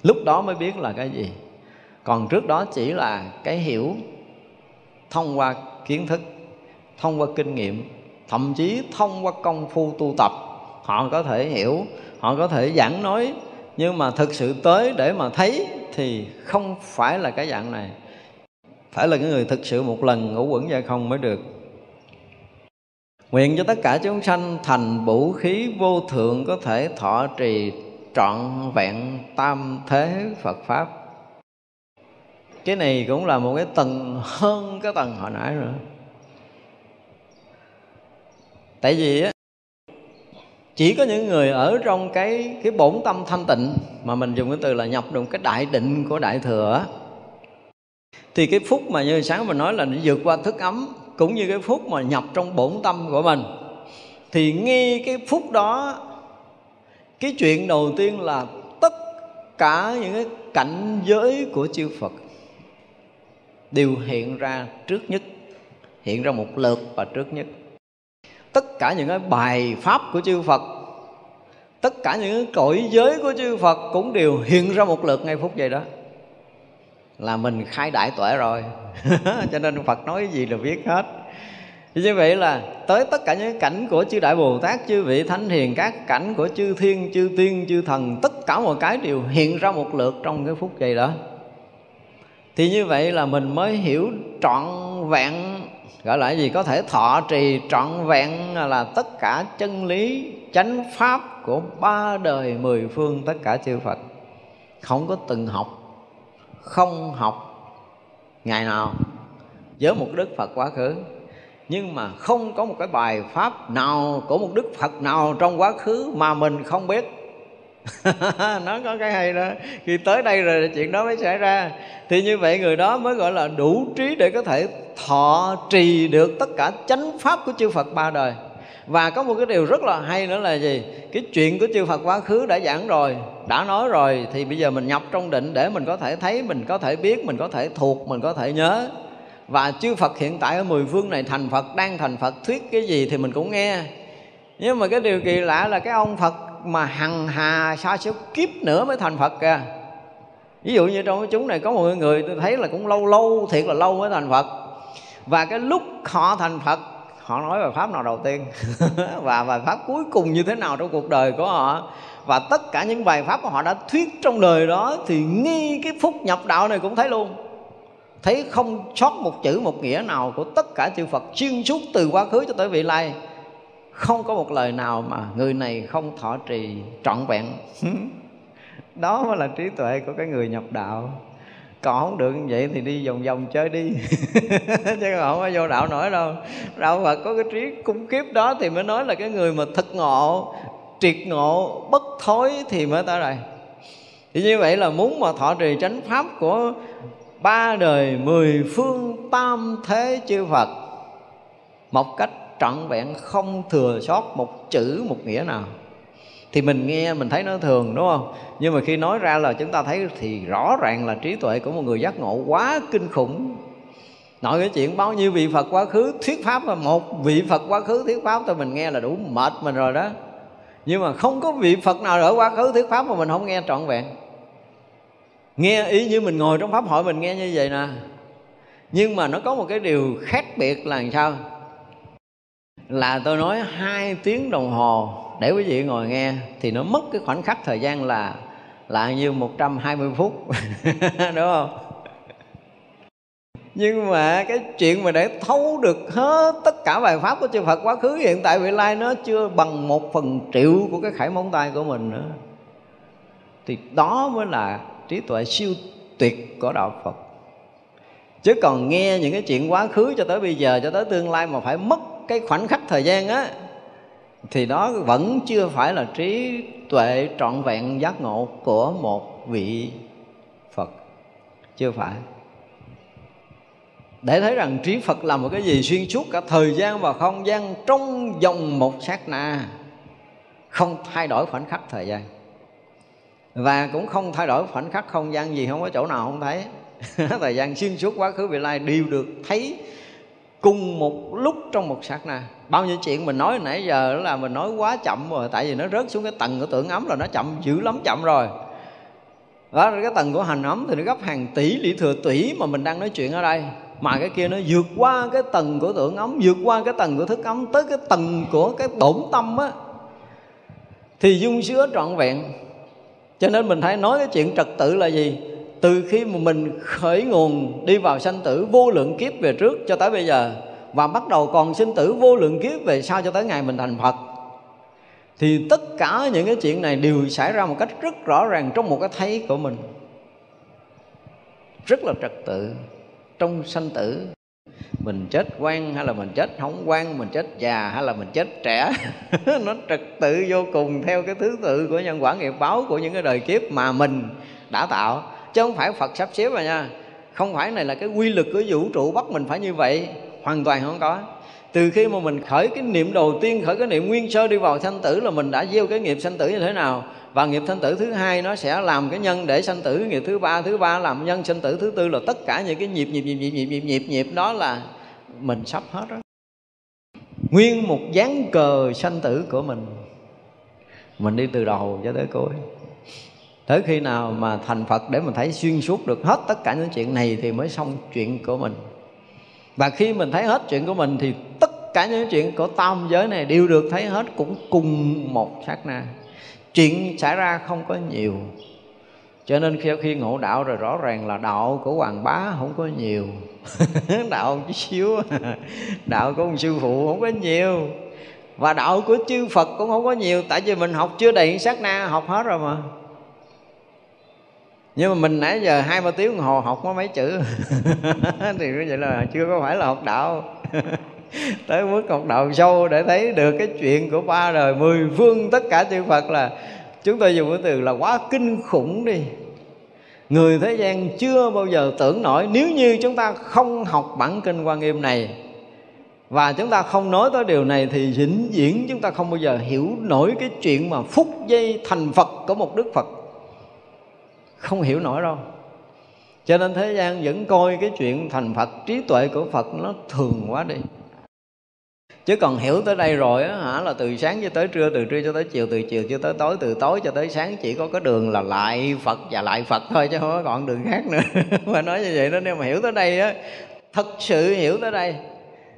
Lúc đó mới biết là cái gì. Còn trước đó chỉ là cái hiểu thông qua kiến thức, Thông qua kinh nghiệm, Thậm chí thông qua công phu tu tập. Họ có thể hiểu, họ có thể giảng nói, nhưng mà thực sự tới để mà thấy thì không phải là cái dạng này phải là cái người thực sự một lần ngủ quẩn ra không mới được. Nguyện cho tất cả chúng sanh thành vũ khí vô thượng có thể thọ trì trọn vẹn tam thế Phật pháp. Cái này cũng là một cái tầng hơn cái tầng hồi nãy nữa. Tại vì á, chỉ có những người ở trong cái cái bổn tâm thanh tịnh mà mình dùng cái từ là nhập được cái đại định của đại thừa thì cái phút mà như sáng mình nói là nó vượt qua thức ấm, cũng như cái phút mà nhập trong bổn tâm của mình. Thì ngay cái phút đó, cái chuyện đầu tiên là tất cả những cái cảnh giới của chư Phật đều hiện ra trước nhất, hiện ra một lượt và trước nhất. Tất cả những cái bài pháp của chư Phật, tất cả những cái cõi giới của chư Phật cũng đều hiện ra một lượt ngay phút giây đó là mình khai đại tuệ rồi. Cho nên Phật nói gì là biết hết. Như vậy là tới tất cả những cảnh của chư Đại Bồ Tát, chư vị Thánh Hiền, các cảnh của chư Thiên, chư Tiên, chư Thần, tất cả mọi cái đều hiện ra một lượt trong cái phút giây đó. Thì như vậy là mình mới hiểu trọn vẹn gọi là gì có thể thọ trì trọn vẹn là tất cả chân lý chánh pháp của ba đời mười phương tất cả chư Phật. Không có từng học không học ngày nào, với một đức Phật quá khứ. Nhưng mà không có một cái bài pháp nào của một đức Phật nào trong quá khứ mà mình không biết. Nó có cái hay đó. Khi tới đây rồi chuyện đó mới xảy ra. Thì như vậy người đó mới gọi là đủ trí để có thể thọ trì được tất cả chánh pháp của chư Phật ba đời và có một cái điều rất là hay nữa là gì? Cái chuyện của chư Phật quá khứ đã giảng rồi, đã nói rồi, thì bây giờ mình nhập trong định để mình có thể thấy, mình có thể biết, mình có thể thuộc, mình có thể nhớ. Và chư Phật hiện tại ở mười phương này thành Phật, đang thành Phật, thuyết cái gì thì mình cũng nghe. Nhưng mà cái điều kỳ lạ là cái ông Phật mà hằng hà sa số kiếp nữa mới thành Phật kìa. Ví dụ như trong chúng này có một người tôi thấy là cũng lâu lâu, thiệt là lâu mới thành Phật. Và cái lúc họ thành Phật họ nói bài pháp nào đầu tiên? Và bài pháp cuối cùng như thế nào trong cuộc đời của họ? Và tất cả những bài pháp mà họ đã thuyết trong đời đó thì ngay cái phút nhập đạo này cũng thấy luôn. Thấy không sót một chữ một nghĩa nào của tất cả chư Phật xuyên suốt từ quá khứ cho tới vị lai. Không có một lời nào mà người này không thọ trì trọn vẹn. Đó mới là trí tuệ của cái người nhập đạo còn không được như vậy thì đi vòng vòng chơi đi. Chứ không có vô đạo nổi đâu. Đạo phật có cái trí cung kiếp đó thì mới nói là cái người mà thực ngộ, triệt ngộ, bất thối thì mới tới đây. Thì như vậy là muốn mà thọ trì chánh pháp của ba đời mười phương tam thế chư phật, một cách trọn vẹn, không thừa sót một chữ, một nghĩa nào thì mình nghe, mình thấy nó thường, đúng không? Nhưng mà khi nói ra là chúng ta thấy thì rõ ràng là trí tuệ của một người giác ngộ quá kinh khủng. Nói cái chuyện bao nhiêu vị phật quá khứ thuyết pháp là một vị phật quá khứ thuyết pháp cho mình nghe là đủ mệt mình rồi đó. Nhưng mà không có vị phật nào ở quá khứ thuyết pháp mà mình không nghe trọn vẹn. Nghe ý như mình ngồi trong pháp hội mình nghe như vậy nè. Nhưng mà nó có một cái điều khác biệt là làm sao? Là tôi nói hai tiếng đồng hồ để quý vị ngồi nghe thì nó mất cái khoảnh khắc thời gian là là như 120 phút. Đúng không? Nhưng mà cái chuyện mà để thấu được hết tất cả bài pháp của chư Phật quá khứ hiện tại vị lai nó chưa bằng một phần triệu của cái khải móng tay của mình nữa. Thì đó mới là trí tuệ siêu tuyệt của đạo Phật. Chứ còn nghe những cái chuyện quá khứ cho tới bây giờ, cho tới tương lai mà phải mất cái khoảnh khắc thời gian á thì đó vẫn chưa phải là trí tuệ trọn vẹn giác ngộ của một vị Phật. Chưa phải. Để thấy rằng trí Phật là một cái gì xuyên suốt cả thời gian và không gian trong dòng một sát na, không thay đổi khoảnh khắc thời gian. Và cũng không thay đổi khoảnh khắc không gian gì, không có chỗ nào không thấy. Thời gian xuyên suốt quá khứ, vị lai đều được thấy cùng một lúc trong một sát na. Bao nhiêu chuyện mình nói nãy giờ là mình nói quá chậm rồi, tại vì nó rớt xuống cái tầng của tưởng ấm là nó chậm dữ lắm, chậm rồi. Đó cái tầng của hành ấm thì nó gấp hàng tỷ lý thừa tỷ mà mình đang nói chuyện ở đây. Mà cái kia nó vượt qua cái tầng của tưởng ấm, vượt qua cái tầng của thức ấm, tới cái tầng của cái bổn tâm á. Thì dung sứa trọn vẹn. Cho nên mình thấy nói cái chuyện trật tự là gì? Từ khi mà mình khởi nguồn đi vào sanh tử, vô lượng kiếp về trước cho tới bây giờ, và bắt đầu còn sinh tử vô lượng kiếp về sau cho tới ngày mình thành Phật, thì tất cả những cái chuyện này đều xảy ra một cách rất rõ ràng trong một cái thấy của mình. Rất là trật tự trong sanh tử. Mình chết quan hay là mình chết không quan, mình chết già hay là mình chết trẻ, nó trật tự vô cùng theo cái thứ tự của nhân quả nghiệp báo của những cái đời kiếp mà mình đã tạo chứ không phải phật sắp xếp mà nha. Không phải này là cái quy luật của vũ trụ bắt mình phải như vậy. Hoàn toàn không có. Từ khi mà mình khởi cái niệm đầu tiên khởi cái niệm nguyên sơ đi vào sanh tử là mình đã gieo cái nghiệp sanh tử như thế nào. Và nghiệp sanh tử thứ hai nó sẽ làm cái nhân để sanh tử nghiệp thứ ba thứ ba làm nhân sanh tử thứ tư là tất cả những cái nhịp nhịp nhịp nhịp nhịp nhịp nhịp, nhịp đó là mình sắp hết đó. Nguyên một dáng cờ sanh tử của mình. Mình đi từ đầu cho tới cuối tới khi nào mà thành phật để mình thấy xuyên suốt được hết tất cả những chuyện này thì mới xong chuyện của mình. Và khi mình thấy hết chuyện của mình thì tất cả những chuyện của tam giới này đều được thấy hết cũng cùng một sát na. Chuyện xảy ra không có nhiều. Cho nên khi khi ngộ đạo rồi rõ ràng là đạo của hoàng bá không có nhiều. Đạo chút xíu. Đạo của ông sư phụ không có nhiều. Và đạo của chư phật cũng không có nhiều. Tại vì mình học chưa đầy sát na, học hết rồi mà nhưng mà mình nãy giờ hai ba tiếng đồng hồ học có mấy chữ? Thì như vậy là chưa có phải là học đạo. Tới mức học đạo sâu để thấy được cái chuyện của ba đời mười phương tất cả chư Phật là chúng tôi dùng cái từ là quá kinh khủng đi. Người thế gian chưa bao giờ tưởng nổi nếu như chúng ta không học bản kinh quan nghiêm này. Và chúng ta không nói tới điều này thì vĩnh viễn chúng ta không bao giờ hiểu nổi cái chuyện mà phút giây thành Phật của một Đức Phật không hiểu nổi đâu. Cho nên thế gian vẫn coi cái chuyện thành Phật, trí tuệ của Phật nó thường quá đi. Chứ còn hiểu tới đây rồi á hả, là từ sáng cho tới trưa, từ trưa cho tới chiều, từ chiều cho tới tối, từ tối cho tới sáng chỉ có cái đường là lại phật và lại phật thôi chứ không có còn đường khác nữa. Mà nói như vậy đó, nếu mà hiểu tới đây á, thật sự hiểu tới đây,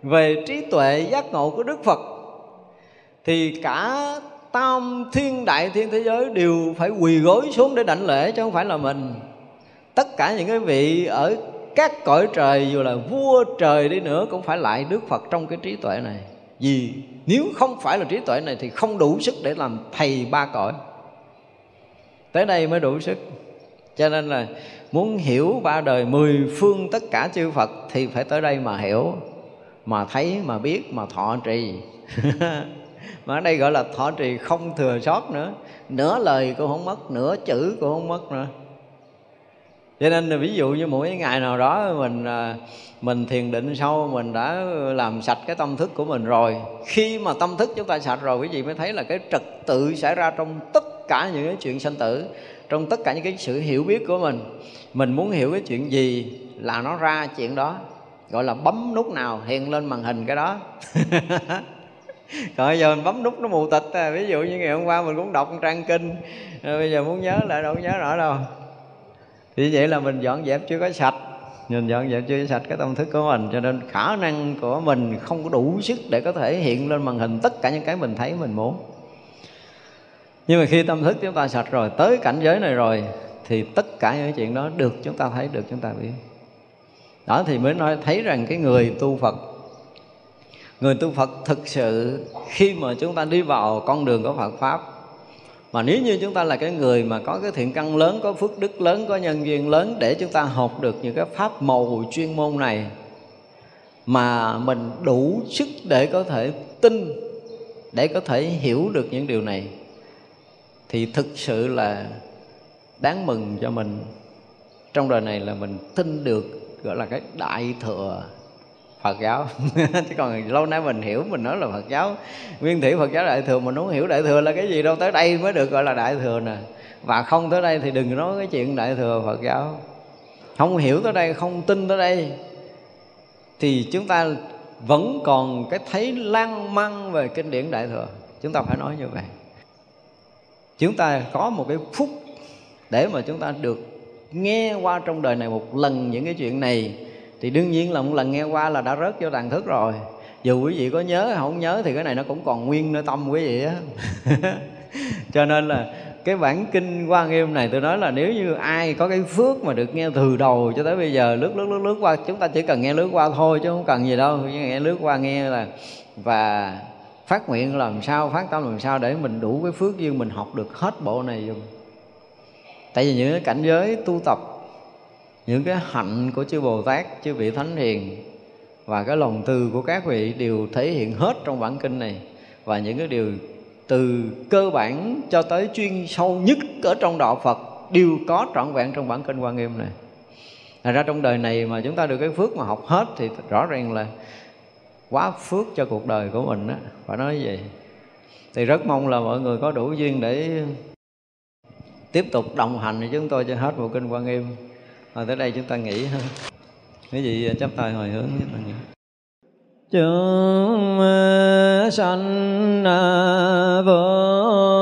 về trí tuệ giác ngộ của đức phật, thì cả tam thiên đại thiên thế giới đều phải quỳ gối xuống để đảnh lễ, chứ không phải là mình. Tất cả những cái vị ở các cõi trời, dù là vua trời đi nữa, cũng phải lại đức phật trong cái trí tuệ này. Vì nếu không phải là trí tuệ này thì không đủ sức để làm thầy ba cõi. Tới đây mới đủ sức. Cho nên là muốn hiểu ba đời mười phương tất cả chư Phật thì phải tới đây mà hiểu, mà thấy, mà biết, mà thọ trì. mà ở đây gọi là thọ trì không thừa sót nữa. Nửa lời cũng không mất, nửa chữ cũng không mất nữa. Cho nên là ví dụ như mỗi ngày nào đó mình à, mình thiền định sâu mình đã làm sạch cái tâm thức của mình rồi. Khi mà tâm thức chúng ta sạch rồi, quý vị mới thấy là cái trật tự xảy ra trong tất cả những cái chuyện sanh tử, trong tất cả những cái sự hiểu biết của mình. Mình muốn hiểu cái chuyện gì là nó ra chuyện đó, gọi là bấm nút nào hiện lên màn hình cái đó. rồi giờ mình bấm nút nó mù tịch à. ví dụ như ngày hôm qua mình cũng đọc một trang kinh. Rồi bây giờ muốn nhớ lại đâu nhớ rõ đâu. Thì vậy là mình dọn dẹp chưa có sạch. Nhìn dọn dẹp chưa sạch cái tâm thức của mình. Cho nên khả năng của mình không có đủ sức để có thể hiện lên màn hình tất cả những cái mình thấy, mình muốn. Nhưng mà khi tâm thức chúng ta sạch rồi, tới cảnh giới này rồi, thì tất cả những chuyện đó được chúng ta thấy, được chúng ta biết. Đó thì mới nói thấy rằng cái người tu phật người tu phật thực sự khi mà chúng ta đi vào con đường của phật pháp, mà nếu như chúng ta là cái người mà có cái thiện căn lớn, có phước đức lớn, có nhân duyên lớn để chúng ta học được những cái pháp màu chuyên môn này, mà mình đủ sức để có thể tin, để có thể hiểu được những điều này, thì thực sự là đáng mừng cho mình. Trong đời này là mình tin được, gọi là cái đại thừa. Phật giáo. Chứ còn lâu nay mình hiểu, mình nói là Phật giáo. Nguyên thủy Phật giáo đại thừa, mình không hiểu đại thừa là cái gì đâu, tới đây mới được gọi là đại thừa nè. Và không tới đây thì đừng nói cái chuyện đại thừa Phật giáo. Không hiểu tới đây, không tin tới đây, thì chúng ta vẫn còn cái thấy lan măng về kinh điển đại thừa. Chúng ta phải nói như vậy. Chúng ta có một cái phút để mà chúng ta được nghe qua trong đời này một lần những cái chuyện này thì đương nhiên là một lần nghe qua là đã rớt vô tàn thức rồi. Dù quý vị có nhớ hay không nhớ thì cái này nó cũng còn nguyên nơi tâm quý vị á. Cho nên là cái bản kinh qua nghiêm này tôi nói là nếu như ai có cái phước mà được nghe từ đầu cho tới bây giờ, lướt lướt lướt lướt qua, chúng ta chỉ cần nghe lướt qua thôi chứ không cần gì đâu. Nghe lướt qua nghe là và phát nguyện làm sao phát tâm làm sao để mình đủ cái phước duyên mình học được hết bộ này dùng tại vì những cái cảnh giới tu tập những cái hạnh của chư bồ tát chư vị thánh hiền và cái lòng từ của các vị đều thể hiện hết trong bản kinh này và những cái điều từ cơ bản cho tới chuyên sâu nhất ở trong đạo Phật đều có trọn vẹn trong bản kinh Quan Nghiêm này. Thật ra trong đời này mà chúng ta được cái phước mà học hết thì rõ ràng là quá phước cho cuộc đời của mình á, phải nói vậy. Thì rất mong là mọi người có đủ duyên để tiếp tục đồng hành với chúng tôi cho hết bộ kinh Quan Nghiêm. Rồi tới đây chúng ta nghỉ ha. Cái gì chấp tay hồi hướng chúng ta nghỉ chúng, sanh à, vô